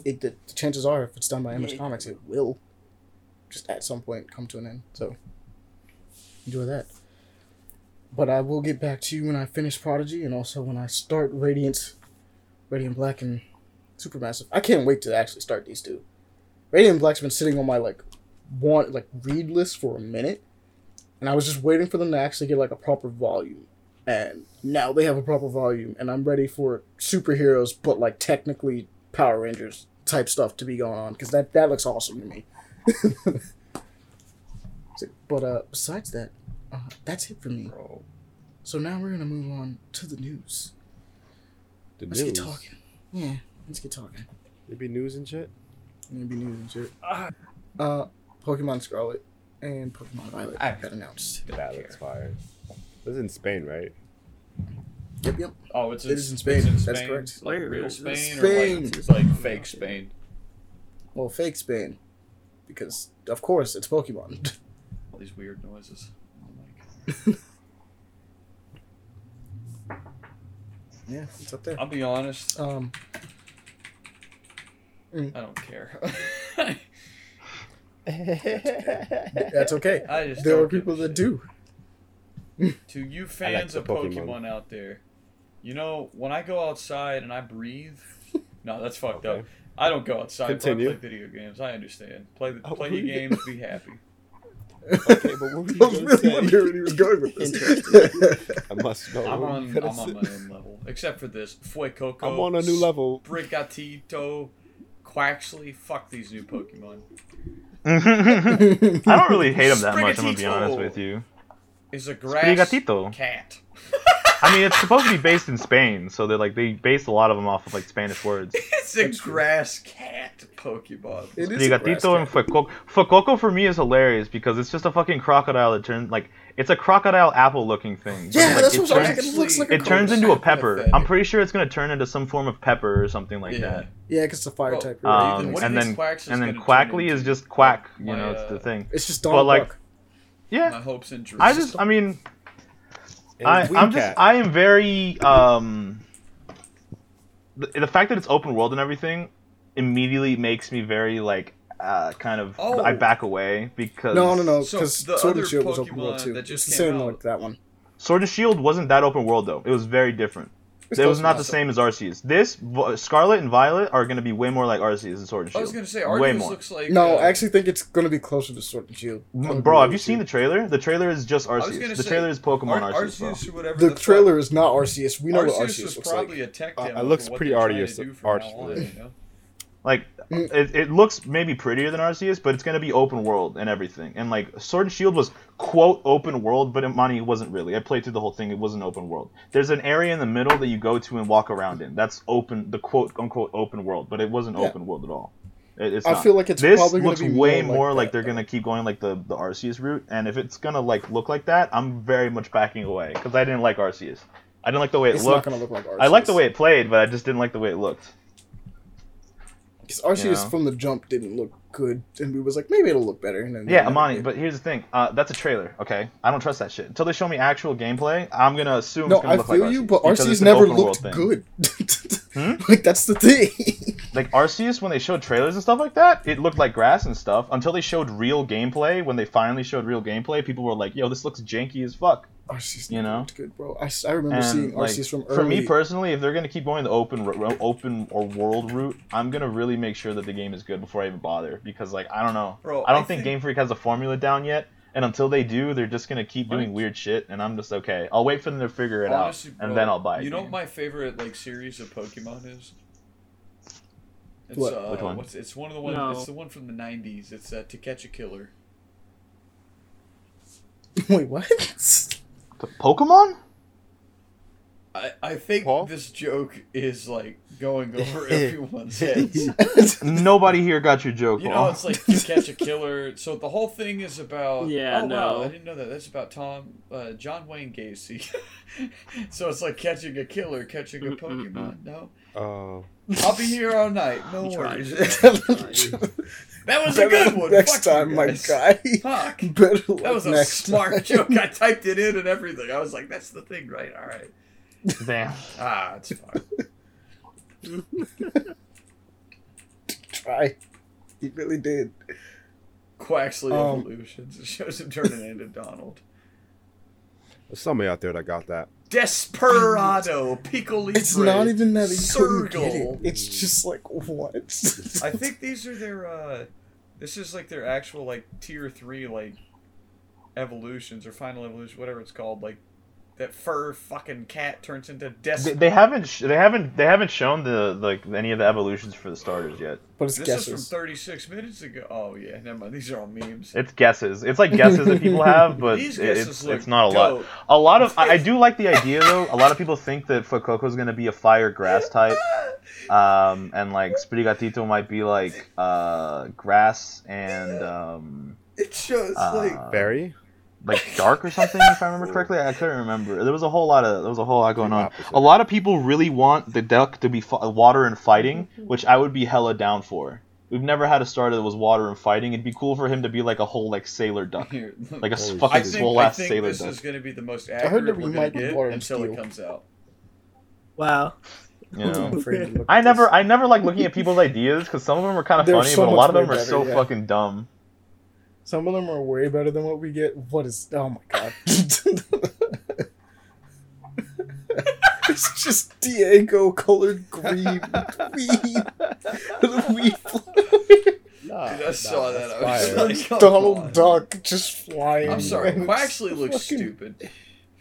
it the, the chances are if it's done by Image Yeah. Comics, it will just at some point come to an end. So enjoy that. But I will get back to you when I finish Prodigy and also when I start Radiant, Radiant Black and Supermassive. I can't wait to actually start these two. Radiant Black's been sitting on my like want like read list for a minute, and I was just waiting for them to actually get like a proper volume. And now they have a proper volume, and I'm ready for superheroes, but like technically Power Rangers type stuff to be going on because that that looks awesome to me. But uh, besides that, uh, that's it for me. Bro. So now we're gonna move on to the news. The Let's news. get talking. Yeah, let's get talking. Maybe news and shit. Maybe news and shit. Ah. Uh, Pokemon Scarlet and Pokemon Violet I- got announced. That looks fire. This is in Spain, right? Yep, yep. Oh, it's, It it's is in Spain. it's That's correct. Like real is Spain, or Spain. like, it's like fake Spain. Well, fake Spain, because of course it's Pokemon. All these weird noises. My god. Yeah, it's up there. I'll be honest. Um, I don't care. that's okay. I just There are people that do. To you fans the of Pokemon. Pokemon. out there, you know when I go outside and I breathe. No, that's fucked up. I don't go outside. But I Continue. play video games. I understand. Play the, Oh, play your games. Be happy. Okay, but what were you I was gonna really say? wondering where he was going with this. I must know. I'm on. I'm on my own level, except for this Fuecoco. I'm on a new level. Sprigatito, Quaxly. Fuck these new Pokemon. I don't really hate him that much. I'm gonna be honest with you. Is a grass Sprigatito. cat. I mean, it's supposed to be based in Spain, so they like they base a lot of them off of like Spanish words. It's a grass cat Pokemon. It is a grass Sprigatito and cat. Fuecoco. Fuecoco for me is hilarious because it's just a fucking crocodile that turns like it's a crocodile apple looking thing. Yeah, like, that's it what I was turns, thinking. It looks like a It turns into a pepper. I'm pretty sure it's gonna turn into some form of pepper or something like Yeah. that. Yeah, because it's a fire Well, type. you're right. Um, what and then think Quacks is and then Quackly is just Quack. You My, know, it's the uh, thing. it's just but, Donald like, Duck. My hopes and dreams. I just I mean And I, Wii I'm just I am very um the, the fact that it's open world and everything immediately makes me very like uh kind of Oh. I back away because No, no, no, So, because the Sword other and Shield was open world Pokemon too. that just It's the came same out- like that one. Sword and Shield wasn't that open world though. It was very different. It's it was not the same as Arceus. This Scarlet and Violet are going to be way more like Arceus and Sword and I was gonna say way more. looks like. No, uh, I actually think it's gonna be closer to Sword and Shield. Bro, have you seen the trailer? The trailer is just I was The say, trailer is Pokemon Ar- Arceus. bro. Arceus or whatever. The fuck- trailer is not Arceus. We know Arceus what Arceus was looks probably like. a tech Uh, it looks pretty they're trying arty- to do from now archly. on, you know? Like. Mm. it, it looks maybe prettier than Arceus, but it's gonna be open world and everything. And like Sword and Shield was quote open world, but Imani wasn't really. I played through the whole thing. It wasn't open world. There's an area in the middle that you go to and walk around in. That's open, the quote unquote open world, but it wasn't Yeah. open world at all. It, it's I not. feel like it's this probably looks be way more like more like that, they're though. gonna keep going like the the Arceus route. And if it's gonna like look like that, I'm very much backing away because I didn't like Arceus. I didn't like the way it It's looked. look like Arceus. I like the way it played, but I just didn't like the way it looked. Because Arceus Yeah. from the jump didn't look good, and we was like maybe it'll look better. And then Yeah, Amani, but here's the thing. Uh, that's a trailer, okay? I don't trust that shit. Until they show me actual gameplay, I'm gonna assume no, it's gonna I look feel like you, Arceus, but because Arceus never looked good. Hmm? Like that's the thing. Like Arceus, when they showed trailers and stuff like that, it looked like grass and stuff. Until they showed real gameplay, when they finally showed real gameplay, people were like, "Yo, this looks janky as fuck." Arceus You know? good, bro. I, I remember And seeing like, Arceus from early. for me personally, if they're gonna keep going the open, ro- open or world route, I'm gonna really make sure that the game is good before I even bother. Because like I don't know, Bro, I don't I think, think- Game Freak has a formula down yet. And until they do, they're just gonna keep doing Right. weird shit, and I'm just okay. I'll wait for them to figure it Honestly, out, bro, and then I'll buy it. You know what my favorite like series of Pokemon is? It's, What? Uh, Which one? What's, it's one of the ones. No. It's the one from the '90s. It's uh, To Catch a Killer. Wait, what? The Pokemon? I, I think Paul? this joke is like going over everyone's heads. Nobody here got your joke, You know, Paul. it's like to catch a killer. So the whole thing is about. Yeah, oh, no. Wow, I didn't know that. That's about Tom, uh, John Wayne Gacy. so it's like catching a killer, catching a Pokemon. No, Oh, I'll be here all night. No He tried. worries. That was a good one. Next Fuck you time, my guy. Fuck. Better That was a next smart time. joke. I typed it in and everything. I was like, "That's the thing, right? All right. Damn. Ah, it's fine." Try. He really did. Quaxly Um, evolutions. It shows him turning into Donald. there's somebody out there that got that. Desperado, Pico Libre. It's not even that he couldn't get Circle. it. It's just like what? I think these are their. uh This is like their actual like tier three like evolutions or final evolution, whatever it's called. Like that fur fucking cat turns into They, they haven't. Sh- they haven't. They haven't shown the like any of the evolutions for the starters yet. but it's This guesses. is from 36 minutes ago. Oh yeah, never mind. These are all memes. It's guesses. It's like guesses that people have, but it- it's it's not a lot. A lot of I, I do like the idea though. A lot of people think that Fuecoco is gonna be a fire grass type, um, and like Sprigatito might be like uh, grass and um, It shows uh, like Barry? Like dark or something if I remember correctly. I couldn't remember. There was a whole lot of there was a whole lot going on. A lot of people really want the duck to be fi- water and fighting, mm-hmm. which I would be hella down for. We've never had a starter that was water and fighting. It'd be cool for him to be like a whole like sailor duck, like a Holy fucking I think, swole I ass think sailor this duck. is going to be the most heard accurate that we we're might get water and until it comes out. Wow. You know. I'm afraid to look I at never, this. I never like looking at people's ideas because some of them are kind of funny, so but a lot of them way are so yeah. fucking dumb. Some of them are way better than what we get. What is? Oh my god! it's just Diego colored green weed. weed Nah, Dude, I saw that. I was like, come Donald on. Duck just flying. I'm sorry. and actually it's looks fucking- stupid.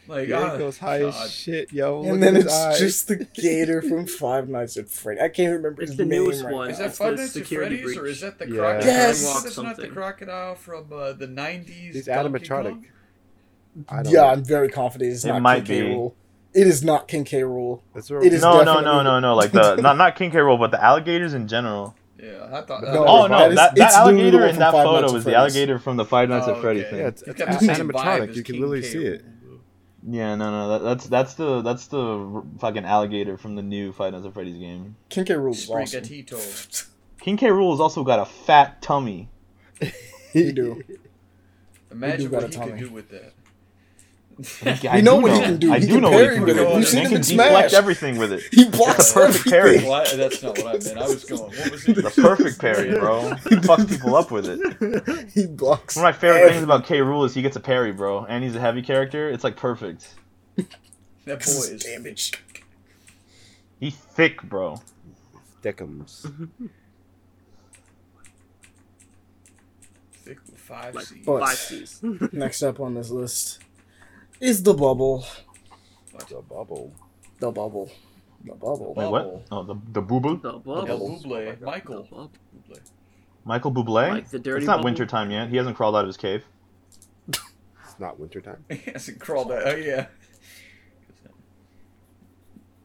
Like, Diego's ah, high God. as shit, yo. Look And then it's eyes. just the gator from Five Nights at Freddy. I can't remember It's his the name newest right one. now. Is that Five Nights at security Freddy's or is that the Yeah. crocodile? Yes! Walk That's not the crocodile from uh, the '90s. He's Donkey animatronic. Kong? I don't Yeah, know. I'm very confident it's It not might King K. be. Rule. It is not King K. Rool. That's where It is No, no, no, no, no. Like the not not King K. Rool, but the alligators in general. Yeah, I thought. No, Oh no, is- that, that it's literally the alligator in that photo at was the alligator from the Five Nights Oh, at Freddy's okay. thing. Yeah, it's, It's it's got the animatronic. You can literally see it. Yeah, no, no, that, that's that's the that's the fucking alligator from the new Five Nights at Freddy's game. King K. Rool is awesome. King K. Rool has also got a fat tummy. You do. Imagine got what a he tummy. could do with that. I know do what he can do. I He do can know what he can with do. it. We've seen him can in deflect Smash. everything with it. He blocks Perfect everything. parry. Well, I- that's not what I meant. I was going. What was it? The perfect parry, bro. He fucks people up with it. he blocks. One of my favorite things about K. Rool is he gets a parry, bro, and he's a heavy character. It's like perfect. That boy Boys. is damage. He's thick, bro. Dickums. thick with five Like C's. Five C's. Next up on this list is the bubble. The bubble. The bubble. The bubble. Wait, Bubble. what? Oh, the the booble. The El bubble. Buble, Michael. Bublé. Michael Bublé. Like the dirty it's not bubble? winter time yet. He hasn't crawled out of his cave. It's not wintertime. He hasn't crawled out. Oh yeah.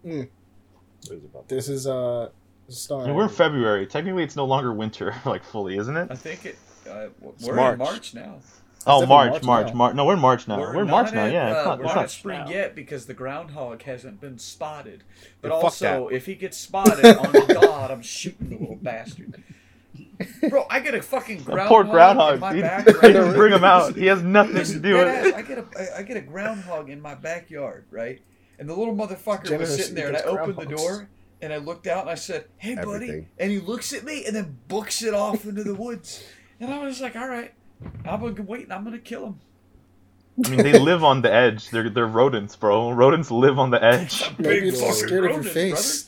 There's a bubble. This is uh I starring. mean, we're in February. Technically, it's no longer winter, like fully, isn't it? I think it. Uh, we're It's in March. March now. Oh, March, March March. March. No, we're in March now. We're, We're, in March now. at, Yeah, uh, it's not. we're It's not not. spring now. yet because the groundhog hasn't been spotted. But Yeah, also, if he gets spotted, on God, I'm shooting the little bastard. Bro, I get a fucking groundhog, poor in my dude. backyard. They just bring him out. He has nothing to do with it. I get a I- I get a groundhog in my backyard, right? And the little motherfucker was sitting there, and I against opened the door, and I looked out, and I said, "Hey, buddy," Everything. and he looks at me, and then books it off into the woods, and I was like, "All right, I'm gonna wait, and I'm gonna kill him." I mean, they live on the edge. They're they're rodents, bro. Rodents live on the edge. Maybe Big it's fucking scared of your rodents,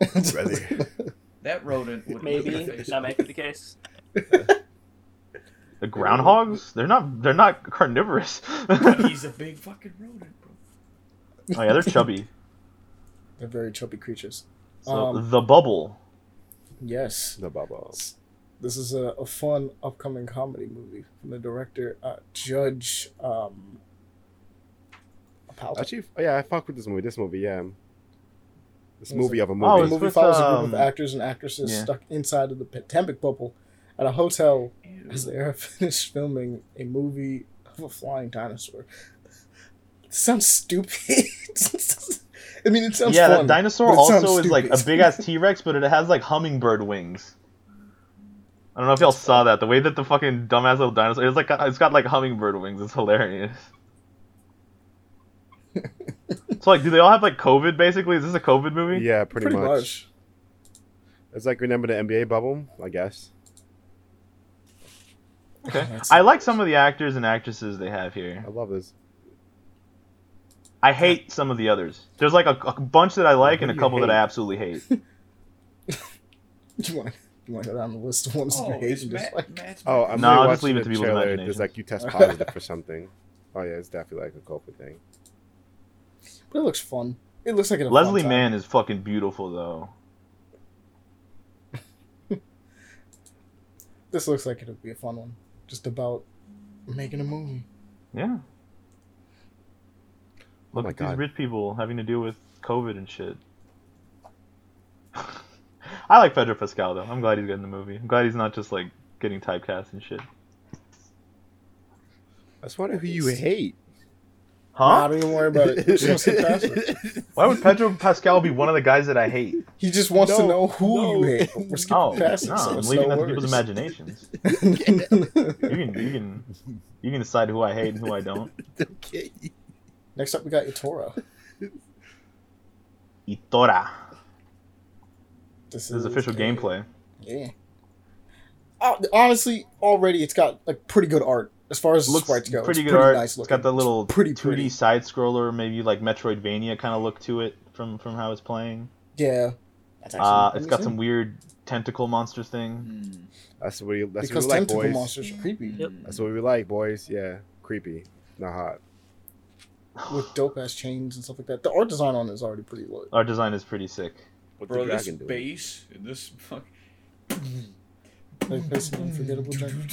face. Brother. That rodent would Maybe lick your face that might be the case. The groundhogs? They're not. They're not carnivorous. oh He's a big fucking rodent, bro. Oh yeah, they're chubby. They're very chubby creatures. So Um, the bubble. Yes. The bubble. This is a, a fun upcoming comedy movie from the director uh, Judd um Apatow. Actually, oh, yeah, I fuck with this movie. This movie, yeah. This It's movie like- of a movie. Oh, the movie. with, follows a group of um, actors and actresses yeah. stuck inside of the Potemkin bubble at a hotel Ew. as they are finished filming a movie of a flying dinosaur. It sounds stupid. I mean, it sounds yeah, fun, that dinosaur but it sounds also is like a big ass T Rex, but it has like hummingbird wings. I don't know if y'all saw that. The way that the fucking dumbass little dinosaur it's like it's got like hummingbird wings. It's hilarious. so like, do they all have like COVID? Basically, is this a COVID movie? Yeah, pretty, Pretty much. much. It's like remember the NBA bubble, I guess. Okay. I like some of the actors and actresses they have here. I love this. I hate some of the others. There's like a, a bunch that I like Who and a do you couple that I absolutely hate. You want you want to go down the list of ones Oh, you hate and just Matt, like Matt's Oh. I'm No, I'll just watching leave it to the people's trailer. imaginations. There's like you test positive for something. Oh yeah, it's definitely like a COVID thing. But it looks fun. It looks like a Leslie fun time. Mann is fucking beautiful though. This looks like it'll be a fun one. Just about making a movie. Yeah. Look oh my at these rich people having to deal with COVID and shit. I like Pedro Pascal though. I'm glad he's getting the movie. I'm glad he's not just like getting typecast and shit. I just wonder who you hate. Nah, Huh? don't even worry about it. Just skip past it. Why would Pedro Pascal be one of the guys that I hate? He just wants to know who no. you hate. We're skipping Oh, past it. no, so I'm leaving no that to people's imaginations. You can, you can, you can decide who I hate and who I don't. okay. Next up, we got Yatora. Itorah. This This is official a- gameplay. Yeah. Uh, honestly, already it's got like pretty good art as far as Looks sprites go. pretty it's good art. Nice it's looking. got the little It's pretty 2D pretty. side scroller, maybe like Metroidvania kind of look to it from from how it's playing. Yeah. That's actually- Uh, let it's me got see. some weird tentacle monster thing. Hmm. That's what we. That's because what we like, tentacle boys. monsters are creepy Yep. That's what we like, boys. Yeah, creepy, not hot. with dope ass chains and stuff like that. The art design on it is already pretty lit. Our design is pretty sick. What Bro, the this dragon doing? bass in this fuck. Like basically unforgettable genre.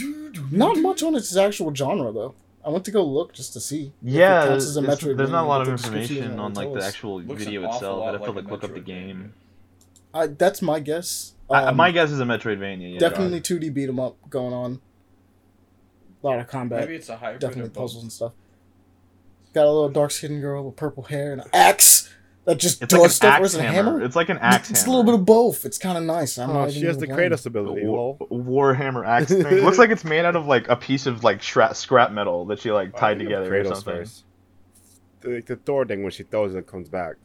Not much on its actual genre though. I went to go look just to see. Yeah, counts there's, as a there's- there's not a lot of information on like the actual Looks video itself. lot I'd have to like like a look up the game. I, that's my guess. I- Um, my guess is a Metroidvania. Yeah. definitely 2D beat 'em up going on. A lot of combat. Maybe it's a hybrid. definitely puzzles and stuff. Got a little dark skinned girl with purple hair and an axe that just It's does like an stuff. axe a hammer. hammer? It's like an axe It's hammer. a little bit of both. It's kind of nice. I'm Oh, not she has the gonna. Kratos ability. War, lol. Warhammer axe thing. Looks like it's made out of like a piece of like shra- scrap metal that she like tied do together or something. first? The, like the Thor thing when she throws it and comes back.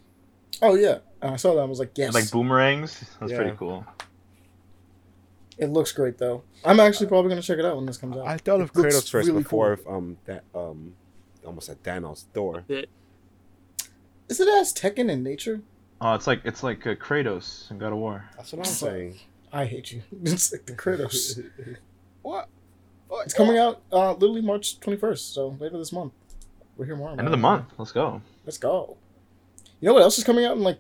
Oh yeah, and I saw that. I was like, yes. Like boomerangs. That's Yeah. pretty cool. it looks great though. I'm actually probably gonna check it out when this comes out. I thought of It Kratos first really before cool. of um that um almost at Thanos Thor. Bit. Is it as Tekken in nature? Oh, it's like it's like uh, Kratos in God of War. That's what I'm saying. I hate you. It's like the Kratos. what? it's coming out uh, literally March 21st, so later this month. We're here more. End of the month. Let's go. Let's go. You know what else is coming out in like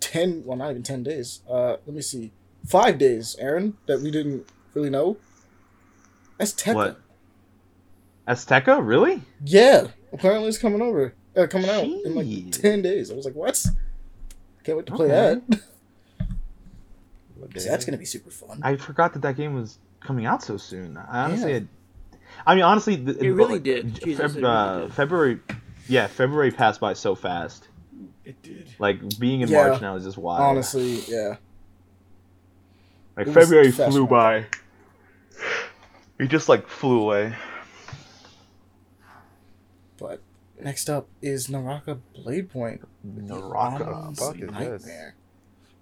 ten? Well, not even ten days. Uh, let me see. Five days, Aaron, that we didn't really know. That's Tekken. What? Azteca? Really? Yeah, apparently it's coming over. Uh, coming out in like ten days. I was like, what? Can't wait to play Okay. that. What 'Cause the that's gonna be super fun. I forgot that that game was coming out so soon. I honestly, Yeah. had, I mean, honestly, th- It really like, did. Jesus, Feb- it really uh, did. February, yeah, February passed by so fast. It did. Like being in Yeah. March now is just wild. Honestly, yeah. like it February flew by. It just like flew away. But next up is Naraka Blade Point. Naraka. Omni's fuck is this?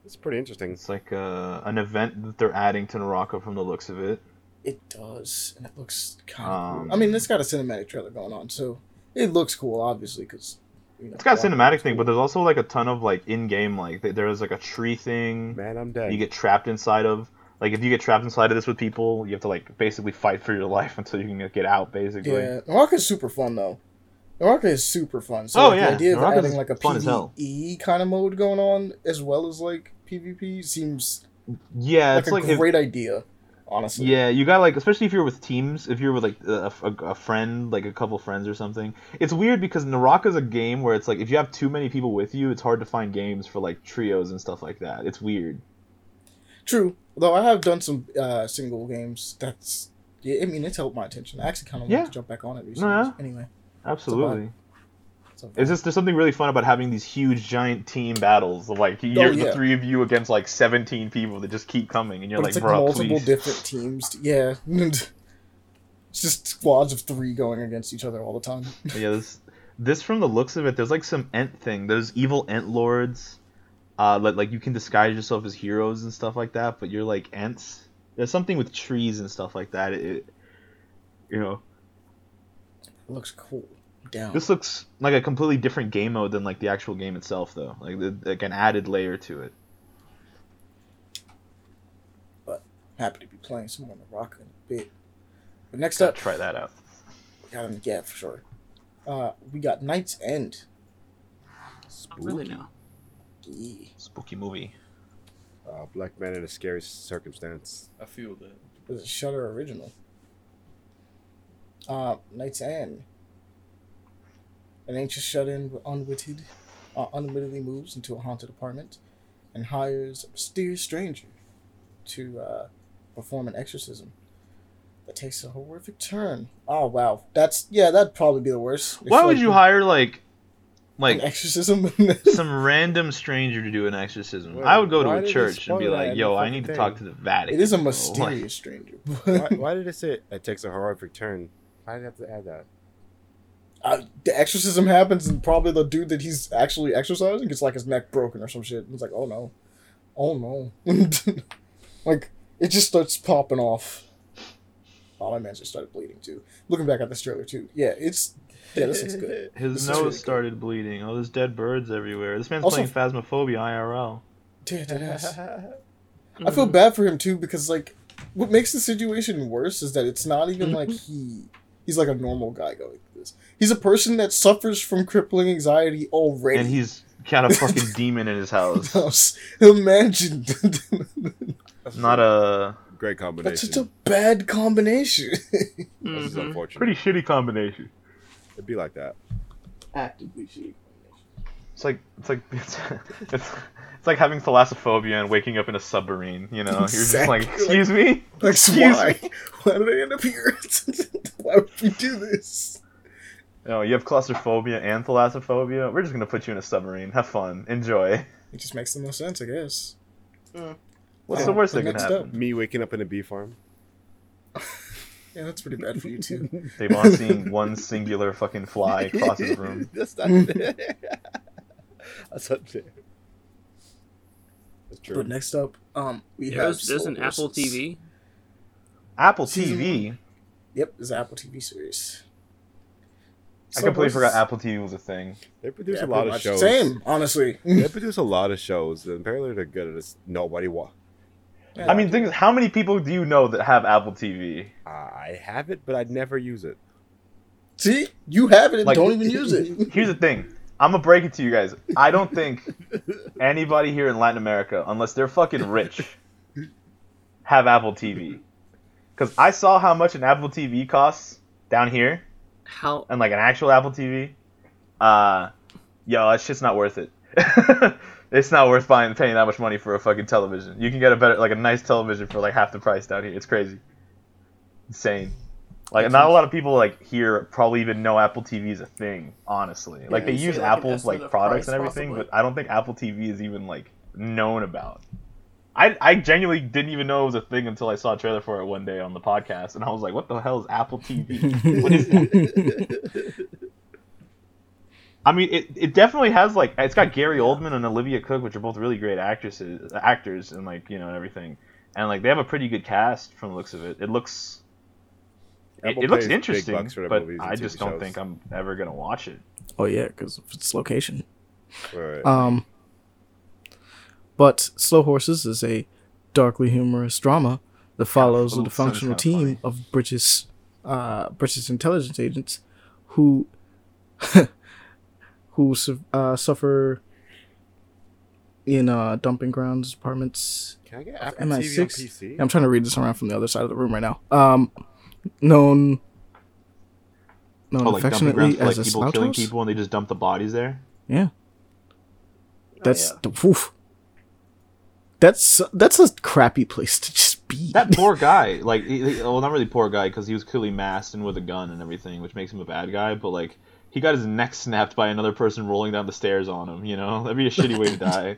It's pretty interesting. It's like uh, an event that they're adding to Naraka from the looks of it. It does, and it looks kind of Um, cool. I mean, it's got a cinematic trailer going on, so it looks cool, obviously, because you know, It's got a cinematic thing, cool. but there's also like a ton of like in-game like there's like a tree thing Man, I'm dead. you get trapped inside of. Like if you get trapped inside of this with people, you have to like basically fight for your life until you can get out. Basically, yeah, Naraka is super fun though. Naraka is super fun. So Oh, like, yeah, the idea of Naraka's adding like a. PVE kind of mode going on as well as like PvP seems yeah, like it's a like if- great idea. Honestly, Yeah, you got like, especially if you're with teams, if you're with like a, a, a friend, like a couple friends or something. It's weird because Naraka's a game where it's like if you have too many people with you, it's hard to find games for like trios and stuff like that. It's weird. True. Though I have done some uh, single games. That's yeah. I mean, it's helped my attention. I actually kind of Yeah. want to jump back on it recently. yeah. Anyway, Absolutely. so It's just there's something really fun about having these huge giant team battles of like you're Oh, yeah. the three of you against like 17 people that just keep coming and you're but like, it's like multiple please. different teams. to- yeah, it's just squads of three going against each other all the time. Yeah, this this from the looks of it, there's like some ent thing. There's evil ent lords. Uh, like like you can disguise yourself as heroes and stuff like that, but you're like ents. There's something with trees and stuff like that. It, it you know, It looks cool. Down. this looks like a completely different game mode than like the actual game itself, though. Like the, like an added layer to it. But happy to be playing some more Naraka in a bit. But next Gotta up, try that out. got him. Yeah, for sure. Uh, we got Night's End. Not really now. Yeah. Spooky movie. Uh, black man in a scary circumstance. I feel that. It was a Shudder original. Uh, Night's End. An anxious shut-in, unwitted, uh, unwittingly moves into a haunted apartment, and hires a mysterious stranger to uh, perform an exorcism that takes a horrific turn. Oh wow, that's yeah, that'd probably be the worst. Why would you hire like an like exorcism? some random stranger to do an exorcism? Wait, I would go to a church and be like, "Yo, I fucking need to thing? talk to the Vatican." it is a bro." Like, mysterious stranger. why, why did it say it takes a horrific turn? Why did they have to add that? Uh, the exorcism happens, and probably the dude that he's actually exorcising gets like his neck broken or some shit. And it's like, oh no, oh no, like it just starts popping off. Oh, my man just started bleeding too. Looking back at this trailer too, yeah, it's yeah, this looks good. His This nose really good. started bleeding. Oh, there's dead birds everywhere. This man's Also- playing Phasmophobia IRL. Dude, is. I feel bad for him too because like what makes the situation worse is that it's not even like he he's like a normal guy going through this. He's a person that suffers from crippling anxiety already. And he's got a fucking demon in his house. Imagine Not a Great combination. that's combination. such a bad combination. This is Mhm. unfortunate. pretty shitty combination. It'd be like that. Actively shitty. It's like it's like it's it's, it's like having thalassophobia and waking up in a submarine. You know, you're just like, Exactly. excuse me. Like Excuse why? Why did I end up here? why would you do this? You know, you have claustrophobia and thalassophobia. We're just gonna put you in a submarine. Have fun. Enjoy. It just makes the most sense, I guess. Mm. What's Yeah, the worst but that can next happen? up- Me waking up in a bee farm. Yeah, that's pretty bad for you too. They've all seen one singular fucking fly across his room. That's not That's not fair. That's true. But next up, um, we have There's, there's Soul an Apple TV. Apple Season TV. Yep, it's an Apple TV series. I Soul completely forgot Apple TV was a thing. They produce Yeah, a lot of shows. Same, honestly. They produce a lot of shows, and apparently they're good at this. Nobody wa Yeah, I mean, thing is, how many people do you know that have Apple TV? I have it, but I'd never use it. see, you have it and Like- don't even use it. Here's the thing. I'm gonna break it to you guys. I don't think anybody here in Latin America, unless they're fucking rich, have Apple TV. Because I saw how much an Apple TV costs down here, How and like an actual Apple TV. Uh, yo, that shit's not worth it. it's not worth buying paying that much money for a fucking television. You can get a better, like a nice television for like half the price down here. It's crazy, insane. Like not a lot of people like here probably even know Apple TV is a thing. Honestly, like they use like, Apple's like products price, and everything, possibly. but I don't think Apple TV is even like known about. I, I genuinely didn't even know it was a thing until I saw a trailer for it one day on the podcast, and I was like, "What the hell is Apple TV? what is that?" I mean, it, it definitely has like it's got Gary Oldman and Olivia Cooke, which are both really great actresses, actors, and like you know and everything, and like they have a pretty good cast from the looks of it. It looks it, it looks interesting, bucks for their but movies and I TV just don't shows. think I'm ever gonna watch it. Oh yeah, because of its location. Right. Um, but Slow Horses is a darkly humorous drama that follows a Little Sun dysfunctional team funny. of British, uh, British intelligence agents who, who uh, suffer in uh, dumping grounds, apartments. Can I get Apple MI6? TV on PC? I'm trying to read this around from the other side of the room right now. Um, known, known Oh, like affectionately grounds for like as a people slouch killing house. people and they just dump the bodies there. Yeah. Oh, that's yeah. oof. That's that's a crappy place to just be. That poor guy, like, he, he- well, not really poor guy because he was clearly masked and with a gun and everything, which makes him a bad guy. But like, he got his neck snapped by another person rolling down the stairs on him. You know, that'd be a shitty way to die.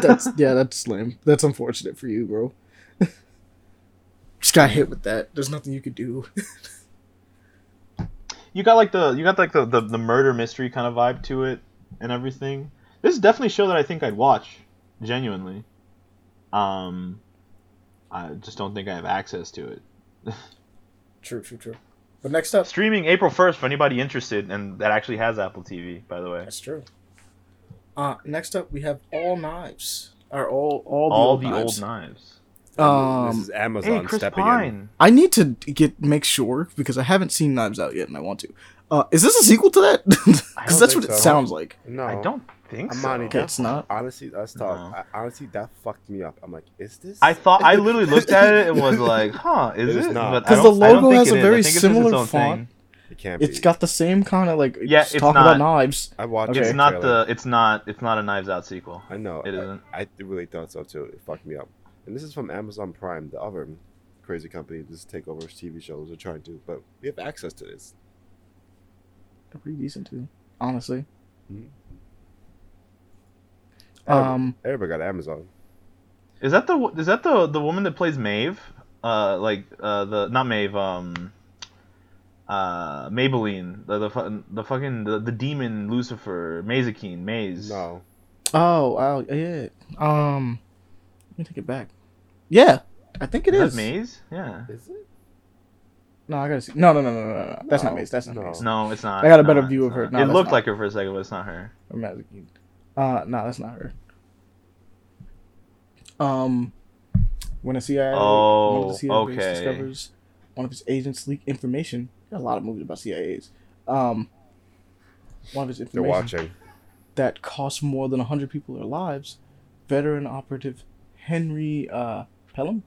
that's yeah, that's lame. That's unfortunate for you, bro. Just got hit with that. There's nothing you could do. you got like the you got like the, the the murder mystery kind of vibe to it and everything. This is definitely a show that I think I'd watch, genuinely. Um, I just don't think I have access to it. True, true, true. But next up, Streaming April first for anybody interested, and that actually has Apple TV, by the way. that's true. Uh, next up we have All Knives. Or all, all the All old the knives. old knives. Um, this is Amazon Hey, Chris stepping in. Pine. I need to get make sure because I haven't seen Knives Out yet, and I want to. Uh, is this a sequel to that? Because that's think what it sounds like. No, I don't think I'm so. Amani, Okay, that- it's not. Honestly, let's talk. No. I, honestly, that fucked me up. I'm like, is this? I thought I literally looked at it and was like, "Huh, is It is it?" not. But I 'Cause don't- the logo has a very I think it's just similar its font. thing. It can't It's be. got the same kind of like Yeah, just it's talk not. about knives. I watched. Okay. It's not trailer. the. It's not. It's not a Knives Out sequel. I know. It I- isn't. I, really thought so too. It fucked me up. And this is from Amazon Prime, the other crazy company that just take over TV shows. They're trying to, but we have access to this. They're pretty decent too, honestly. Mhm. Um, Everybody got Amazon. Is that the? Is that the the woman that plays Maeve? Uh, like uh the not Maeve. Um, uh, Maybelline, the the, the fucking the, the demon Lucifer, Mazikeen, Maze. No. Oh, oh, yeah. Um, let me take it back. Yeah, I think it Is that is. Maze? Yeah. Is it? No, I gotta see. No, no, no, no, no, no. That's not No, Maze. That's not no. Maze. No, it's not. I got a it's better view it's of her. No, it looked not. like her for a second, but it's not her. Or Mazikeen. Uh, no, that's not her. Um, when a CIA, Oh, one of the CIA agents okay. discovers one of his agents leak information. There a lot of movies about CIAs. Um, one of his information. They're watching. that cost more than hundred people their lives. Veteran operative Henry uh, Pelham,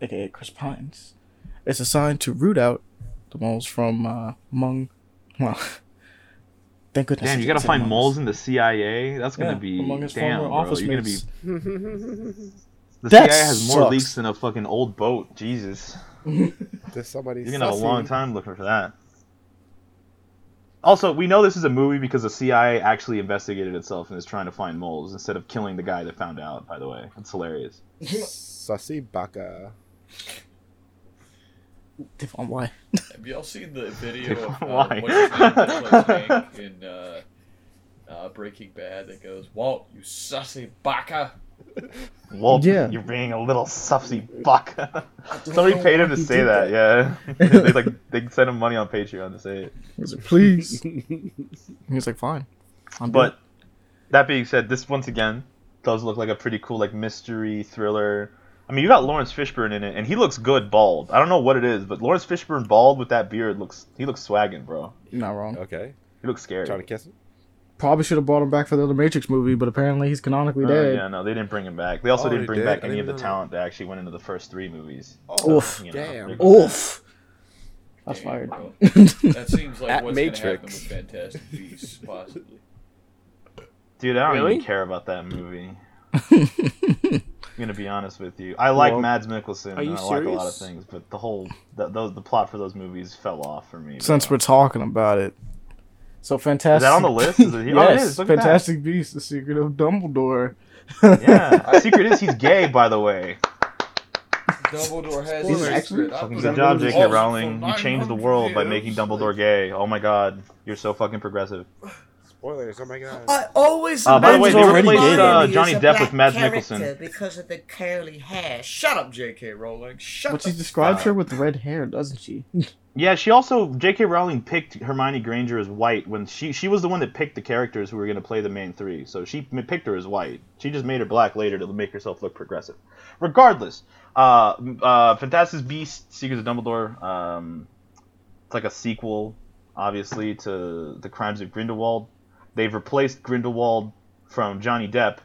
aka Chris Pines, is assigned to root out the moles from uh, among. Well, thank goodness. Damn, you gotta find among moles in the CIA. That's gonna Yeah, be among his damn, former bro. office You're gonna be. The That CIA has more sucks. leaks than a fucking old boat. Jesus, There's somebody. you're gonna have a long time looking for that. Also, we know this is a movie because the CIA actually investigated itself and is trying to find moles instead of killing the guy that found out. By the way, it's hilarious. Sussy baka. Devon, why? Have y'all seen the video of uh, Why? what's his name Hank in uh, uh, Breaking Bad that goes, Walt, you sussy baka. Well, Yeah. you're being a little sussy buck. Somebody paid him to say that. Yeah, they like they sent him money on Patreon to say it. He was like, please. he was like, fine. I'm But that being said, this once again does look like a pretty cool like mystery thriller. I mean, you got Laurence Fishburne in it, and he looks good bald. I don't know what it is, but Laurence Fishburne bald with that beard looks he looks swagging, bro. You're not wrong. Okay. He looks scary. Trying to kiss him? Probably should have brought him back for the other Matrix movie, but apparently he's canonically Uh, dead. yeah, no, they didn't bring him back. They also Oh, didn't bring did? back any of the know that. talent that actually went into the first three movies. Oof. You know, Damn. they're- Oof. That's Damn, fired. bro. That seems like At what's going to happen Matrix. with Fantastic Beasts, possibly. Dude, I don't Really? even care about that movie. I'm gonna be honest with you. I like Well, Mads Mikkelsen are and you I like a lot of things, but the whole the, those the plot for those movies fell off for me. Since bro. we're talking about it. So fantastic. Is that on the list? Is it- yes, oh, it is. Look at that. Fantastic Beasts: The Secret of Dumbledore. yeah, the secret is he's gay, by the way. Dumbledore has He's a actually- Fucking good job, J.K. Rowling. You changed the 900 world by making Dumbledore gay. Oh my god, you're so fucking progressive. Spoilers. Oh my god. I always Uh, by the way, they replaced, uh, Johnny Depp with black Mads Mikkelsen. because of the curly hair. Shut up, J.K. Rowling. Shut But she describes her with red hair, doesn't she? Yeah, she also J.K. Rowling picked Hermione Granger as white when she she was the one that picked the characters who were going to play the main three. So she picked her as white. She just made her black later to make herself look progressive. Regardless, uh, uh, Fantastic Beasts: Secrets of Dumbledore. Um, it's like a sequel, obviously, to The Crimes of Grindelwald. They've replaced Grindelwald from Johnny Depp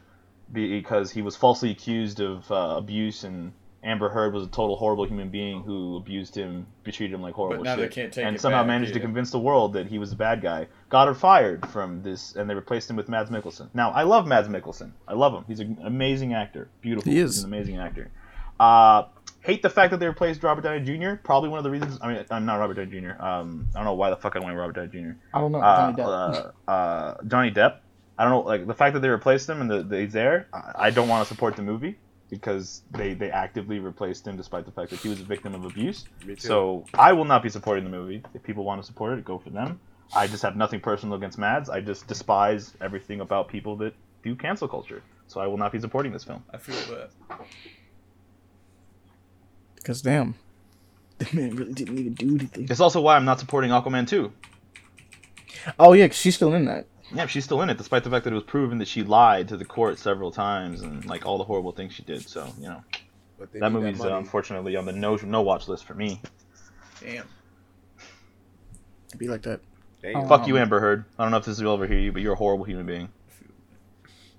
because he was falsely accused of uh, abuse and Amber Heard was a total horrible human being who abused him, treated him like horrible now they shit, can't take and it somehow back, managed to convince the world that he was the bad guy. Got her fired from this, and they replaced him with Mads Mikkelsen. Now I love Mads Mikkelsen. I love him. He's an amazing actor. Beautiful. He is. He's an amazing actor. Uh, hate the fact that they replaced Robert Downey Jr. Probably one of the reasons. I mean, I'm not Robert Downey Jr. Um, I don't know why the fuck I went with Robert Downey Jr. I don't know. Uh, Johnny Depp. uh, uh, Johnny Depp. I don't know, like the fact that they replaced him and that that he's there. I, I don't want to support the movie because they they actively replaced him despite the fact that he was a victim of abuse. So I will not be supporting the movie. If people want to support it, go for them. I just have nothing personal against Mads. I just despise everything about people that do cancel culture. So I will not be supporting this film. I feel that. Because damn, the man really didn't even do anything. It's also why I'm not supporting Aquaman 2. Oh yeah, 'cause she's still in that. Yeah, she's still in it, despite the fact that it was proven that she lied to the court several times and like all the horrible things she did. So you know, But they that need movie's uh, unfortunately on the no no watch list for me. Damn. It'd be like that. Damn. Fuck you, Um, Amber Heard. I don't know if this will ever hear you, but you're a horrible human being.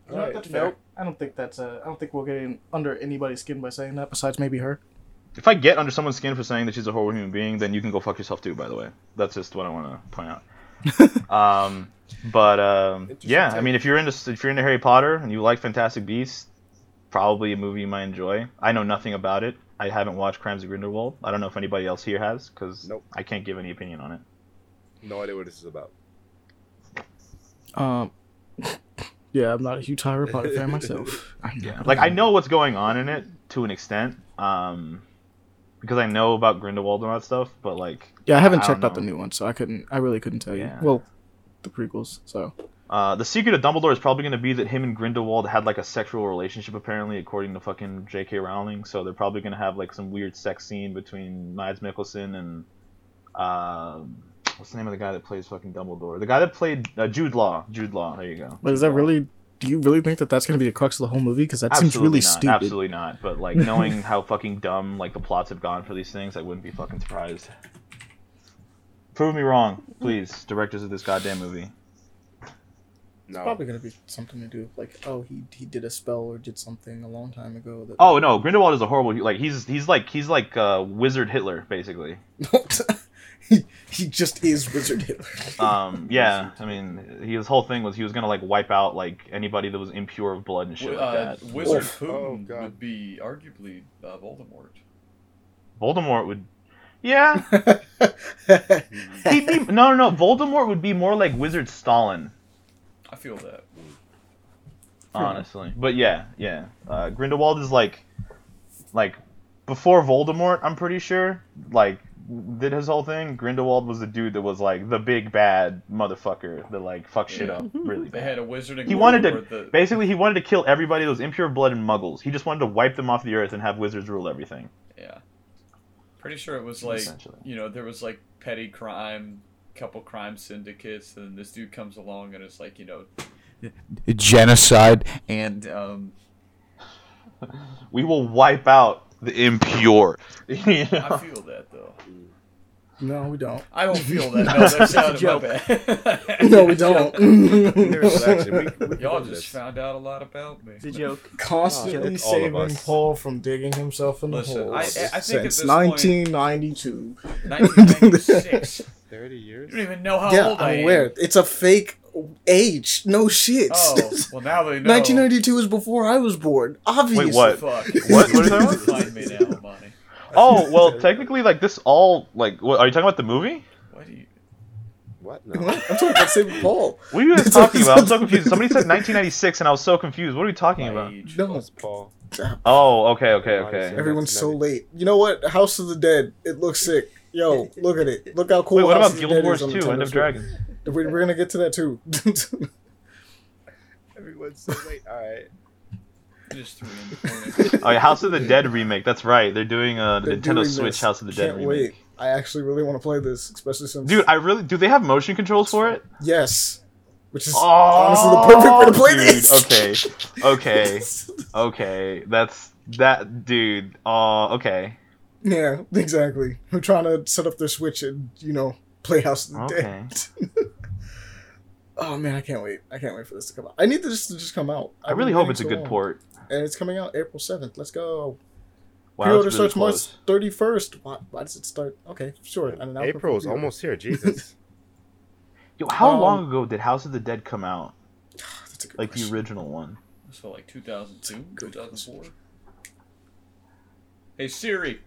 You know, Alright, nope. fair. I don't think that's. Uh, I don't think we'll get in under anybody's skin by saying that. Besides maybe her. If I get under someone's skin for saying that she's a horrible human being, then you can go fuck yourself too. By the way, that's just what I want to point out. um, but um, Interesting yeah, I mean, if you're into if you're into Harry Potter and you like Fantastic Beasts, probably a movie you might enjoy. I know nothing about it. I haven't watched Crimes of Grindelwald. I don't know if anybody else here has, because Nope. I can't give any opinion on it. No idea what this is about. Um. Yeah, I'm not a huge Harry Potter fan myself. I'm Yeah, like I know what's going on in it to an extent. Um, because I know about Grindelwald and all that stuff, but like Yeah, I haven't I checked out the new one, so I couldn't. I really couldn't tell you. Yeah. Well, the prequels. So Uh, the secret of Dumbledore is probably going to be that him and Grindelwald had like a sexual relationship, apparently, according to fucking J.K. Rowling. So they're probably going to have like some weird sex scene between Mads Mikkelsen and uh, what's the name of the guy that plays fucking Dumbledore? The guy that played uh, Jude Law. Jude Law. There you go. But is that really? Do you really think that that's going to be the crux of the whole movie? Because that seems really not. stupid. Absolutely not. But like knowing how fucking dumb like the plots have gone for these things, I wouldn't be fucking surprised. Prove me wrong, please, directors of this goddamn movie. It's probably going to be something to do with like, oh, he he did a spell or did something a long time ago. That Oh no, Grindelwald is a horrible. Like he's he's like he's like uh, Wizard Hitler basically. he, he just is Wizard Hitler. Um, yeah, I mean, he, his whole thing was he was gonna like wipe out like anybody that was impure of blood and shit like Uh, that. Wizard Oof. Putin Oh, God. would be arguably uh, Voldemort. Voldemort would, yeah, he'd be no, no, no. Voldemort would be more like Wizard Stalin, I feel that. honestly. But yeah, yeah. Uh, Grindelwald is like, like before Voldemort. I'm pretty sure like did his whole thing. Grindelwald was the dude that was like the big bad motherfucker that like fuck shit Yeah. up really They had a wizard in He wanted to the- basically he wanted to kill everybody that was impure blood and muggles. He just wanted to wipe them off the earth and have wizards rule everything. Yeah. Pretty sure it was like you know there was like petty crime, couple crime syndicates, and this dude comes along and it's like you know genocide and um We will wipe out the impure. you I feel that. No, we don't. I don't feel that. No, that sounded joke. my bad. No, we don't. There's actually, we, we Y'all just this. found out a lot about me. It's a joke. Constantly It's saving. Paul from digging himself in the Listen, hole I- I think at since this point- 1992. 1996. 30 years? You don't even know how yeah, old I I'm am. aware. It's a fake age. No shit. Oh, well now they know. 1992 is before I was born. Obviously. Wait, what? Fuck. What- what is that? Find me now, Monty. Oh well, technically, like this all like. What, are you talking about the movie? What do you? What? No. What? I'm talking about saving Paul. What are you guys talking about? I'm so confused. Somebody said 1996, and I was so confused. What are we talking My about? age. No, That's Paul. Oh, okay, okay, okay. everyone's so late. You know what? House of the Dead. It looks sick. Yo, look at it. Look how cool. Wait, what House about the Guild Wars 2, End of Switch. Dragons? We're, we're gonna get to that too. Everyone's so late. Alright. Just threw in the corner. Oh, yeah, House of the Dead remake. That's right. They're doing a They're Nintendo doing Switch this. House of the Dead Can't remake. wait. I actually really want to play this, especially since Dude, I really do. They have motion controls for it. yes, which is Oh, honestly the perfect way to play dude, this. Okay, okay, okay. That's that, dude. Uh, okay, yeah, exactly. We're trying to set up their Switch and you know play House of the okay. Dead. oh man, I can't wait. I can't wait for this to come out. I need this to just come out. I I've really hope waiting it's a good long. port. And it's coming out April seventh. Let's go. Wow, Pre-order really starts March thirty first. Why, why does it start? Okay, sure. And an output April is almost here. Jesus. Yo, how Um, long ago did House of the Dead come out? That's a good Like the original one. So like 2002, 2004. Hey Siri.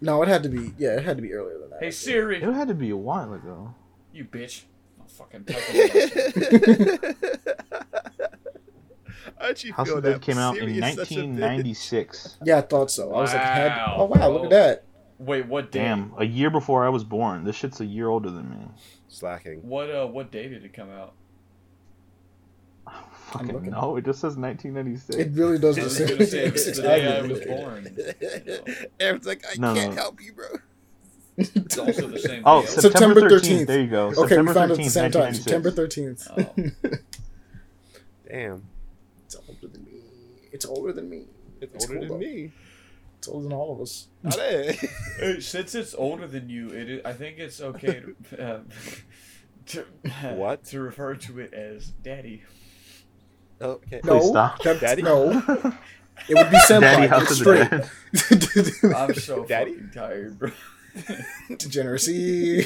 No, it had to be. Yeah, it had to be earlier than that. Hey Siri. It had to be a while ago. You bitch. I'll fucking type it How'd you House feel of the that Dead came out in Siri is such a bitch? 1996. Yeah, I thought so. I was like, had, Wow, oh wow, look at that. Wait, what day? Damn, a year before I was born. This shit's a year older than me. Slacking. What uh what day did it come out? Fucking looking. no, it just says 1996. It really does. I was say- gonna say it's it's the day I accurate. was born. Aaron's like, I No, can't no. help you, bro. It's also the same Oh, day. September, September 13th. 13th. There you go. Okay, September we found it at 13th, the same time. 1996. September thirteenth. Oh. Damn. It's older than me. It's older than me. It's, It's older cool, than though. me. It's older than all of us. Not it. Hey, since it's older than you, it is, I think it's okay to, uh, to What? to refer to it as daddy. okay. No, stop. that's- Daddy? No, it would be senpai. Daddy Get House of straight. the Dead. I'm so Daddy? fucking tired, bro. Degeneracy.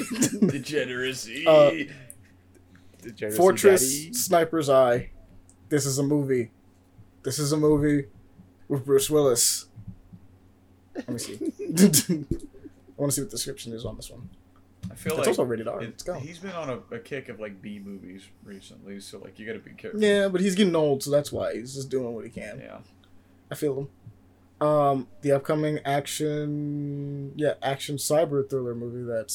Degeneracy. Uh, Degeneracy Fortress Daddy. Sniper's Eye. This is a movie. This is a movie with Bruce Willis. Let me see. I want to see what the description is on this one. I feel It's like also rated R. it- Let's go. he's been on a, a kick of like B movies recently, so like you gotta be careful. Yeah, but he's getting old, so that's why he's just doing what he can. Yeah. I feel him. Um, the upcoming action, yeah, action cyber thriller movie that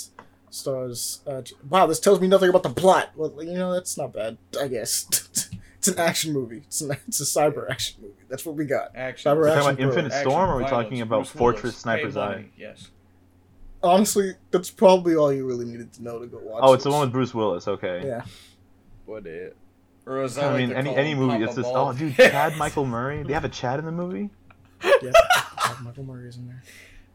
stars. Uh, wow, this tells me nothing about the plot. Well, you know, that's not bad, I guess. it's an action movie. It's an, it's a cyber action movie. That's what we got. Action. Cyber We're talking action about thriller. Infinite Action, Storm, or are we violence, talking about Bruce Fortress Willis, Sniper's pay Eye? money, Yes. Honestly, that's probably all you really needed to know to go watch. Oh, it's the one with Bruce Willis. Okay. Yeah. What it? Or as I, I like mean, any any movie, Papa it's just oh, dude, Chad Michael Murray. They have a Chad in the movie. Yeah. Michael Murray's in there.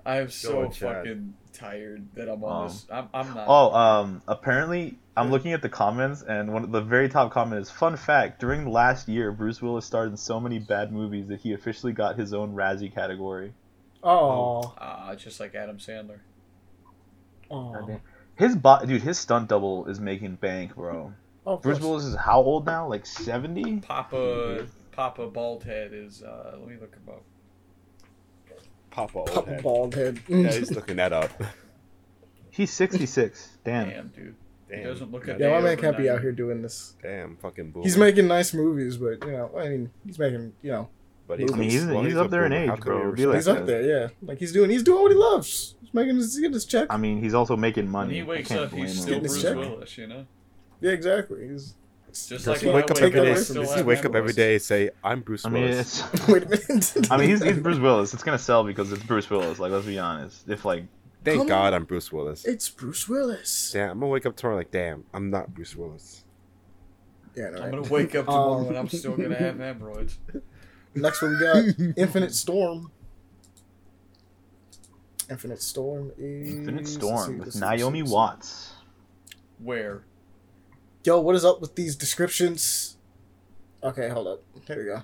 I'm so fucking tired that I'm on Um, this. I'm, I'm not. Oh, um, apparently, I'm looking at the comments, and one of the very top comment is: "Fun fact: During the last year, Bruce Willis starred in so many bad movies that he officially got his own Razzie category." Oh. Ah, just like Adam Sandler. Oh. His bo- dude, his stunt double is making bank, bro. Oh, Bruce course. Willis is how old now? Like 70? Papa Papa Baldhead is. uh Let me look him up. Papa old Papa head. bald head. Yeah, he's looking that up. He's 66. Damn. Damn, dude. He Damn. doesn't look a Yeah, my man can't be out here doing this. Damn, fucking boomer. He's making nice movies, but you know, I mean, he's making, you know, But I mean, he's- he's up there in age, bro. you Be like he's respect up there. Yeah, like he's doing, he's doing what he loves. He's making his, he's getting his check. I mean, he's also making When money. he I wakes up, he's still Getting his Bruce check. Willis, you know. Yeah, exactly. He's Just Does like wake up every day. every that day? away Does from still he have wake up every memories. day and say, "I'm Bruce I mean, Willis"? it's. wait a minute. I mean, he's, he's Bruce Willis. It's gonna sell because it's Bruce Willis. Like, let's be honest. If like, Thank Come God on. I'm Bruce Willis. It's Bruce Willis. Damn, I'm gonna wake up tomorrow like, damn, I'm not Bruce Willis. Yeah, no, I'm right? gonna wake up tomorrow Um, and I'm still gonna have hemorrhoids. Next one we got Infinite Storm. Infinite Storm is Infinite let's see, Storm with Naomi. Watts. Where? Yo, what is up with these descriptions? Okay, hold up. Here we go.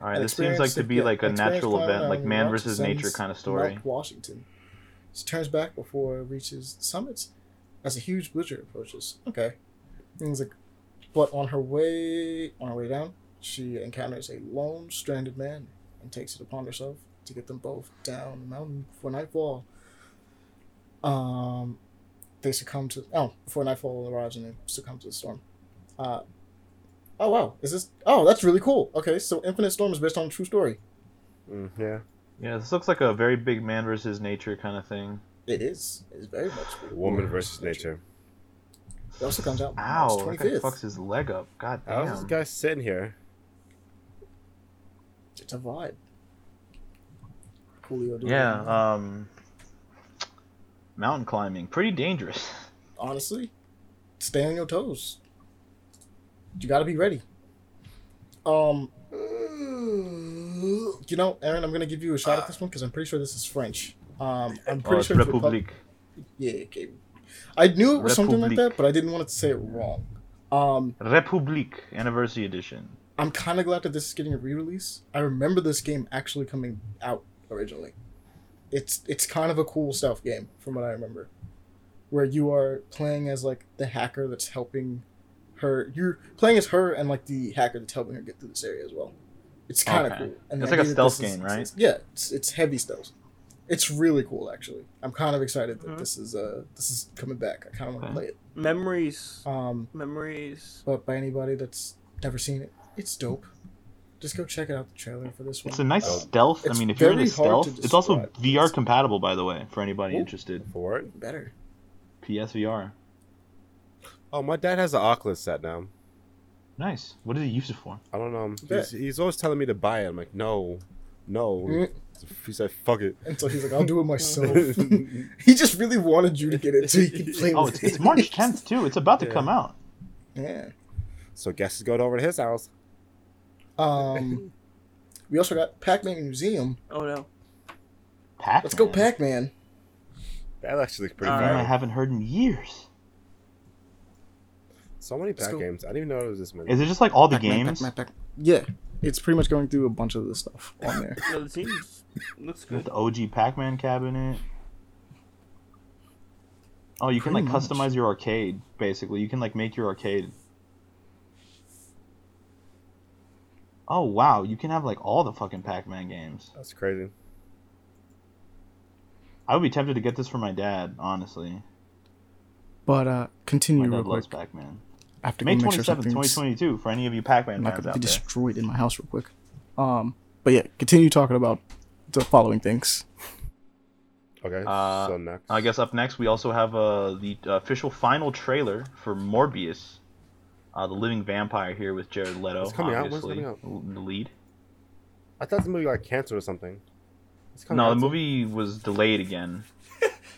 All right, An this seems like to be yeah, like a natural event, like man versus nature kind of story. Mount Washington. She turns back before it reaches the summits as a huge blizzard approaches. Okay. Things like, but on her way on her way down, she encounters a lone stranded man and takes it upon herself to get them both down the mountain before nightfall. Um, they succumb to oh before nightfall arrives and they succumb to the storm. Uh, oh wow, is this? Oh, that's really cool. Okay, so Infinite Storm is based on a true story. Mm, yeah. Yeah, this looks like a very big man versus nature kind of thing. It is. It's very much. Woman versus nature. It also comes out Ow, March that twenty guy fucks his leg up. God damn. How's this damn. guy sitting here? It's a vibe. Coolio. doing Yeah, um, mountain climbing, pretty dangerous. honestly, stay on your toes. You gotta be ready. Um, you know, Aaron, I'm gonna give you a shot at this one because I'm pretty sure this is French. Um, I'm pretty sure it's Repub- Republique. Yeah, okay. I knew it was something like that, but I didn't want to say it wrong. Um, Republique Anniversary Edition. I'm kind of glad that this is getting a re-release. I remember this game actually coming out originally. It's it's kind of a cool stealth game from what I remember, where you are playing as like the hacker that's helping her. You're playing as her and like the hacker that's helping her get through this area as well. It's kind of Okay. cool. And It's like a idea that this stealth is- game, right? it's- yeah, it's it's heavy stealth. It's really cool actually. I'm kind of excited that Mhm. this is uh this is coming back. I kind of want to Okay. play it. Memories. Um, Memories. but by anybody that's never seen it, it's dope. Just go check it out the trailer for this one. It's a nice Uh, stealth. I mean, if you're into very hard to stealth, it's also describe. VR compatible, by the way, for anybody Ooh. interested. For it? better. PSVR. Oh, my dad has an Oculus set now. Nice. What did he use it for? I don't know. He's, he's always telling me to buy it. I'm like, no, no. Mm. He said, fuck it. And so he's like, I'll do it myself. he just really wanted you to get it so he could play Oh, with it's, it. it's March 10th too. It's about to Yeah. come out. Yeah. So guess is going over to his house. Um, we also got Pac-Man Museum. Oh no. Pac. Let's go Pac-Man. That actually looks pretty Uh, I haven't heard in years. So many Pac games. I didn't even know it was this many. Is it just like all the Pac-Man, games? Pac-Man, Pac- Yeah, it's pretty much going through a bunch of the stuff on there. No, the teams looks good. the OG Pac-Man cabinet. Oh, you can like much. customize your arcade. Basically, you can like make your arcade. Oh wow, you can have like all the fucking Pac-Man games. That's crazy. I would be tempted to get this for my dad, honestly. But uh, continue My real dad quick. Pac-Man. I have to May go make twenty sure seventh, something's twenty twenty two, for any of you Pac-Man not fans going to out be there. destroyed in my house real quick. Um, but yeah, continue talking about the following things. Okay. Uh, so next. I guess up next we also have uh, the official final trailer for Morbius, uh, the living vampire here with Jared Leto, It's coming out? When's obviously coming in the lead. I thought the movie got canceled or something. It's coming No, out the soon. movie was delayed again.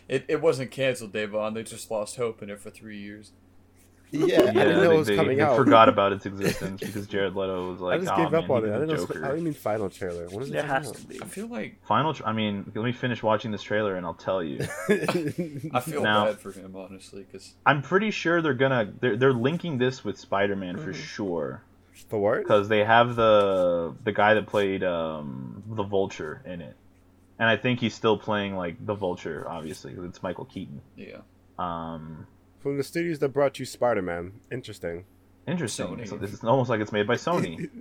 It, it wasn't canceled, Davon. They just lost hope in it for three years. Yeah, I didn't know they, it was they- coming they out. forgot about its existence because Jared Leto was like, I just "Oh, gave man, up on it. I the didn't know. it was- Joker." I didn't mean final trailer. When is it There coming has out? to be. I feel like Final. Tr- I mean, let me finish watching this trailer and I'll tell you. I feel Now- bad for him, honestly, because I'm pretty sure they're gonna they're, they're linking this with Spider-Man for Mm-hmm. sure For what? because they have the the guy that played um, the Vulture in it, and I think he's still playing like the Vulture. Obviously, 'cause it's Michael Keaton. yeah, Um, From the studios that brought you Spider-Man. Interesting. interesting. Sony. So this is almost like it's made by Sony.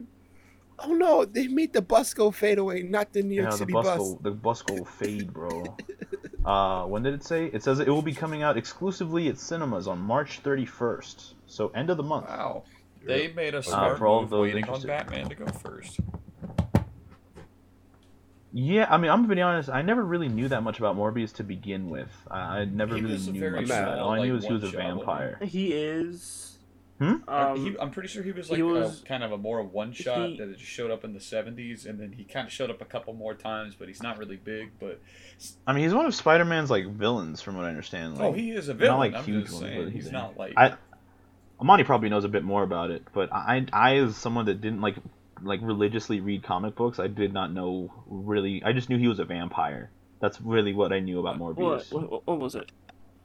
Oh no, they made the bus go fade away, not the New York yeah, the City bus bus. will the bus will fade, bro. Uh, when did it say? It says it will be coming out exclusively at cinemas on March 31st. So end of the month. wow. They made a Uh, smart for all move those waiting on. Batman to go first. Yeah, I mean, I'm gonna be honest. I never really knew that much about Morbius to begin with. I, I never He really knew very much about it. small, All I knew was he was a one-shot, he? vampire. He is. Hmm? Uh, Um, he, I'm pretty sure he was he like was- a, kind of a more one shot he- that just showed up in the 70s, and then he kind of showed up a couple more times, but he's not really big. But I mean, he's one of Spider-Man's like villains, from what I understand. Like, oh, he is a villain. Not like, I'm huge just saying but he's he's- not like I, Amani probably knows a bit more about it, but I, I, as someone that didn't like, like religiously read comic books, I did not know really. I just knew he was a vampire. That's really what I knew about Morbius. what, what was it?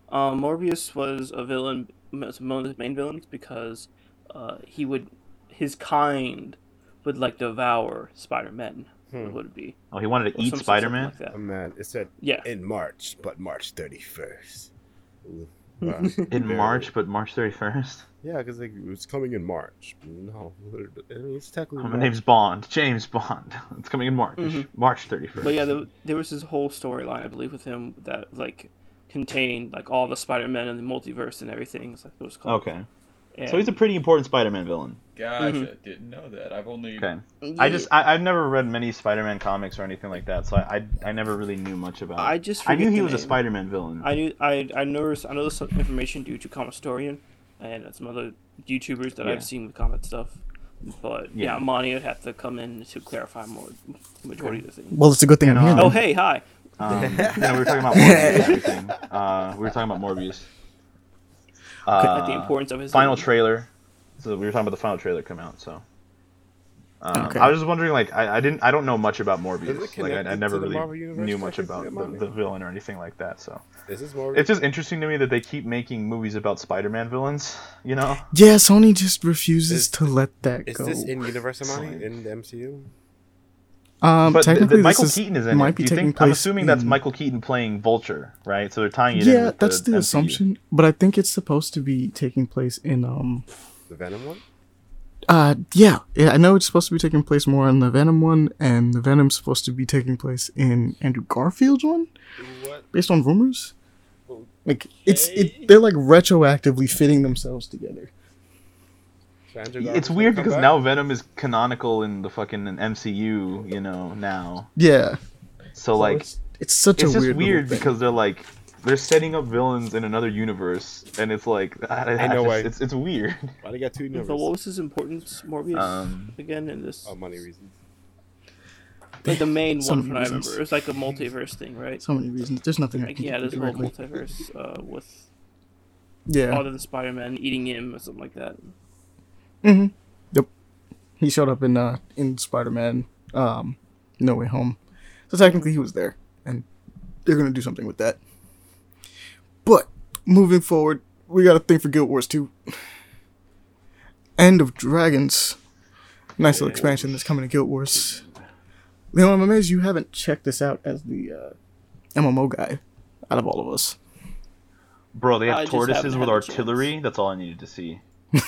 Um, Morbius was a villain, was one of the main villains because uh, he would, his kind would like devour Spider Man. Hmm. Would it be? Oh, he wanted to Or eat Spider-Man. Like that. Oh man, it said Yeah. in March, but March 31st. Ooh. in Barely. March, but March 31st. Yeah, because like, it was coming in March. No, I mean, it's technically. My March. name's Bond, James Bond. It's coming in March, Mhm. March 31st. But yeah, there, there was this whole storyline, I believe, with him that like contained like all the Spider Man and the multiverse and everything. Is like it was called. okay, And, so he's a pretty important Spider-Man villain. Gosh, Mhm. I didn't know that. I've only Okay, Yeah, I just I, I've never read many Spider-Man comics or anything like that, so I I, I never really knew much about. I just I knew he the was a. Spider-Man villain. I knew I I noticed I know some information due to Comic Historian and some other YouTubers that Yeah. I've seen with comic stuff. But yeah, Yeah. Monty would have to come in to clarify more the majority of the things. Well, it's a good thing I'm here. Um, Oh hey, hi. Um, yeah, we were talking about Morbius and everything. Uh, we were talking about Morbius. Uh, like the importance of his final villain. trailer. So we were talking about the final trailer come out. So. Um, Okay. I was just wondering, like, I, I didn't, I don't know much about Morbius. Like, I, I never really knew much about the, the villain or anything like that. So Is this more? it's just interesting to me that they keep making movies about Spider-Man villains. You know? Yeah, Sony just refuses Is- to let that Is go. Is this in Universe Amani in the MCU? um, but th- th- technically, Michael is, Keaton is in might it. be Do you taking think? place. I'm assuming that's Michael Keaton playing Vulture, right? So they're tying it in. Yeah, with that's the, MCU. assumption. But I think it's supposed to be taking place in um. The Venom one? Uh, yeah, yeah. I know it's supposed to be taking place more in the Venom one, and the Venom's supposed to be taking place in Andrew Garfield's one, What? based on rumors. Like it's it, they're like retroactively fitting themselves together. It's weird because come now? Venom is canonical in the fucking MCU, you know, now. Yeah, So like it's, it's such it's a just weird, weird, because they're like they're setting up villains in another universe and it's like I, I Ain't no just- it's it's weird. Why they got two So what was his importance, Morbius? Um, again in this, Oh, money reasons. like the main so one many from I remember. It was like a multiverse thing, right? so many reasons. There's nothing I Like can yeah, there's a whole multiverse uh, with Yeah. all of the Spider-Man eating him or something like that. Mm-hmm. Yep. He showed up in uh in Spider-Man um No Way Home. So technically he was there and they're going to do something with that. But moving forward, we got a thing for Guild Wars 2. End of Dragons. Nice little expansion that's coming to Guild Wars. Leon, I'm amazed you haven't checked this out as the uh, MMO guy out of all of us. bro, they have just tortoises with had chance. artillery. That's all I needed to see.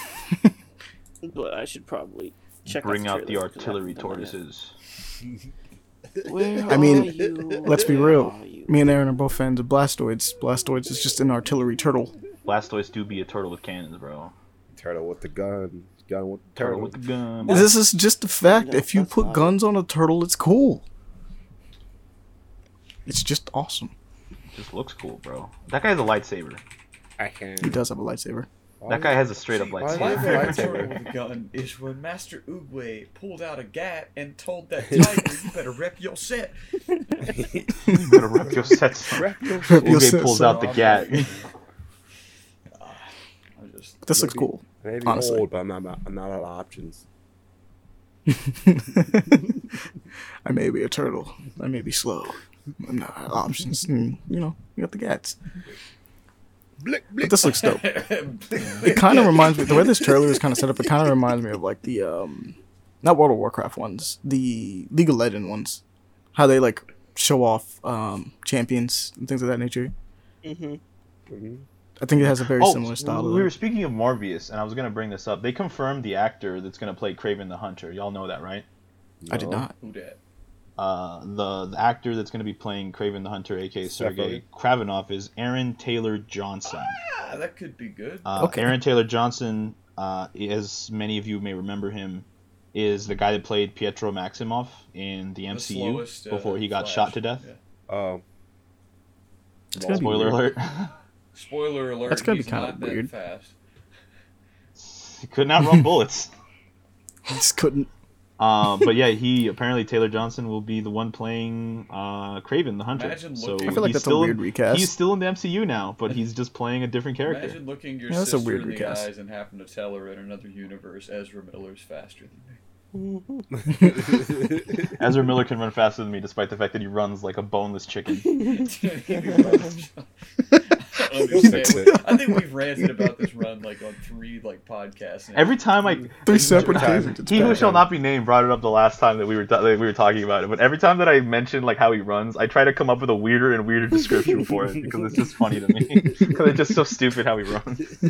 But I should probably check Bring out, out the trailer, 'cause I artillery haven't done that yet. tortoises. Where I mean, are you? Let's be real. Me and Aaron are both fans of Blastoise. Blastoise is just an artillery turtle. Blastoise do be a turtle with cannons, bro. Turtle with the gun. gun with the Turtle turtle. with the gun. This is just the fact. No, if you put not- guns on a turtle, it's cool. It's just awesome. just looks cool, bro. That guy has a lightsaber. I can. He does have a lightsaber. That guy has a straight up See, why lightsaber. My favorite lightsaber? turtle with a gun is when Master Oogway pulled out a gat and told that tiger, "You better rep your set." you better rep your sets. Rep your Rep your set, pulls son. out the gat. Just This looks Maybe- cool. Maybe Honestly. old, but I'm not, I'm not out of options. I may be a turtle. I may be slow. I'm not out of options. Mm, you know, you got the gats. Blick, But this looks dope. It kind of reminds me. The way this trailer is kind of set up, it kind of reminds me of like the um, not World of Warcraft ones, the League of Legend ones. How they like show off um champions and things of that nature. Mhm. Mhm. I think it has a very Oh, similar style. we were speaking of Morbius, and I was gonna bring this up. They confirmed the actor that's gonna play Kraven the Hunter. Y'all know that, right? I did not. Who dat? Uh, the, the actor that's gonna be playing Kraven the Hunter, aka Sergei Definitely. Kravinoff, is Aaron Taylor Johnson. Ah, that could be good. Uh, Okay. Aaron Taylor Johnson, uh, as many of you may remember him, is the guy that played Pietro Maximoff in the The MCU slowest, uh, before he got Flash. shot to death. Yeah. Oh, It's Spoiler alert. Spoiler alert. That's gonna be kinda weird. Fast. he could not run bullets. he just couldn't. Uh, but yeah, he apparently Taylor Johnson will be the one playing uh, Kraven the Hunter. Imagine so I feel like he's that's a still weird in, recast. He's still in the MCU now, but he's just playing a different character. Imagine looking your Yeah, that's a sister weird in the recast. eyes and having to tell her in another universe Ezra Miller's faster than me. Ezra Miller can run faster than me, despite the fact that he runs like a boneless chicken. Understand. I think we've ranted about this run like on three like podcasts. now. Every time I Three separate time. occasions. He who shall not be named brought it up the last time that we were that we were talking about it. But every time that I mention like how he runs, I try to come up with a weirder and weirder description for it because it's just funny to me. Because it's just so stupid how he runs.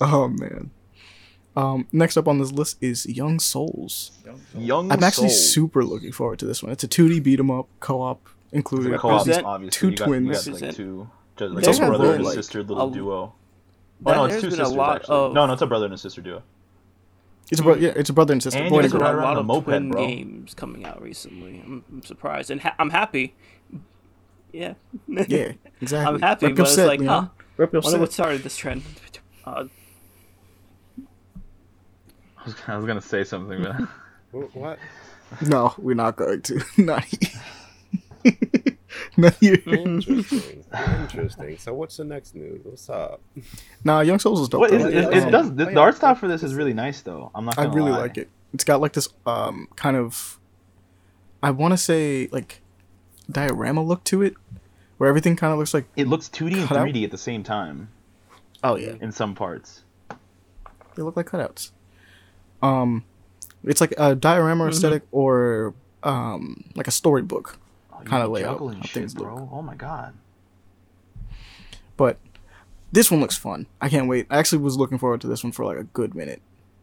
Oh man. Um, next up on this list is Young Souls. Young Soul. I'm actually Soul. super looking forward to this one. It's a 2D beat 'em up co-op, including co-op, Represent obviously. two you got, You twins. got, like two, just, like It's a also brother and a roguelike. sister little A- duo. That- oh no, it's two been a sisters lot actually. of- No, no, it's a brother and a sister duo. It's a bro- yeah, it's a brother and sister, And boy you and girl. a lot of moped, twin bro. games coming out recently. I'm, I'm surprised and ha- I'm happy. Yeah. Yeah, exactly. I'm happy, Rep but your it's set, like, Leon. huh? Rep your Wonder set. what started this trend. Uh, I was, gonna say something, but what? No, we're not going to. not here. not here. Interesting. Interesting. So what's the next news? What's up? Nah, Young Souls is dope. what though. it, Um, it does the, the art style for this is really nice though. I'm not. I Gonna really lie. like it. It's got like this um kind of I want to say like diorama look to it, where everything kind of looks like It looks 2D and 3D at the same time oh yeah, in some parts. they look like cutouts. Um, it's like a diorama aesthetic or um like a storybook, Layout, juggle and how shit, things bro. look. Oh my god. but this one looks fun. I can't wait. I actually was looking forward to this one for like a good minute,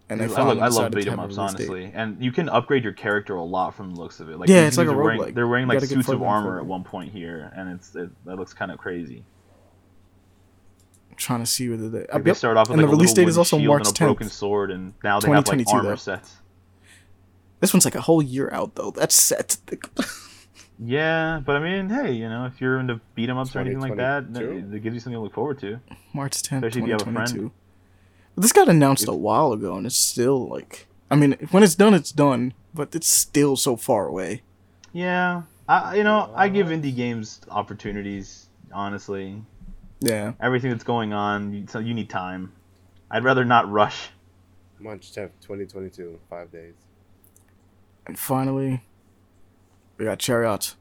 and they I, love, I love beat 'em ups release date. honestly, and you can upgrade your character a lot from the looks of it. Like Yeah, it's like a wearing. They're wearing like suits of armor at one point here, and it's it, that looks kind of crazy. trying to see whether they. Like, they start off with and like the a release date is also March and a broken sword, and now they have like 2022 armor though. sets. This one's like a whole year out though. That's set. Yeah, but I mean, hey, you know, if you're into beat 'em ups or anything like that, 2022? it, it gives you something to look forward to. March 10th, Especially if you have a friend. 2022. This got announced a while ago, and it's still like, I mean, when it's done, it's done, but it's still so far away. Yeah, I you know I give indie games opportunities. Honestly, Yeah, everything that's going on, so you need time. I'd rather not rush. March 10th, 2022. Five days. and finally, we got Chariot.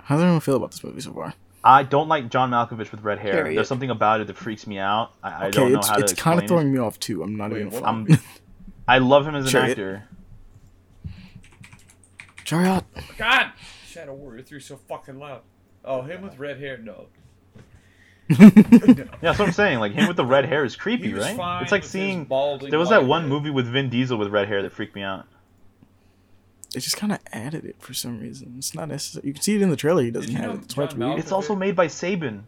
How does everyone feel about this movie so far? I don't like John Malkovich with red hair. Period. There's something about it that freaks me out. I, I Okay, don't know it's how to it's kind of it. throwing me off too. I'm not Wait, even. what? I'm, I'm, love him as an Chariot. actor. Chariot. God, Shadow Warrior three so fucking loud. Oh, him with red hair? No. Yeah, that's what I'm saying. Like him with the red hair is creepy, right? It's like seeing. balding There was that one hair. movie with Vin Diesel with red hair that freaked me out. They just kind of added it for some reason. It's not necessary. You can see it in the trailer. He doesn't Did you have it. It's John weird. It's also made by Saban.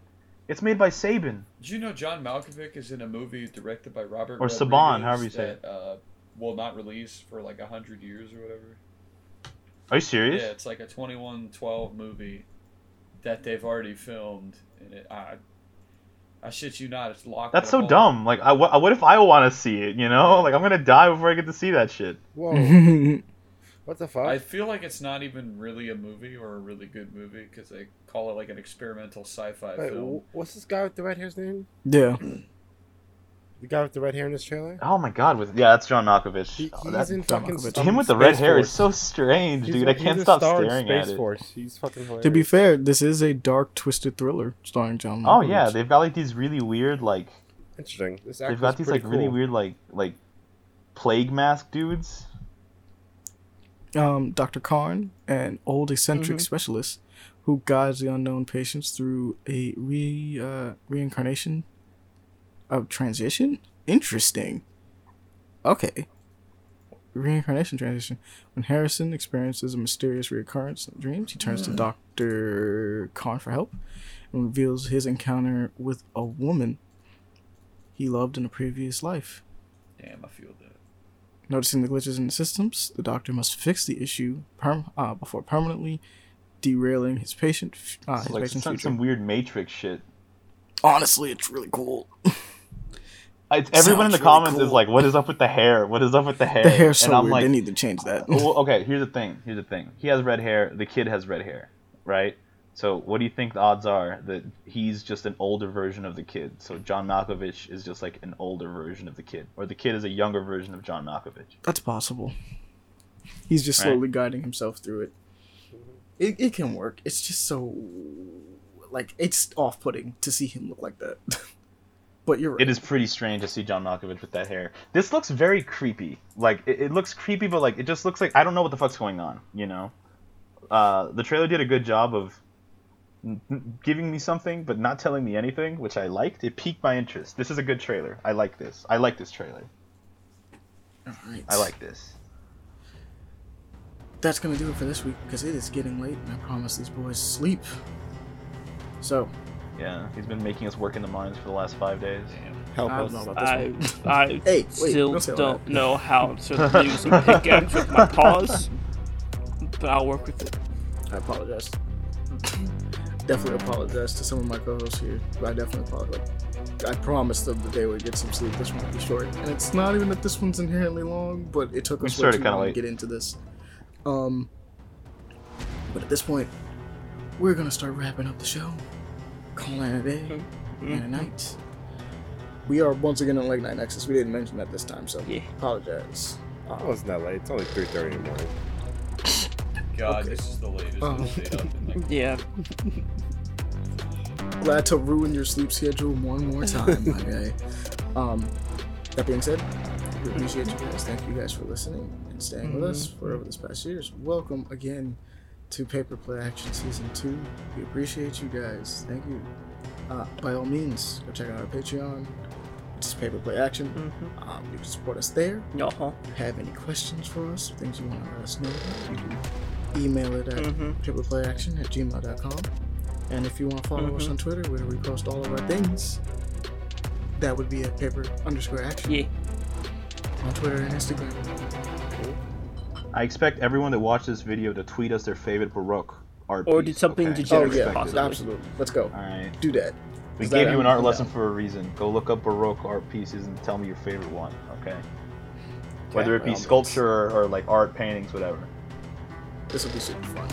It's made by Saban. Did you know John Malkovich is in a movie directed by Robert Or Rodriguez Saban, however you say that, Uh, will not release for like a hundred years or whatever. Are you serious? Yeah, it's like a twenty-one twelve movie that they've already filmed, and it I, I shit you not, it's locked. That's so on- dumb. Like, I, what, what if I want to see it? You know, like I'm gonna die before I get to see that shit. Whoa. what the fuck? I feel like it's not even really a movie or a really good movie because they call it like an experimental sci-fi Wait, film. wh- what's this guy with the red hair's name? Yeah. The guy with the red hair in this trailer? Oh my god, with yeah, that's John Malkovich. He, Oh, he's that- in John fucking Malkovich. him with the red Space hair Force. is so strange, He's dude. a- I can't he's a stop star in staring at Space it. Force. He's fucking hilarious. To be fair, this is a dark, twisted thriller starring John. Oh Malkovich. yeah, they've got like these really weird like interesting. This they've got these like pretty really weird like like plague mask dudes. Um, Dr. Karn, an old eccentric Mhm. specialist who guides the unknown patients through a re uh, reincarnation of transition. Interesting. Okay. Reincarnation transition. When Harrison experiences a mysterious reoccurrence in dreams, he turns to Dr. Karn for help and reveals his encounter with a woman he loved in a previous life. Damn, I feel that. Noticing the glitches in the systems, the doctor must fix the issue perm- uh, before permanently derailing his patient uh, his like patient's some, future. some weird Matrix shit. Honestly, it's really cool. It's, everyone in the Sounds really comments is like, "What is up with the hair? What is up with the hair?" The hair's so and I'm weird. like, they need to change that. well, okay, here's the thing. Here's the thing. He has red hair. The kid has red hair, right? So, what do you think the odds are that he's just an older version of the kid? So, John Malkovich is just like an older version of the kid, or the kid is a younger version of John Malkovich. That's possible. He's just Right. slowly guiding himself through it. It it can work. It's just so like it's off putting to see him look like that. but you're right. It is pretty strange to see John Malkovich with that hair. This looks very creepy. Like it, it looks creepy, but like it just looks like I don't know what the fuck's going on. You know, uh, the trailer did a good job of giving me something, but not telling me anything, which I liked. It piqued my interest. This is a good trailer. I like this. I like this trailer. Alright. I like this. That's gonna do it for this week because it is getting late and I promise these boys sleep. So Yeah, he's been making us work in the mines for the last five days. Help I us. don't know about this I. I Hey, wait, still don't don't know how to use a pickaxe with my paws, but I'll work with it. I apologize. Definitely apologize to some of my co-hosts here. But I definitely apologize. I promised them that they would get some sleep. This one would be short, and it's not even that this one's inherently long, but it took We us way started too kinda long to get into this. Um, but at this point, we're gonna start wrapping up the show, calling it a day Mm-hmm. and a night. We are once again on late night Nexus. We didn't mention that this time, so Yeah. apologize. Oh, it's not late. It's only 3.30 in the morning. God, Okay. this is the latest up Yeah. glad to ruin your sleep schedule one more time, my guy. Um, that being said, we appreciate you guys. Thank you guys for listening and staying with us for over this past years. Welcome again to Paper Play Action Season 2. We appreciate you guys. Thank you. Uh, by all means, go check out our Patreon. It's Paper Play Action. Um, you can support us there. Uh-huh. If you have any questions for us, things you want to let us know, you can email it at Mhm. paperplayaction at gmail.com. And if you want to follow us on Twitter, where we post all of our things, that would be at paper underscore action Yeah. on Twitter and Instagram. I expect everyone that watched this video to tweet us their favorite Baroque art Or piece, did something okay? degenerate, Oh, yeah, possibly. absolutely. Let's go. All right. Do that. We Is gave that- you an art I'm lesson for a reason. Go look up Baroque art pieces and tell me your favorite one, okay? Whether it be all means. sculpture or, or like art paintings, whatever. This will be super fun.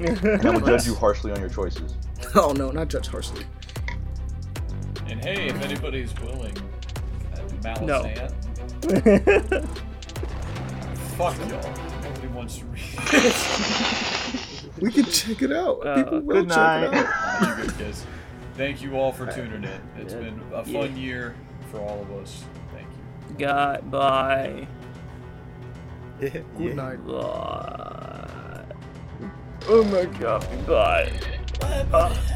And I will judge you harshly on your choices. Oh, no, not judge harshly. And hey, if anybody's willing, uh, No. Malazan, fuck y'all. Nobody wants to read it. We can check it out. Uh, People will Good check night. it out. Nah, you good kids. Thank you all for tuning in. It's Yeah. been a Yeah. fun year for all of us. Thank you. God, bye. Good night. Bye. Oh my god. Bye bye.